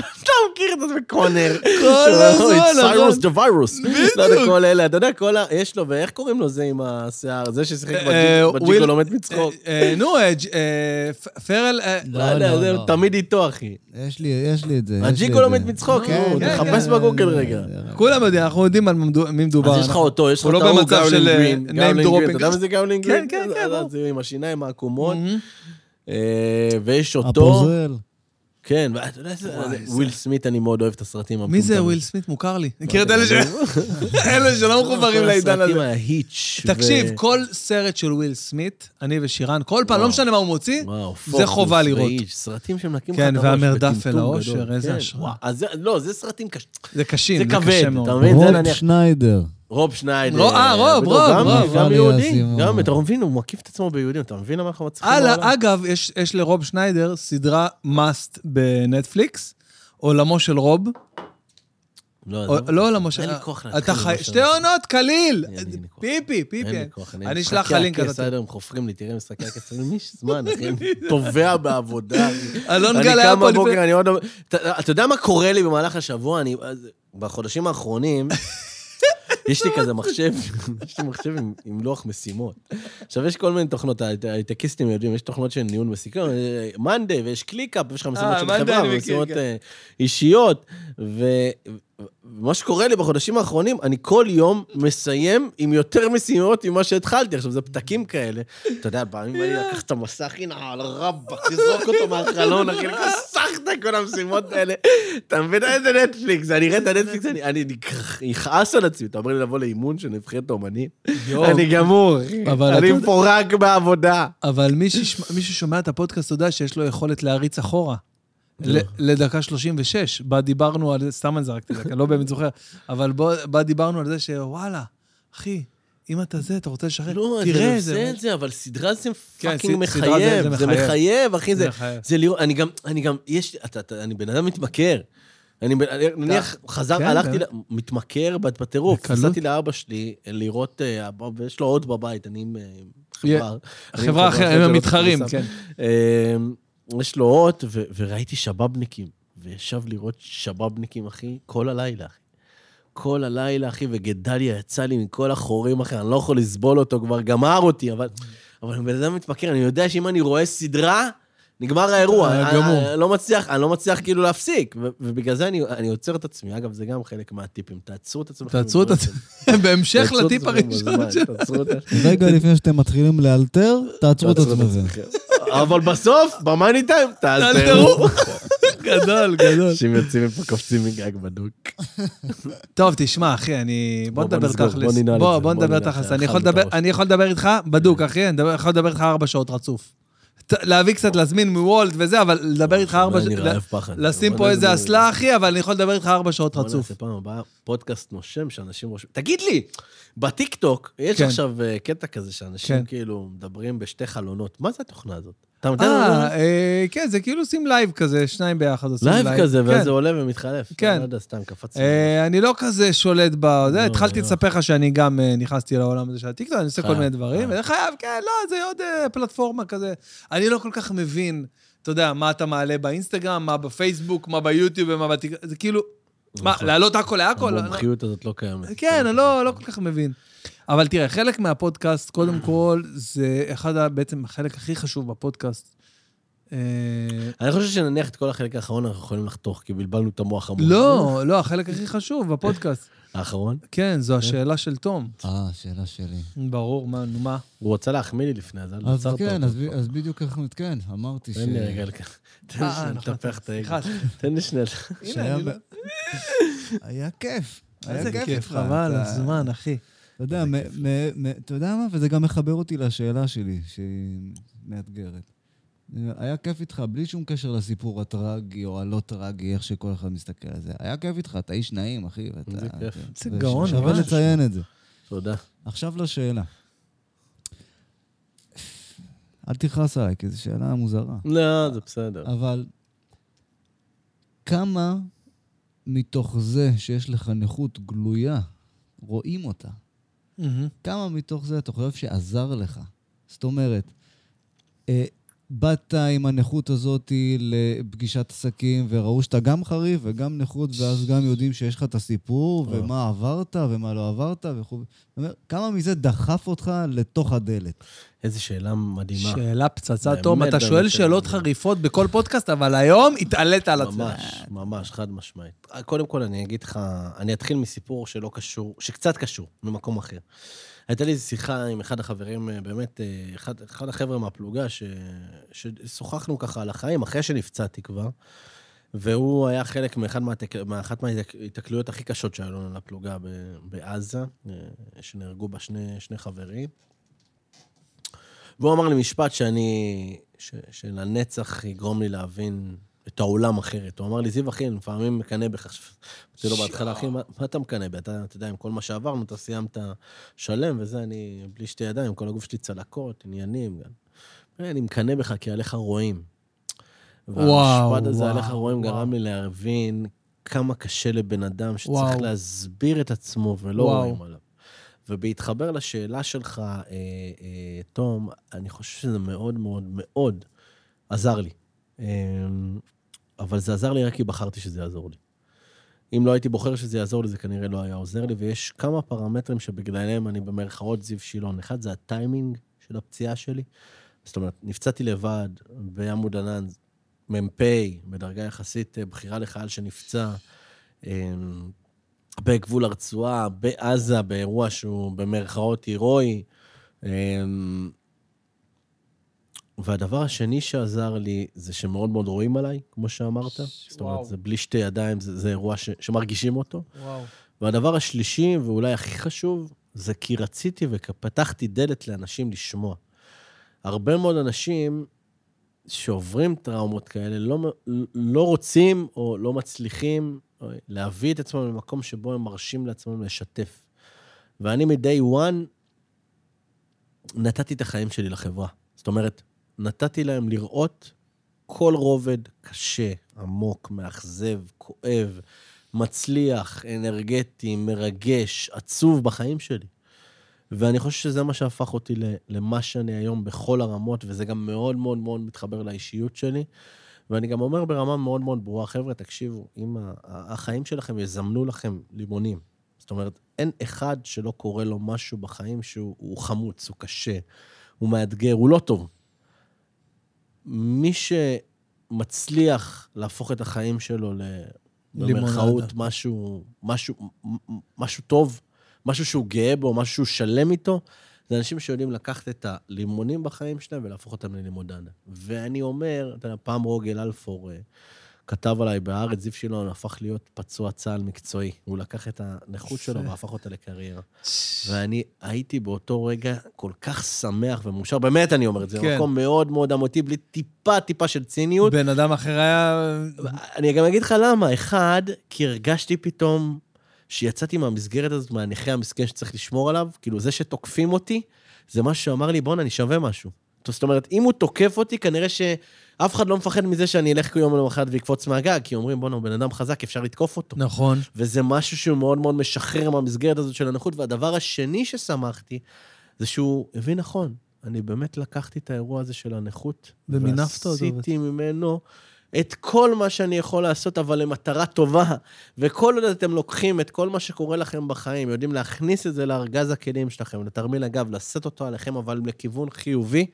מכיר את זה בקונר. כל הזמן, It's נכון. Cyrus the virus. בדיוק. לא כל אלה, אתה יודע, כל ה... יש לו, ואיך קוראים לו זה עם השיער? זה ששיחק אה, בג'יגו לא מת מצחוק. אה, אה, נו, אה, אה, פרל... אה, לא יודע, זה תמיד איתו, אחי. יש לי, יש לי את זה. הג'יקו לא זה. מת מצחוק, כן, נו, כן, תחפש כן. בגוגל רגע. כולם יודעים, אנחנו יודעים על מי מדובר. אז יש לך אותו, יש לך הוא את לא ההוא, אה, גרין. גאולין גרין. אתה יודע מה זה גאולין כן, גרין? כן, כן. זה עם השיניים העקומות. אה, ויש אותו, הפוזל. כן, ואתה יודע, וויל סמית, אני מאוד אוהב את הסרטים מי המטומטמים. זה וויל סמית? מוכר לי. מכיר את אלה ש... <laughs> לא, שלא מחוברים לעידן כל הסרטים הזה. ההיץ'. תקשיב, כל סרט של וויל סמית, אני ושירן, כל פעם, לא. משנה מה הוא מוציא, זה חובה לראות. סרטים שמנקים לך כן, את הראש והמרדף בטמטום אל האושר. איזה כן, השראה. לא, זה סרטים קשים. זה קשים, זה זה כבד, קשה אתה מאוד. מבין? רוב שניידר. רוב שניידר. רוב- אה, רוב, רוב, גם- רוב. גם יהודי. גם, אתה מבין, הוא מקיף את עצמו ביהודים, אתה מבין למה אנחנו מצליחים הלאה, בעולם? אגב, יש, יש לרוב שניידר סדרה מאסט בנטפליקס, עולמו של רוב, לא. לא עולמו של... אין לי כוח להתחיל. שתי עונות, קליל! פיפי, פיפי. אין לי כוח, אני אשלח לך לינק כזה. הכס הם חופרים לי, תראה משחקי הכס, אני יש זמן, אחי, אני <laughs> טובע בעבודה. אלון אני גל היה קם פה בבוקר, לפני... אני עוד... אתה יודע מה קורה לי במהלך השבוע? אני... בחודשים האחרונים, יש לי כזה מחשב, <laughs> יש לי מחשב עם, עם לוח משימות. עכשיו, יש כל מיני תוכנות, ההייטקיסטים יודעים, יש תוכנות של ניהול, מסי כאן, מאנדיי, ויש קליקאפ, ויש לך משימות אה, של חברה, ומשימות כן. אה, אישיות. ומה שקורה לי בחודשים האחרונים, אני כל יום מסיים עם יותר משימות ממה שהתחלתי. עכשיו, זה פתקים כאלה. אתה יודע, פעמים בא לי לקחת את המסך, הנה, על רבאק, לזרוק אותו מהחלון, אחי, כסחת כל המשימות האלה. אתה מבין איזה נטפליקס? אני אראה את הנטפליקס, אני אני אכעס על עצמי. אתה אומר לי לבוא לאימון של נבחרת האומנים? אני גמור, אני מפורק בעבודה. אבל מי ששומע את הפודקאסט, יודע שיש לו יכולת להריץ אחורה. ל- לדקה 36, בה דיברנו על זה, סתם אני זרקתי דקה, לא באמת זוכר, אבל בה דיברנו על זה שוואלה, אחי, אם אתה זה, אתה רוצה לשחרר, לא, אתה תראה עושה את זה, אבל סדרה זה כן, fucking מחייב. זה מחייב. אחי, זה זה... לראות, אני גם, אני גם, יש, אני בן אדם מתמכר. אני אני- נניח, חזר, כן, הלכתי, מתמכר בטירוף. נסעתי לאבא שלי לראות, אה, ויש לו עוד בבית, אני עם אה, חברה. אני חברה אחרת, הם המתחרים. כן. יש לו אות, ו- וראיתי שבאבניקים. וישב לראות שבאבניקים, אחי, כל הלילה, אחי. כל הלילה, אחי, וגדליה יצא לי מכל החורים, אחי, אני לא יכול לסבול אותו, כבר גמר אותי, אבל... אבל אני בן אדם מתמכר, אני יודע שאם אני רואה סדרה, נגמר האירוע. אה, אני- גמור. אני לא מצליח, אני לא מצליח כאילו להפסיק, ובגלל זה אני, אני עוצר את עצמי. אגב, זה גם חלק מהטיפים, תעצרו את עצמכם. תעצרו את. עצמם, <laughs> בהמשך לטיפ עצמכם הראשון את רגע לפני שאתם מתחילים לאלתר, תעצרו את עצמכם. אבל בסוף, במאני טיים. תאלתרו. גדול, גדול. אנשים יוצאים מפה קופצים מגג בדוק. טוב, תשמע, אחי, אני... בוא בוא, בוא נדבר תכלס. בוא ננעל את בוא, זה, בוא בוא נדבר תכלס. אני יכול לדבר- הראש. אני יכול לדבר איתך בדוק, אחי, אני יכול לדבר איתך ארבע שעות רצוף. להביא קצת, להזמין מוולט וזה, אבל לדבר איתך ארבע אני שעות... רעב פחד. לשים בוא פה איזה נדבר. אסלה, אחי, אבל אני יכול לדבר איתך ארבע שעות בוא רצוף. נעשה פעם הבאה פודקאסט נושם שאנשים רושמים. תגיד לי, בטיקטוק יש כן. עכשיו אה, קטע כזה שאנשים כן. כאילו מדברים בשתי חלונות. מה זה התוכנה הזאת? אתה נותן לנו אה, אה, כן, זה כאילו שים live כזה, שניים ביחד עושים live. live כזה, ואז כן. זה עולה ומתחלף. כן. לא יודע, סתם קפצתי. אה, אני לא כזה שולט ב... התחלתי. לספר לך שאני גם אה, נכנסתי לעולם הזה של הטיקטוק, אני עושה כל חייב, מיני דברים, חייב. כן, לא, זה עוד פלטפורמה כזה. אני לא כל כך מבין, אתה יודע, מה אתה מעלה באינסטגרם, מה בפייסבוק, מה ביוטיוב ומה בטיקטוק, זה כאילו, מה, נכון. להעלות הכל להכל? המומחיות הזאת לא קיימת. כן, אני לא, לא כל כך מבין. אבל תראה, חלק מהפודקאסט, קודם כל, זה אחד, בעצם החלק הכי חשוב בפודקאסט. אה, אני חושב שנניח את כל החלק האחרון אנחנו יכולים לחתוך, כי בלבלנו את המוח המון. לא, לא, החלק הכי חשוב בפודקאסט. האחרון? כן, זו השאלה של תום. אה, שאלה שלי. ברור, מה, נו מה? הוא רצה להחמיא לי לפני, אז אז עצרת כן, אותו. אז ב- אז בדיוק איך, כן, אמרתי ש... תן לי רגע לכך. תן לי שנייה נכון. לטפח את האגו. תן לי שנייה. אני ב- לא- היה כיף. היה איזה כיף, איתך. חבל, הזמן, אחי. אתה יודע, אתה יודע מה? וזה גם מחבר אותי לשאלה שלי, שהיא מאתגרת. היה כיף איתך, בלי שום קשר לסיפור הטרגי או הלא טרגי, איך שכל אחד מסתכל על זה. היה כיף איתך, אתה איש נעים, אחי. ואתה- איזה כיף. וש- גאון, שווה. לציין את זה. תודה. עכשיו לשאלה. אל תכעס עליי, כי זו שאלה מוזרה. לא, זה בסדר. אבל כמה מתוך זה שיש לך נכות גלויה, רואים אותה? כמה מתוך זה אתה חושב שעזר לך? זאת אומרת, אה, באת עם הנכות הזאת לפגישת עסקים, וראו שאתה גם חריף וגם נכות, ואז גם יודעים שיש לך את הסיפור, אה. ומה עברת ומה לא עברת וכו'. זאת אומרת, כמה מזה דחף אותך לתוך הדלת? איזה שאלה מדהימה. שאלה פצצה, תום. אתה שואל. שאלות חריפות בכל פודקאסט, אבל היום התעלית על עצמך. ממש, ממש, חד משמעית. קודם כל, אני אגיד לך, אני אתחיל מסיפור שלא קשור, שקצת קשור, ממקום אחר. הייתה לי שיחה עם אחד החברים, אה, באמת, אה, אחד, אחד החבר'ה מהפלוגה, ש, ששוחחנו ככה על החיים, אחרי שנפצעתי כבר, והוא היה חלק מאחד מהתק, מאחת מההתקלויות הכי קשות שהיו לנו לפלוגה ב, בעזה, אה, שנהרגו בה שני, שני חברים. והוא אמר לי משפט שאני, ש, שלנצח יגרום לי להבין את העולם אחרת. הוא אמר לי, זיו, אחי, אני לפעמים מקנא בך. אמרתי לו בהתחלה, אחי, מה, מה אתה מקנא בי? אתה, אתה יודע, עם כל מה שעברנו, אתה סיימת שלם, וזה, אני בלי שתי ידיים, כל הגוף שלי צלקות, עניינים. גם. אני מקנא בך כי עליך רואים. והמשפט הזה, עליך רואים. גרם לי להבין כמה קשה לבן אדם שצריך וואו. להסביר את עצמו ולא וואו. רואים עליו. ובהתחבר לשאלה שלך, אה, אה, תום, אני חושב שזה מאוד מאוד מאוד עזר לי. אה, אבל זה עזר לי רק כי בחרתי שזה יעזור לי. אם לא הייתי בוחר שזה יעזור לי, זה כנראה לא היה עוזר לי, ויש כמה פרמטרים שבגללם אני במרכאות זיו שילון. אחד, זה הטיימינג של הפציעה שלי. זאת אומרת, נפצעתי לבד בעמוד ענן, מ"פ, בדרגה יחסית אה, בכירה לחייל שנפצע, אה, בגבול הרצועה, בעזה, באירוע שהוא במרכאות הירואי. והדבר השני שעזר לי, זה שמאוד מאוד רואים עליי, כמו שאמרת. זאת אומרת, וואו. זה בלי שתי ידיים, זה, זה אירוע ש, שמרגישים אותו. וואו. והדבר השלישי, ואולי הכי חשוב, זה כי רציתי ופתחתי דלת לאנשים לשמוע. הרבה מאוד אנשים שעוברים טראומות כאלה לא, לא רוצים או לא מצליחים להביא את עצמם למקום שבו הם מרשים לעצמם לשתף. ואני מ-day one נתתי את החיים שלי לחברה. זאת אומרת, נתתי להם לראות כל רובד קשה, עמוק, מאכזב, כואב, מצליח, אנרגטי, מרגש, עצוב בחיים שלי. ואני חושב שזה מה שהפך אותי למה שאני היום בכל הרמות, וזה גם מאוד מאוד מאוד מתחבר לאישיות שלי. ואני גם אומר ברמה מאוד מאוד ברורה, חבר'ה, תקשיבו, אם החיים שלכם יזמנו לכם לימונים, זאת אומרת, אין אחד שלא קורה לו משהו בחיים שהוא הוא חמוץ, הוא קשה, הוא מאתגר, הוא לא טוב. מי שמצליח להפוך את החיים שלו ל... במרכאות. משהו, משהו, משהו טוב, משהו שהוא גאה בו, משהו שהוא שלם איתו, זה אנשים שיודעים לקחת את הלימונים בחיים שלהם ולהפוך אותם ללימודנה. ואני אומר, אתה יודע, פעם רוגל אלפור כתב עליי בהארץ, זיו שילון הפך להיות פצוע צה"ל מקצועי. הוא לקח את הנכות שלו. והפך אותה לקריירה. ואני הייתי באותו רגע כל כך שמח ומאושר, באמת אני אומר את זה, כן. במקום מאוד מאוד אמיתי, בלי טיפה טיפה של ציניות. בן אדם אחר היה... אני גם אגיד לך למה. אחד, כי הרגשתי פתאום שיצאתי מהמסגרת הזאת, מהנכה המסכן שצריך לשמור עליו, כאילו זה שתוקפים אותי, זה משהו שאמר לי, בואנה, אני שווה משהו. זאת אומרת, אם הוא תוקף אותי, כנראה שאף אחד לא מפחד מזה שאני אלך יום למחרת ואקפוץ מהגג, כי אומרים, בואנה, הוא בן אדם חזק, אפשר לתקוף אותו. נכון. וזה משהו שהוא מאוד מאוד משחרר מהמסגרת הזאת של הנכות. והדבר השני ששמחתי, זה שהוא הבין נכון. אני באמת לקחתי את האירוע הזה של הנכות, ומינפת אותו. ועשיתי ממנו את כל מה שאני יכול לעשות, אבל למטרה טובה. וכל עוד אתם לוקחים את כל מה שקורה לכם בחיים, יודעים להכניס את זה לארגז הכלים שלכם, לתרמיל הגב, לשאת אותו עליכם, אבל לכיוון חיובי,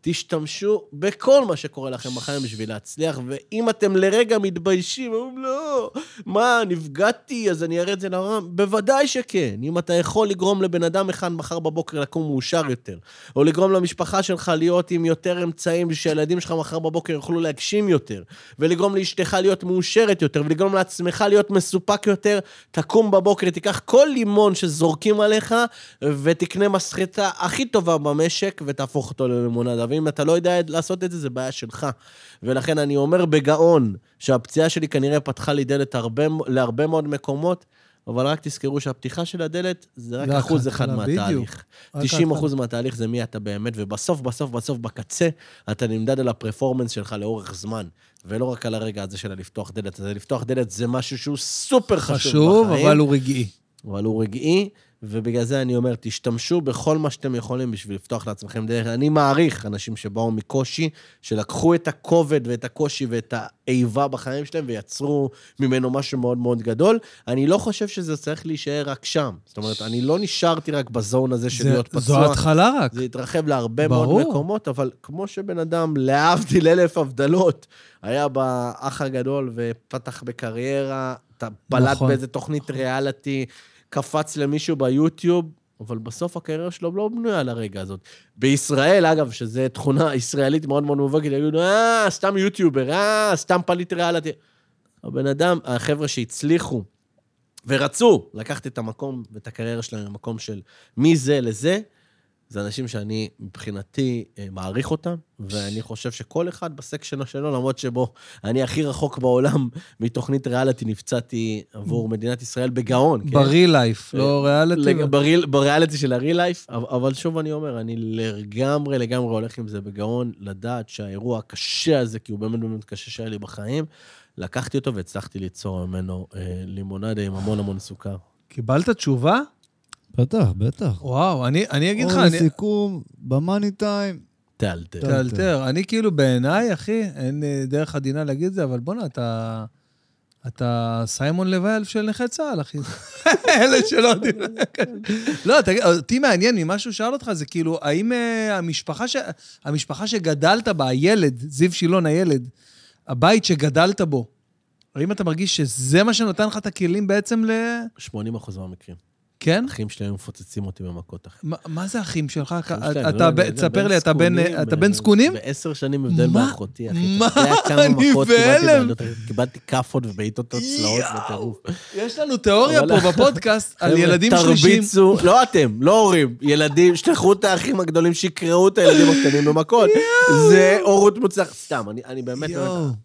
תשתמשו בכל מה שקורה לכם בחיים בשביל להצליח, ואם אתם לרגע מתביישים, אומרים, לא, מה, נפגעתי, אז אני אראה את זה לעולם? בוודאי שכן. אם אתה יכול לגרום לבן אדם אחד מחר בבוקר לקום מאושר יותר, או לגרום למשפחה שלך להיות עם יותר אמצעים, שהילדים שלך מחר בבוקר יוכלו להגשים יותר, ולגרום לאשתך להיות מאושרת יותר, ולגרום לעצמך להיות מסופק יותר, תקום בבוקר, תיקח כל לימון שזורקים עליך, ותקנה מסחטה הכי טובה במשק, ותהפוך אותו ללימונדה. ואם אתה לא יודע לעשות את זה, זה בעיה שלך. ולכן אני אומר בגאון, שהפציעה שלי כנראה פתחה לי דלת הרבה, להרבה מאוד מקומות, אבל רק תזכרו שהפתיחה של הדלת זה רק רק אחוז אחד. מהתהליך. רק 90 ההתחלה. אחוז מהתהליך זה מי אתה באמת, ובסוף, בסוף, בסוף, בקצה, אתה נמדד על הפרפורמנס שלך לאורך זמן, ולא רק על הרגע הזה של לפתוח דלת. אז לפתוח דלת זה משהו שהוא סופר חשוב, חשוב, בחיים, אבל הוא רגעי. אבל הוא רגעי, ובגלל זה אני אומר, תשתמשו בכל מה שאתם יכולים בשביל לפתוח לעצמכם דרך. אני מעריך אנשים שבאו מקושי, שלקחו את הכובד ואת הקושי ואת האיבה בחיים שלהם ויצרו ממנו משהו מאוד מאוד גדול. אני לא חושב שזה צריך להישאר רק שם. זאת אומרת, אני לא נשארתי רק בזון הזה של זה- להיות פצוע. זו ההתחלה רק. זה התרחב להרבה ברור. מאוד מקומות, אבל כמו שבן אדם, להבדיל אלף הבדלות, היה באח הגדול ופתח בקריירה, אתה בלט נכון. באיזה תוכנית ריאליטי, קפץ למישהו ביוטיוב, אבל בסוף הקריירה שלו לא בנויה על הרגע הזאת. בישראל, אגב, שזו תכונה ישראלית מאוד מאוד מובהקת, יגידו, אה, סתם יוטיובר, אה, סתם פליט ריאליטי. הבן אדם, החבר'ה שהצליחו ורצו לקחת את המקום ואת הקריירה שלהם למקום של מזה לזה, זה אנשים שאני מבחינתי אה, מעריך אותם, ואני חושב שכל אחד ב section שלו, למרות שבוא אני הכי רחוק בעולם <laughs> מתוכנית ריאליטי, נפצעתי עבור מדינת ישראל בגאון. כן? ב real life, לא ריאליטי. לג- ב real- בריאליטי של ה real life, אבל אבל שוב אני אומר, אני לגמרי לגמרי הולך עם זה בגאון, לדעת שהאירוע הקשה הזה, כי הוא באמת באמת קשה שהיה לי בחיים, לקחתי אותו והצלחתי ליצור ממנו אה, לימונדה עם המון המון סוכר. קיבלת תשובה? בטח, בטח. וואו, אני אני אגיד לך, או אני... לסיכום, במאני טיים, תאלתר. תאלתר. אני כאילו, בעיניי, אחי, אין אה, דרך עדינה להגיד את זה, אבל בואנה, אתה... אתה סיימון לויאל של נכי צה"ל, אחי. <laughs> אלה שלא יודעים. לא, תגיד, אותי מעניין ממה שהוא שאל אותך, זה כאילו, האם אה, המשפחה, ש... המשפחה שגדלת בה, הילד, זיו שילון הילד, הבית שגדלת בו, האם אתה מרגיש שזה מה שנותן לך את הכלים בעצם ל... 80 אחוז מהמקרים. כן? אחים שלי היו מפוצצים אותי במכות, אחי. מה, מה זה אחים שלך? אחים שלהם, אתה, לא ב- יודע, תספר לי, אתה בן, אתה בן אה, זקונים? בעשר שנים הבדל מה? באחותי, אחי. מה? אני בהלם. קיבלתי כאפות ובעיטות הצלעות. בטירוף. יש לנו תיאוריה פה בפודקאסט על ילדים שלישיים. תרביצו, לא אתם, לא הורים, ילדים, שלחו את האחים הגדולים, שיקראו את הילדים הקטנים במכות. זה הורות מוצלחת. סתם, אני, אני באמת,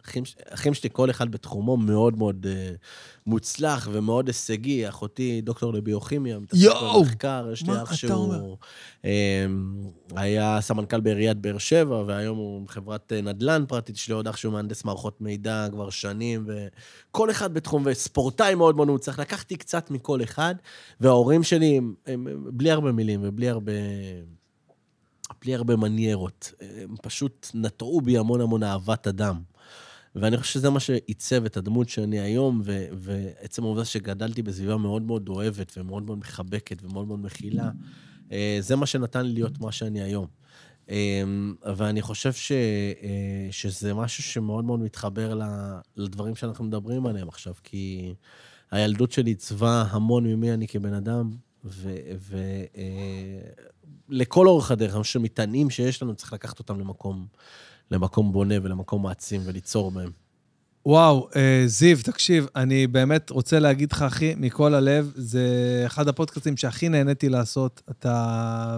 אחים, ש- אחים שלי, כל אחד בתחומו מאוד מאוד אה, מוצלח ומאוד הישגי. אחותי דוקטור לביוכימיה, מתעסקת יואו. במחקר, יש לי מה אח? שהוא אה, היה סמנכ"ל בעיריית באר שבע, והיום הוא חברת אה, נדל"ן פרטית, יש לי עוד אח שהוא מהנדס מערכות מידע כבר שנים, וכל אחד בתחום, וספורטאי מאוד מאוד מוצלח. לקחתי קצת מכל אחד, וההורים שלי הם, הם הם בלי הרבה מילים ובלי הרבה... בלי הרבה מניירות. הם פשוט נטעו בי המון המון אהבת אדם. ואני חושב שזה מה שעיצב את הדמות שאני היום, ו- ועצם העובדה שגדלתי בסביבה מאוד מאוד אוהבת ומאוד מאוד מחבקת ומאוד מאוד מכילה, אה, זה מה שנתן לי להיות מה שאני היום. אה, ואני חושב ש, אה, שזה משהו שמאוד מאוד מתחבר לדברים שאנחנו מדברים עליהם עכשיו, כי הילדות שלי עיצבה המון ממי אני כבן אדם, ולכל אורך הדרך, אני חושב שמטענים שיש לנו, צריך לקחת אותם למקום, למקום בונה ולמקום מעצים וליצור בהם. וואו, אה, זיו, תקשיב, אני באמת רוצה להגיד לך, אחי, מכל הלב, זה אחד הפודקאסטים שהכי נהניתי לעשות. אתה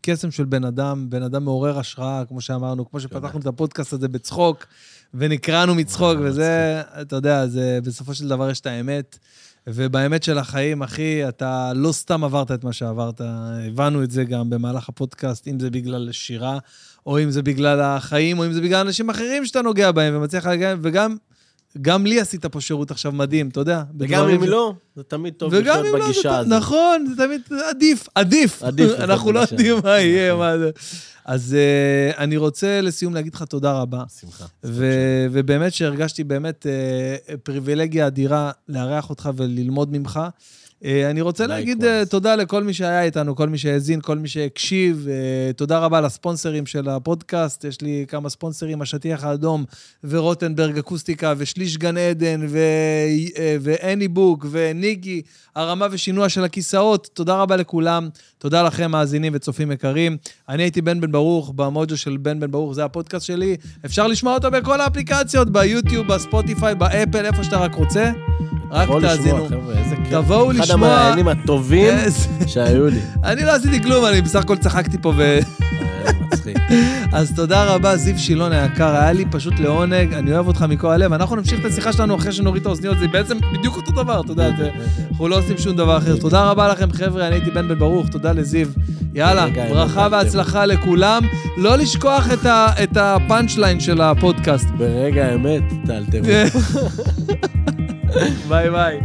קסם של בן אדם, בן אדם מעורר השראה, כמו שאמרנו, כמו שפתחנו את הפודקאסט הזה בצחוק, ונקרענו מצחוק, וזה, אתה יודע, זה בסופו של דבר יש את האמת. ובאמת של החיים, אחי, אתה לא סתם עברת את מה שעברת, הבנו את זה גם במהלך הפודקאסט, אם זה בגלל שירה, או אם זה בגלל החיים, או אם זה בגלל אנשים אחרים שאתה נוגע בהם ומצליח להגיע וגם גם לי עשית פה שירות עכשיו מדהים, אתה יודע. וגם אם ש- לא, זה תמיד טוב לחיות לא, בגישה הזאת. נכון, זה תמיד עדיף, עדיף. עדיף <laughs> אנחנו לא יודעים. מה יהיה, נכון. מה זה. אז אה, אני רוצה לסיום להגיד לך תודה רבה. שמחה. ו- ובאמת שהרגשתי באמת אה, פריבילגיה אדירה לארח אותך וללמוד ממך. אה, אני רוצה. להגיד אה, תודה לכל מי שהיה איתנו, כל מי שהאזין, כל מי שהקשיב. אה, תודה רבה לספונסרים של הפודקאסט. יש לי כמה ספונסרים, השטיח האדום ורוטנברג אקוסטיקה ושליש גן עדן ו- ואני בוק וניגי, הרמה ושינוע של הכיסאות. תודה רבה לכולם. תודה לכם, מאזינים וצופים יקרים. אני הייתי בן בן ברוך, במוג'ו של בן בן ברוך, זה הפודקאסט שלי. אפשר לשמוע אותו בכל האפליקציות, ביוטיוב, בספוטיפיי, באפל, איפה שאתה רק רוצה. רק תבואו לשמוע, אחד. המראיינים הטובים שהיו לי. אני לא עשיתי כלום, אני בסך הכל צחקתי פה ו... אה, מצחיק. אז תודה רבה, זיו שילון היקר, היה לי פשוט לעונג, אני אוהב אותך מכל הלב. אנחנו נמשיך את השיחה שלנו אחרי שנוריד את האוזניות, זה בעצם בדיוק אותו דבר, אתה יודע, אנחנו לא עושים שום דבר אחר. תודה רבה לכם, חבר'ה, אני הייתי בן בן ברוך, תודה לזיו. יאללה, ברכה. והצלחה לכולם. לא לשכוח את הפאנצ' ליין של הפודקאסט. ברגע האמת, תאלתרו. <laughs> ביי ביי.